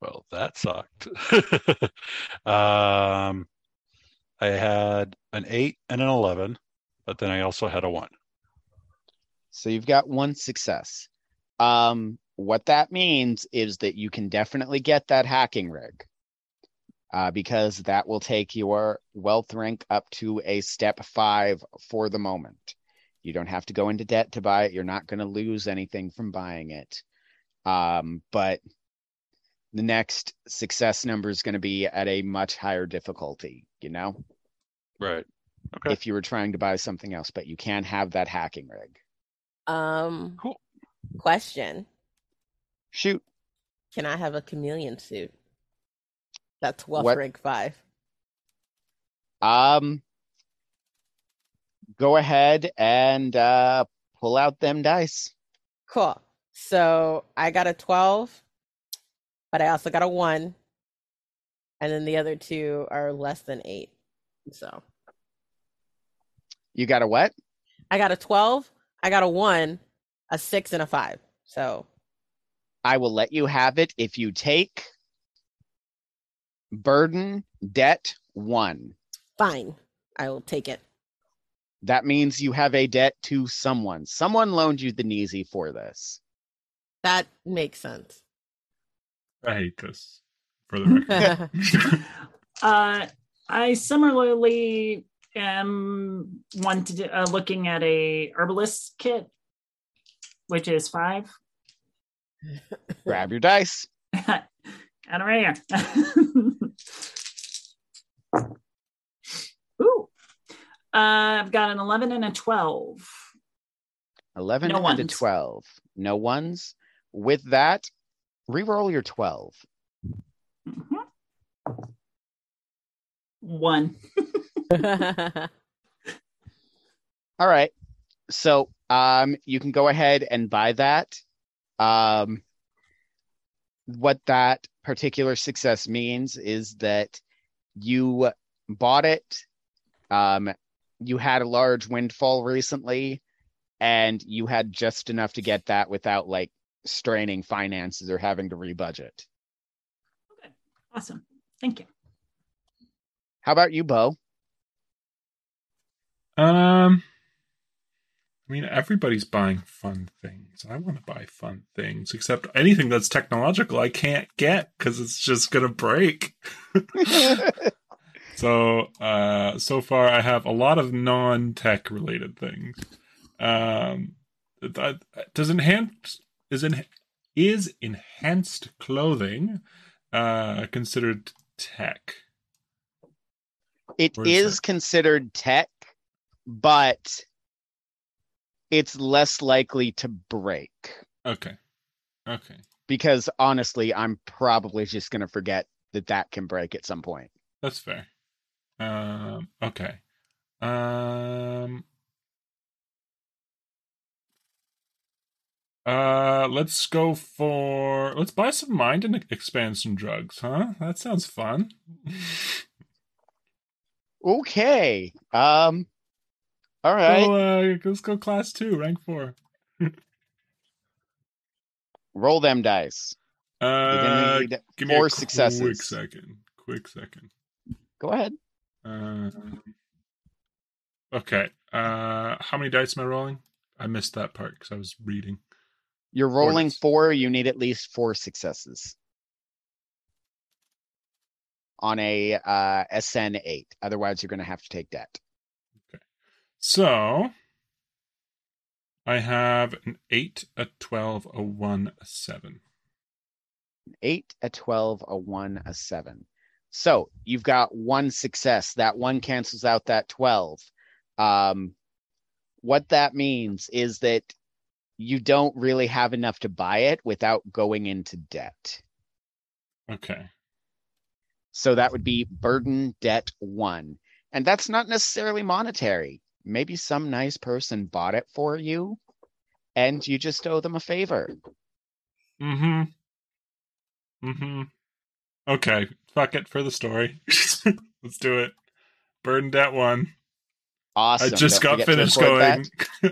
Well, that sucked. <laughs> um, I had an eight and an eleven, but then I also had a one. So you've got one success. Um, what that means is that you can definitely get that hacking rig. Uh, because that will take your wealth rank up to a step five for the moment. You don't have to go into debt to buy it. You're not going to lose anything from buying it. Um, but the next success number is going to be at a much higher difficulty, you know, Right. Okay. if you were trying to buy something else, but you can have that hacking rig. Um, Cool. question: Shoot. Can I have a chameleon suit? That's wealth What- rank five. Um, go ahead and uh, pull out them dice. Cool. So I got a twelve, but I also got a one, and then the other two are less than eight. So You got a what? I got a twelve, I got a one, a six, and a five. So I will let you have it if you take burden debt one. fine, I will take it. That means you have a debt to someone. Someone loaned you the Nizi for this. That makes sense. I hate this. For the record. <laughs> <laughs> Uh, I similarly am wanted uh, looking at a herbalist kit, which is five. Grab your dice. <laughs> Got it right here. Ooh. Uh, I've got an 11 and a 12. 11 No and a 12. No ones. With that, reroll your 12. Mhm. One. <laughs> All right. So um you can go ahead and buy that. Um what that particular success means is that you bought it um you had a large windfall recently and you had just enough to get that without like straining finances or having to rebudget. Okay. Awesome. Thank you. How about you, Bo? Um, I mean, everybody's buying fun things. I want to buy fun things, except anything that's technological, I can't get because it's just gonna break. <laughs> so, uh, so far I have a lot of non-tech related things. Um, that does enhanced, is en- is enhanced clothing uh considered tech? It is is considered tech, but it's less likely to break Okay, okay. because honestly, I'm probably just going to forget that that can break at some point. That's fair. Um. Okay. Um. Uh, let's go for let's buy some mind and expand some drugs, huh? That sounds fun. <laughs> Okay. Um. All right. Go, uh, let's go class two, rank four. <laughs> Roll them dice. Uh, give me four a quick second. Quick second. Go ahead. Uh, okay. Uh, how many dice am I rolling? I missed that part because I was reading. You're rolling dice. four. You need at least four successes on a uh, SN eight. Otherwise, you're going to have to take debt. So I have an eight, a twelve, a one, a seven. Eight, a twelve, a one, a seven. So you've got one success. That one cancels out that twelve. Um, what that means is that you don't really have enough to buy it without going into debt. Okay. So that would be burden debt one. And that's not necessarily monetary. Maybe some nice person bought it for you and you just owe them a favor. Mm-hmm. Mm-hmm. Okay. Fuck it for the story. <laughs> Let's do it. Burden debt one. Awesome. I just Don't got finished going. <laughs>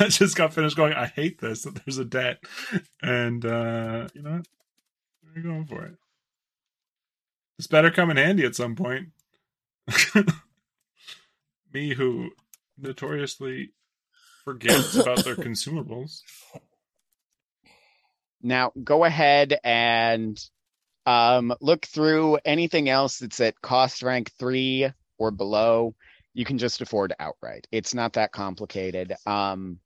I just got finished going. I hate this. That there's a debt, and uh, you know what? We're going for it. This better come in handy at some point. <laughs> Me, who notoriously forgets about their consumables. Now go ahead and um, look through anything else that's at cost rank three or below. You can just afford outright. It's not that complicated. Um,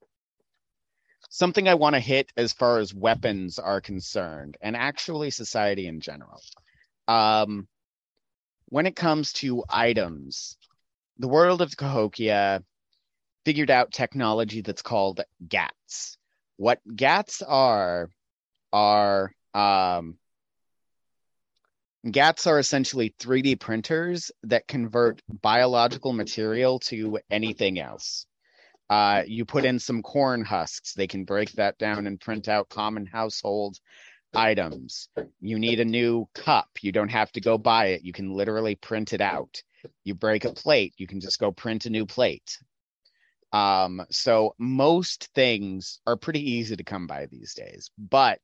something I want to hit as far as weapons are concerned, and actually society in general. Um, when it comes to items, the world of Cahokia figured out technology that's called GATS. What GATS are are um, GATS are essentially 3D printers that convert biological material to anything else. Uh, you put in some corn husks, they can break that down and print out common household items. You need a new cup, you don't have to go buy it, you can literally print it out. You break a plate, you can just go print a new plate. Um, so most things are pretty easy to come by these days, but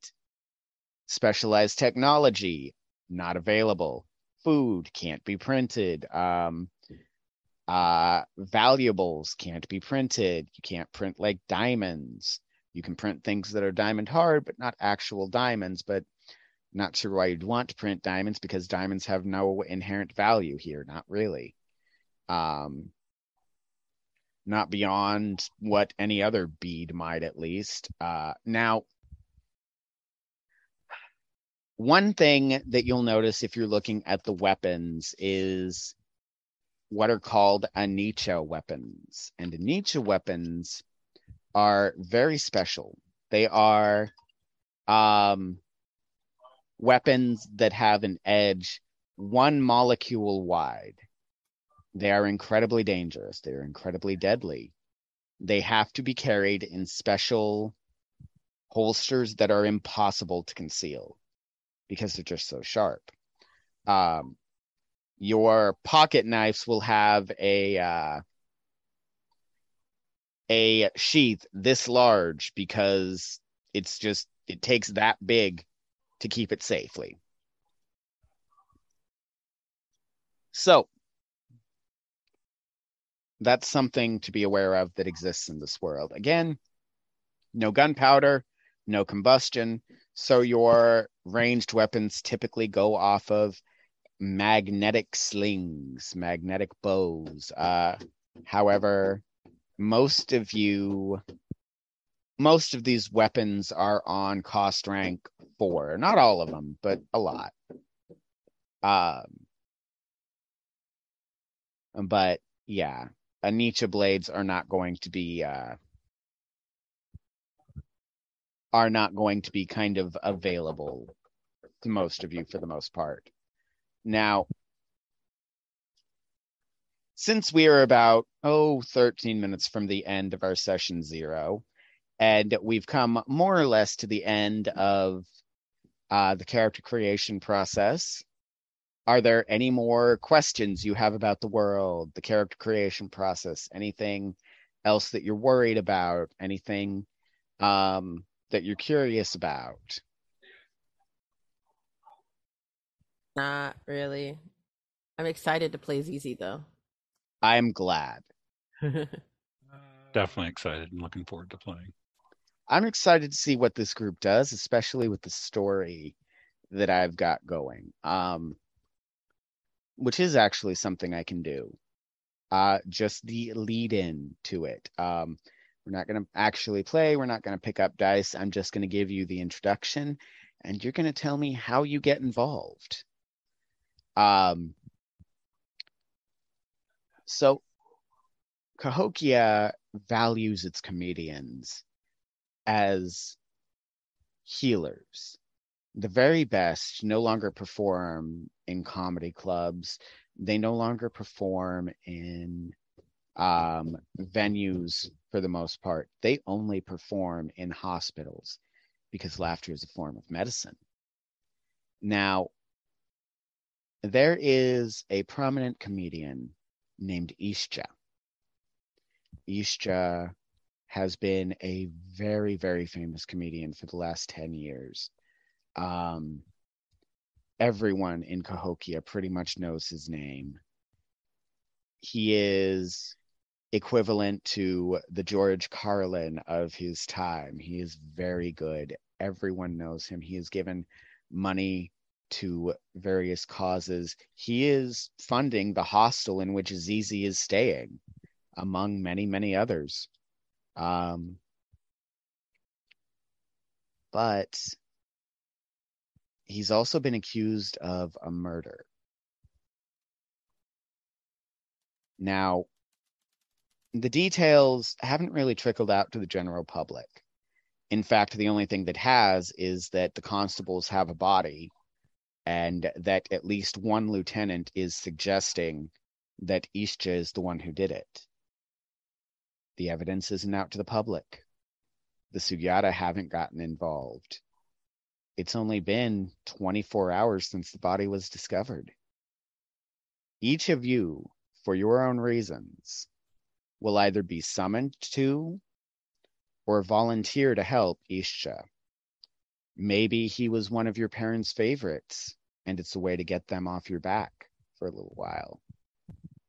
specialized technology not available. Food can't be printed. Um, uh, valuables can't be printed. You can't print like diamonds. You can print things that are diamond hard, but not actual diamonds. But not sure why you'd want to print diamonds because diamonds have no inherent value here. Not really. Um, not beyond what any other bead might, at least. Uh, now, one thing that you'll notice if you're looking at the weapons is what are called Anicha weapons. And Anicha weapons are very special. They are um, weapons that have an edge one molecule wide. They are incredibly dangerous. They are incredibly deadly. They have to be carried in special holsters that are impossible to conceal because they're just so sharp. Um, your pocket knives will have a uh, a sheath this large because it's just it takes that big to keep it safely. So that's something to be aware of that exists in this world. Again, no gunpowder, no combustion. So your ranged weapons typically go off of magnetic slings, magnetic bows. Uh, however, most of you, most of these weapons are on cost rank four. Not all of them, but a lot. Um, but yeah, Anicha blades are not going to be uh, are not going to be kind of available to most of you for the most part. Now, since we are about oh 13 minutes from the end of our session zero and we've come more or less to the end of uh, the character creation process are there any more questions you have about the world the character creation process anything else that you're worried about anything um, that you're curious about Not really. I'm excited to play ZZ though. i'm glad <laughs> Definitely excited and looking forward to playing. I'm excited to see what this group does, especially with the story that I've got going. Um, which is actually something I can do. Uh, just the lead in to it. Um, we're not going to actually play. We're not going to pick up dice. I'm just going to give you the introduction, and you're going to tell me how you get involved. Um, so Cahokia values its comedians as healers. The very best no longer perform in comedy clubs. They no longer perform in um, venues for the most part. They only perform in hospitals because laughter is a form of medicine. Now, there is a prominent comedian named Ishja. Ishja has been a very, very famous comedian for the last 10 years. Um, everyone in Cahokia pretty much knows his name. He is equivalent to the George Carlin of his time. He is very good. Everyone knows him. He has given money to various causes. He is funding the hostel in which Zizi is staying, among many, many others. Um, but he's also been accused of a murder. Now, the details haven't really trickled out to the general public. In fact, the only thing that has is that the constables have a body and that at least one lieutenant is suggesting that Ishja is the one who did it. The evidence isn't out to the public. The Sugyata haven't gotten involved. It's only been 24 hours since the body was discovered. Each of you, for your own reasons, will either be summoned to or volunteer to help Ishja. Maybe he was one of your parents' favorites, and it's a way to get them off your back for a little while.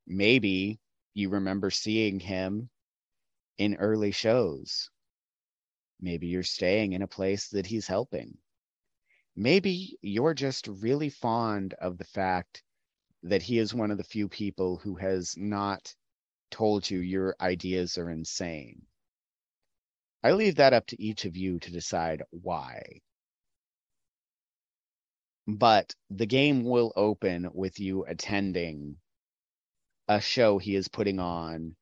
Maybe you remember seeing him in early shows. Maybe you're staying in a place that he's helping. Maybe you're just really fond of the fact that he is one of the few people who has not told you your ideas are insane. I leave that up to each of you to decide why. But the game will open with you attending a show he is putting on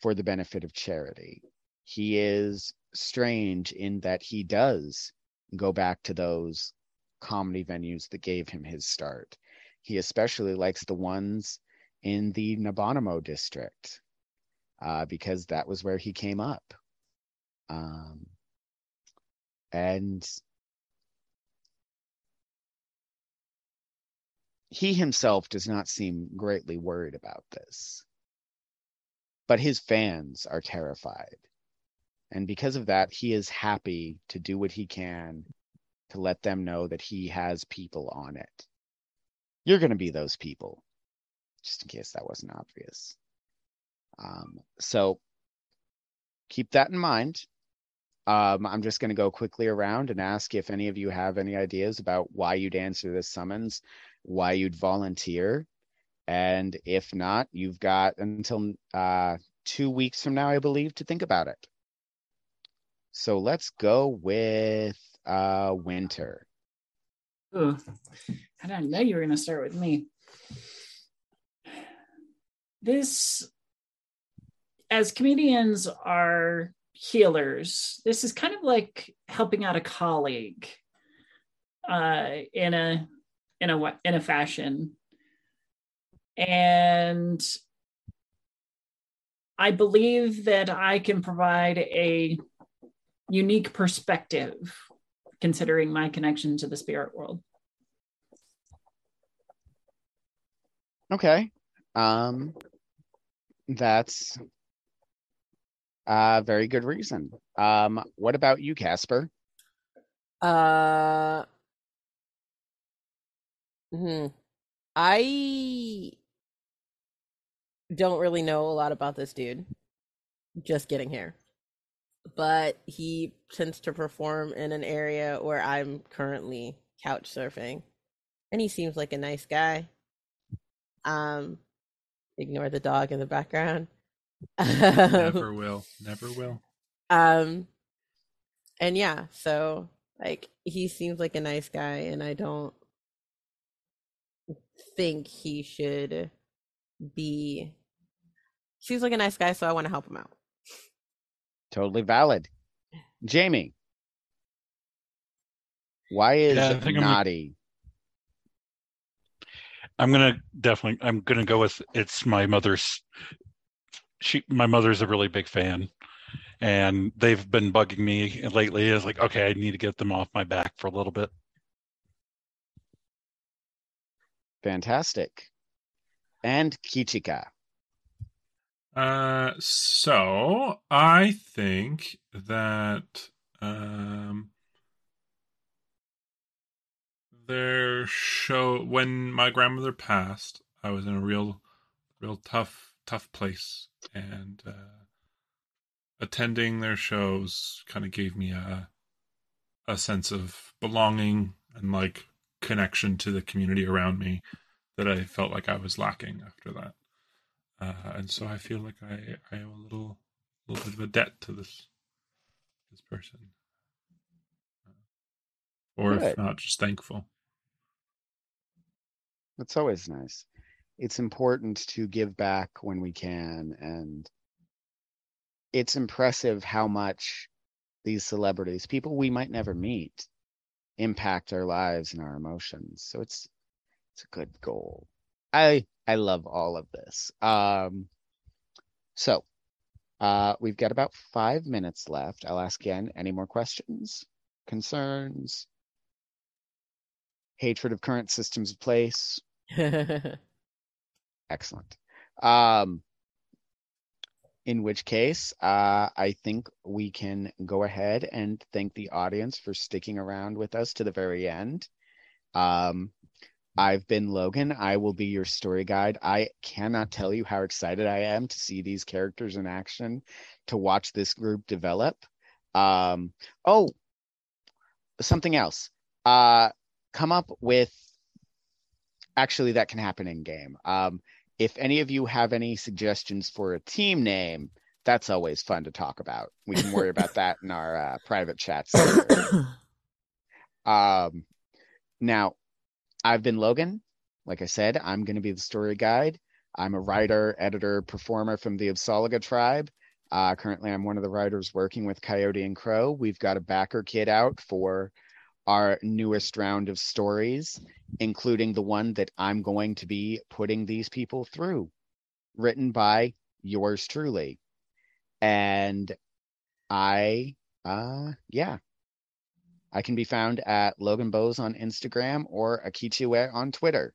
for the benefit of charity. He is strange in that he does go back to those comedy venues that gave him his start. He especially likes the ones in the Nabanamo district uh, because that was where he came up. Um, and he himself does not seem greatly worried about this. But his fans are terrified. And because of that, he is happy to do what he can to let them know that he has people on it. You're going to be those people, just in case that wasn't obvious. Um, so keep that in mind. Um, I'm just going to go quickly around and ask if any of you have any ideas about why you'd answer this summons, why you'd volunteer. And if not, you've got until uh, two weeks from now, I believe, to think about it. So let's go with uh, winter. Ooh, I didn't know you were going to start with me. This, as comedians are healers, this is kind of like helping out a colleague uh, in a in a in a fashion, and I believe that I can provide a unique perspective considering my connection to the spirit world. Okay. Um that's a very good reason. Um what about you, Casper? Uh, hmm. I don't really know a lot about this dude. Just getting here. But he tends to perform in an area where I'm currently couch surfing. And he seems like a nice guy. Um, ignore the dog in the background. Never <laughs> will. Never will. Um, and yeah, so like he seems like a nice guy, and I don't think he should be. Seems like a nice guy, so I want to help him out. Totally valid. Jamie. Why is Yeah, think I'm- naughty? I'm gonna definitely. I'm gonna go with it's my mother's. She, my mother's a really big fan, and they've been bugging me lately. It's like, okay, I need to get them off my back for a little bit. Fantastic. And Kichika. Uh, so I think that um, their show when my grandmother passed, I was in a real, real tough, tough place, and uh, attending their shows kind of gave me a a sense of belonging and like connection to the community around me that I felt like I was lacking after that uh, and so I feel like I I owe a little little bit of a debt to this this person, or Good. if not, just thankful. That's always nice. It's important to give back when we can, and it's impressive how much these celebrities, people we might never meet, impact our lives and our emotions. So it's it's a good goal. I I love all of this. Um, so uh, we've got about five minutes left. I'll ask again. Any more questions, concerns, hatred of current systems of place? <laughs> Excellent. Um, in which case, uh, I think we can go ahead and thank the audience for sticking around with us to the very end. Um, I've been Logan. I will be your story guide. I cannot tell you how excited I am to see these characters in action, to watch this group develop. Um, oh, something else. Uh, come up with actually that can happen in game. Um, if any of you have any suggestions for a team name, that's always fun to talk about. We can worry about that in our uh, private chats. <coughs> Um, now, I've been Logan. Like I said, I'm going to be the story guide. I'm a writer, editor, performer from the Absolga tribe. Uh, currently, I'm one of the writers working with Coyote and Crow. We've got a backer kit out for our newest round of stories, including the one that I'm going to be putting these people through, written by yours truly. And I, uh, yeah, I can be found at Logan Bose on Instagram or Akichiwe on Twitter.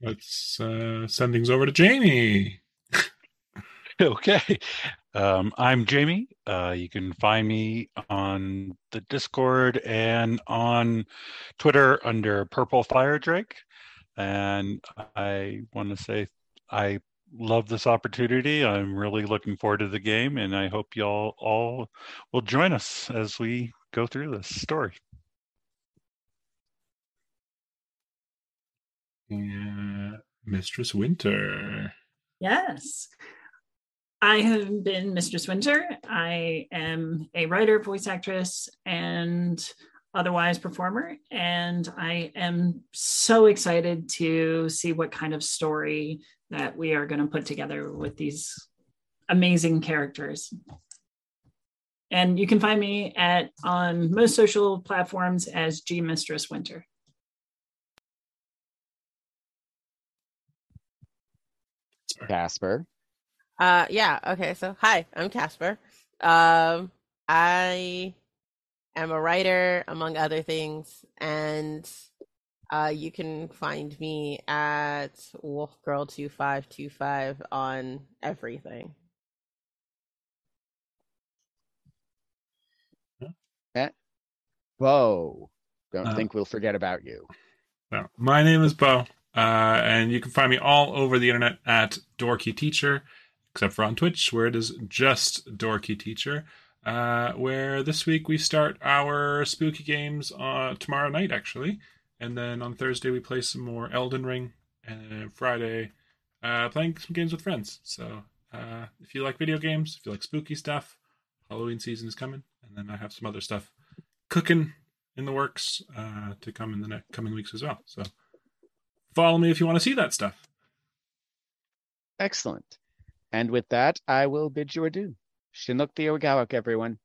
Let's uh, send things over to Jamie. <laughs> Okay. Um, I'm Jamie. Uh, you can find me on the Discord and on Twitter under Purple Fire Drake. And I want to say I love this opportunity. I'm really looking forward to the game, and I hope y'all all will join us as we go through this story. And Mistress Winter. Yes. I have been Mistress Winter. I am a writer, voice actress, and otherwise performer. And I am so excited to see what kind of story that we are going to put together with these amazing characters. And you can find me at on most social platforms as G Mistress Winter. Casper. Casper. Uh, yeah. Okay. So, hi, I'm Casper. Um, I am a writer, among other things, and uh, you can find me at wolfgirl2525 on everything. Bo. Don't Uh, think we'll forget about you. No, my name is Bo, uh, and you can find me all over the internet at Dorky Teacher, except for on Twitch, where it is just Dorky Teacher. Uh, where this week we start our spooky games uh, tomorrow night, actually, and then on Thursday we play some more Elden Ring, and Friday uh, playing some games with friends. So uh, if you like video games, if you like spooky stuff, Halloween season is coming, and then I have some other stuff cooking in the works uh, to come in the next coming weeks as well. So follow me if you want to see that stuff. Excellent. And with that, I will bid you adieu. Chinook the Ogawak, everyone.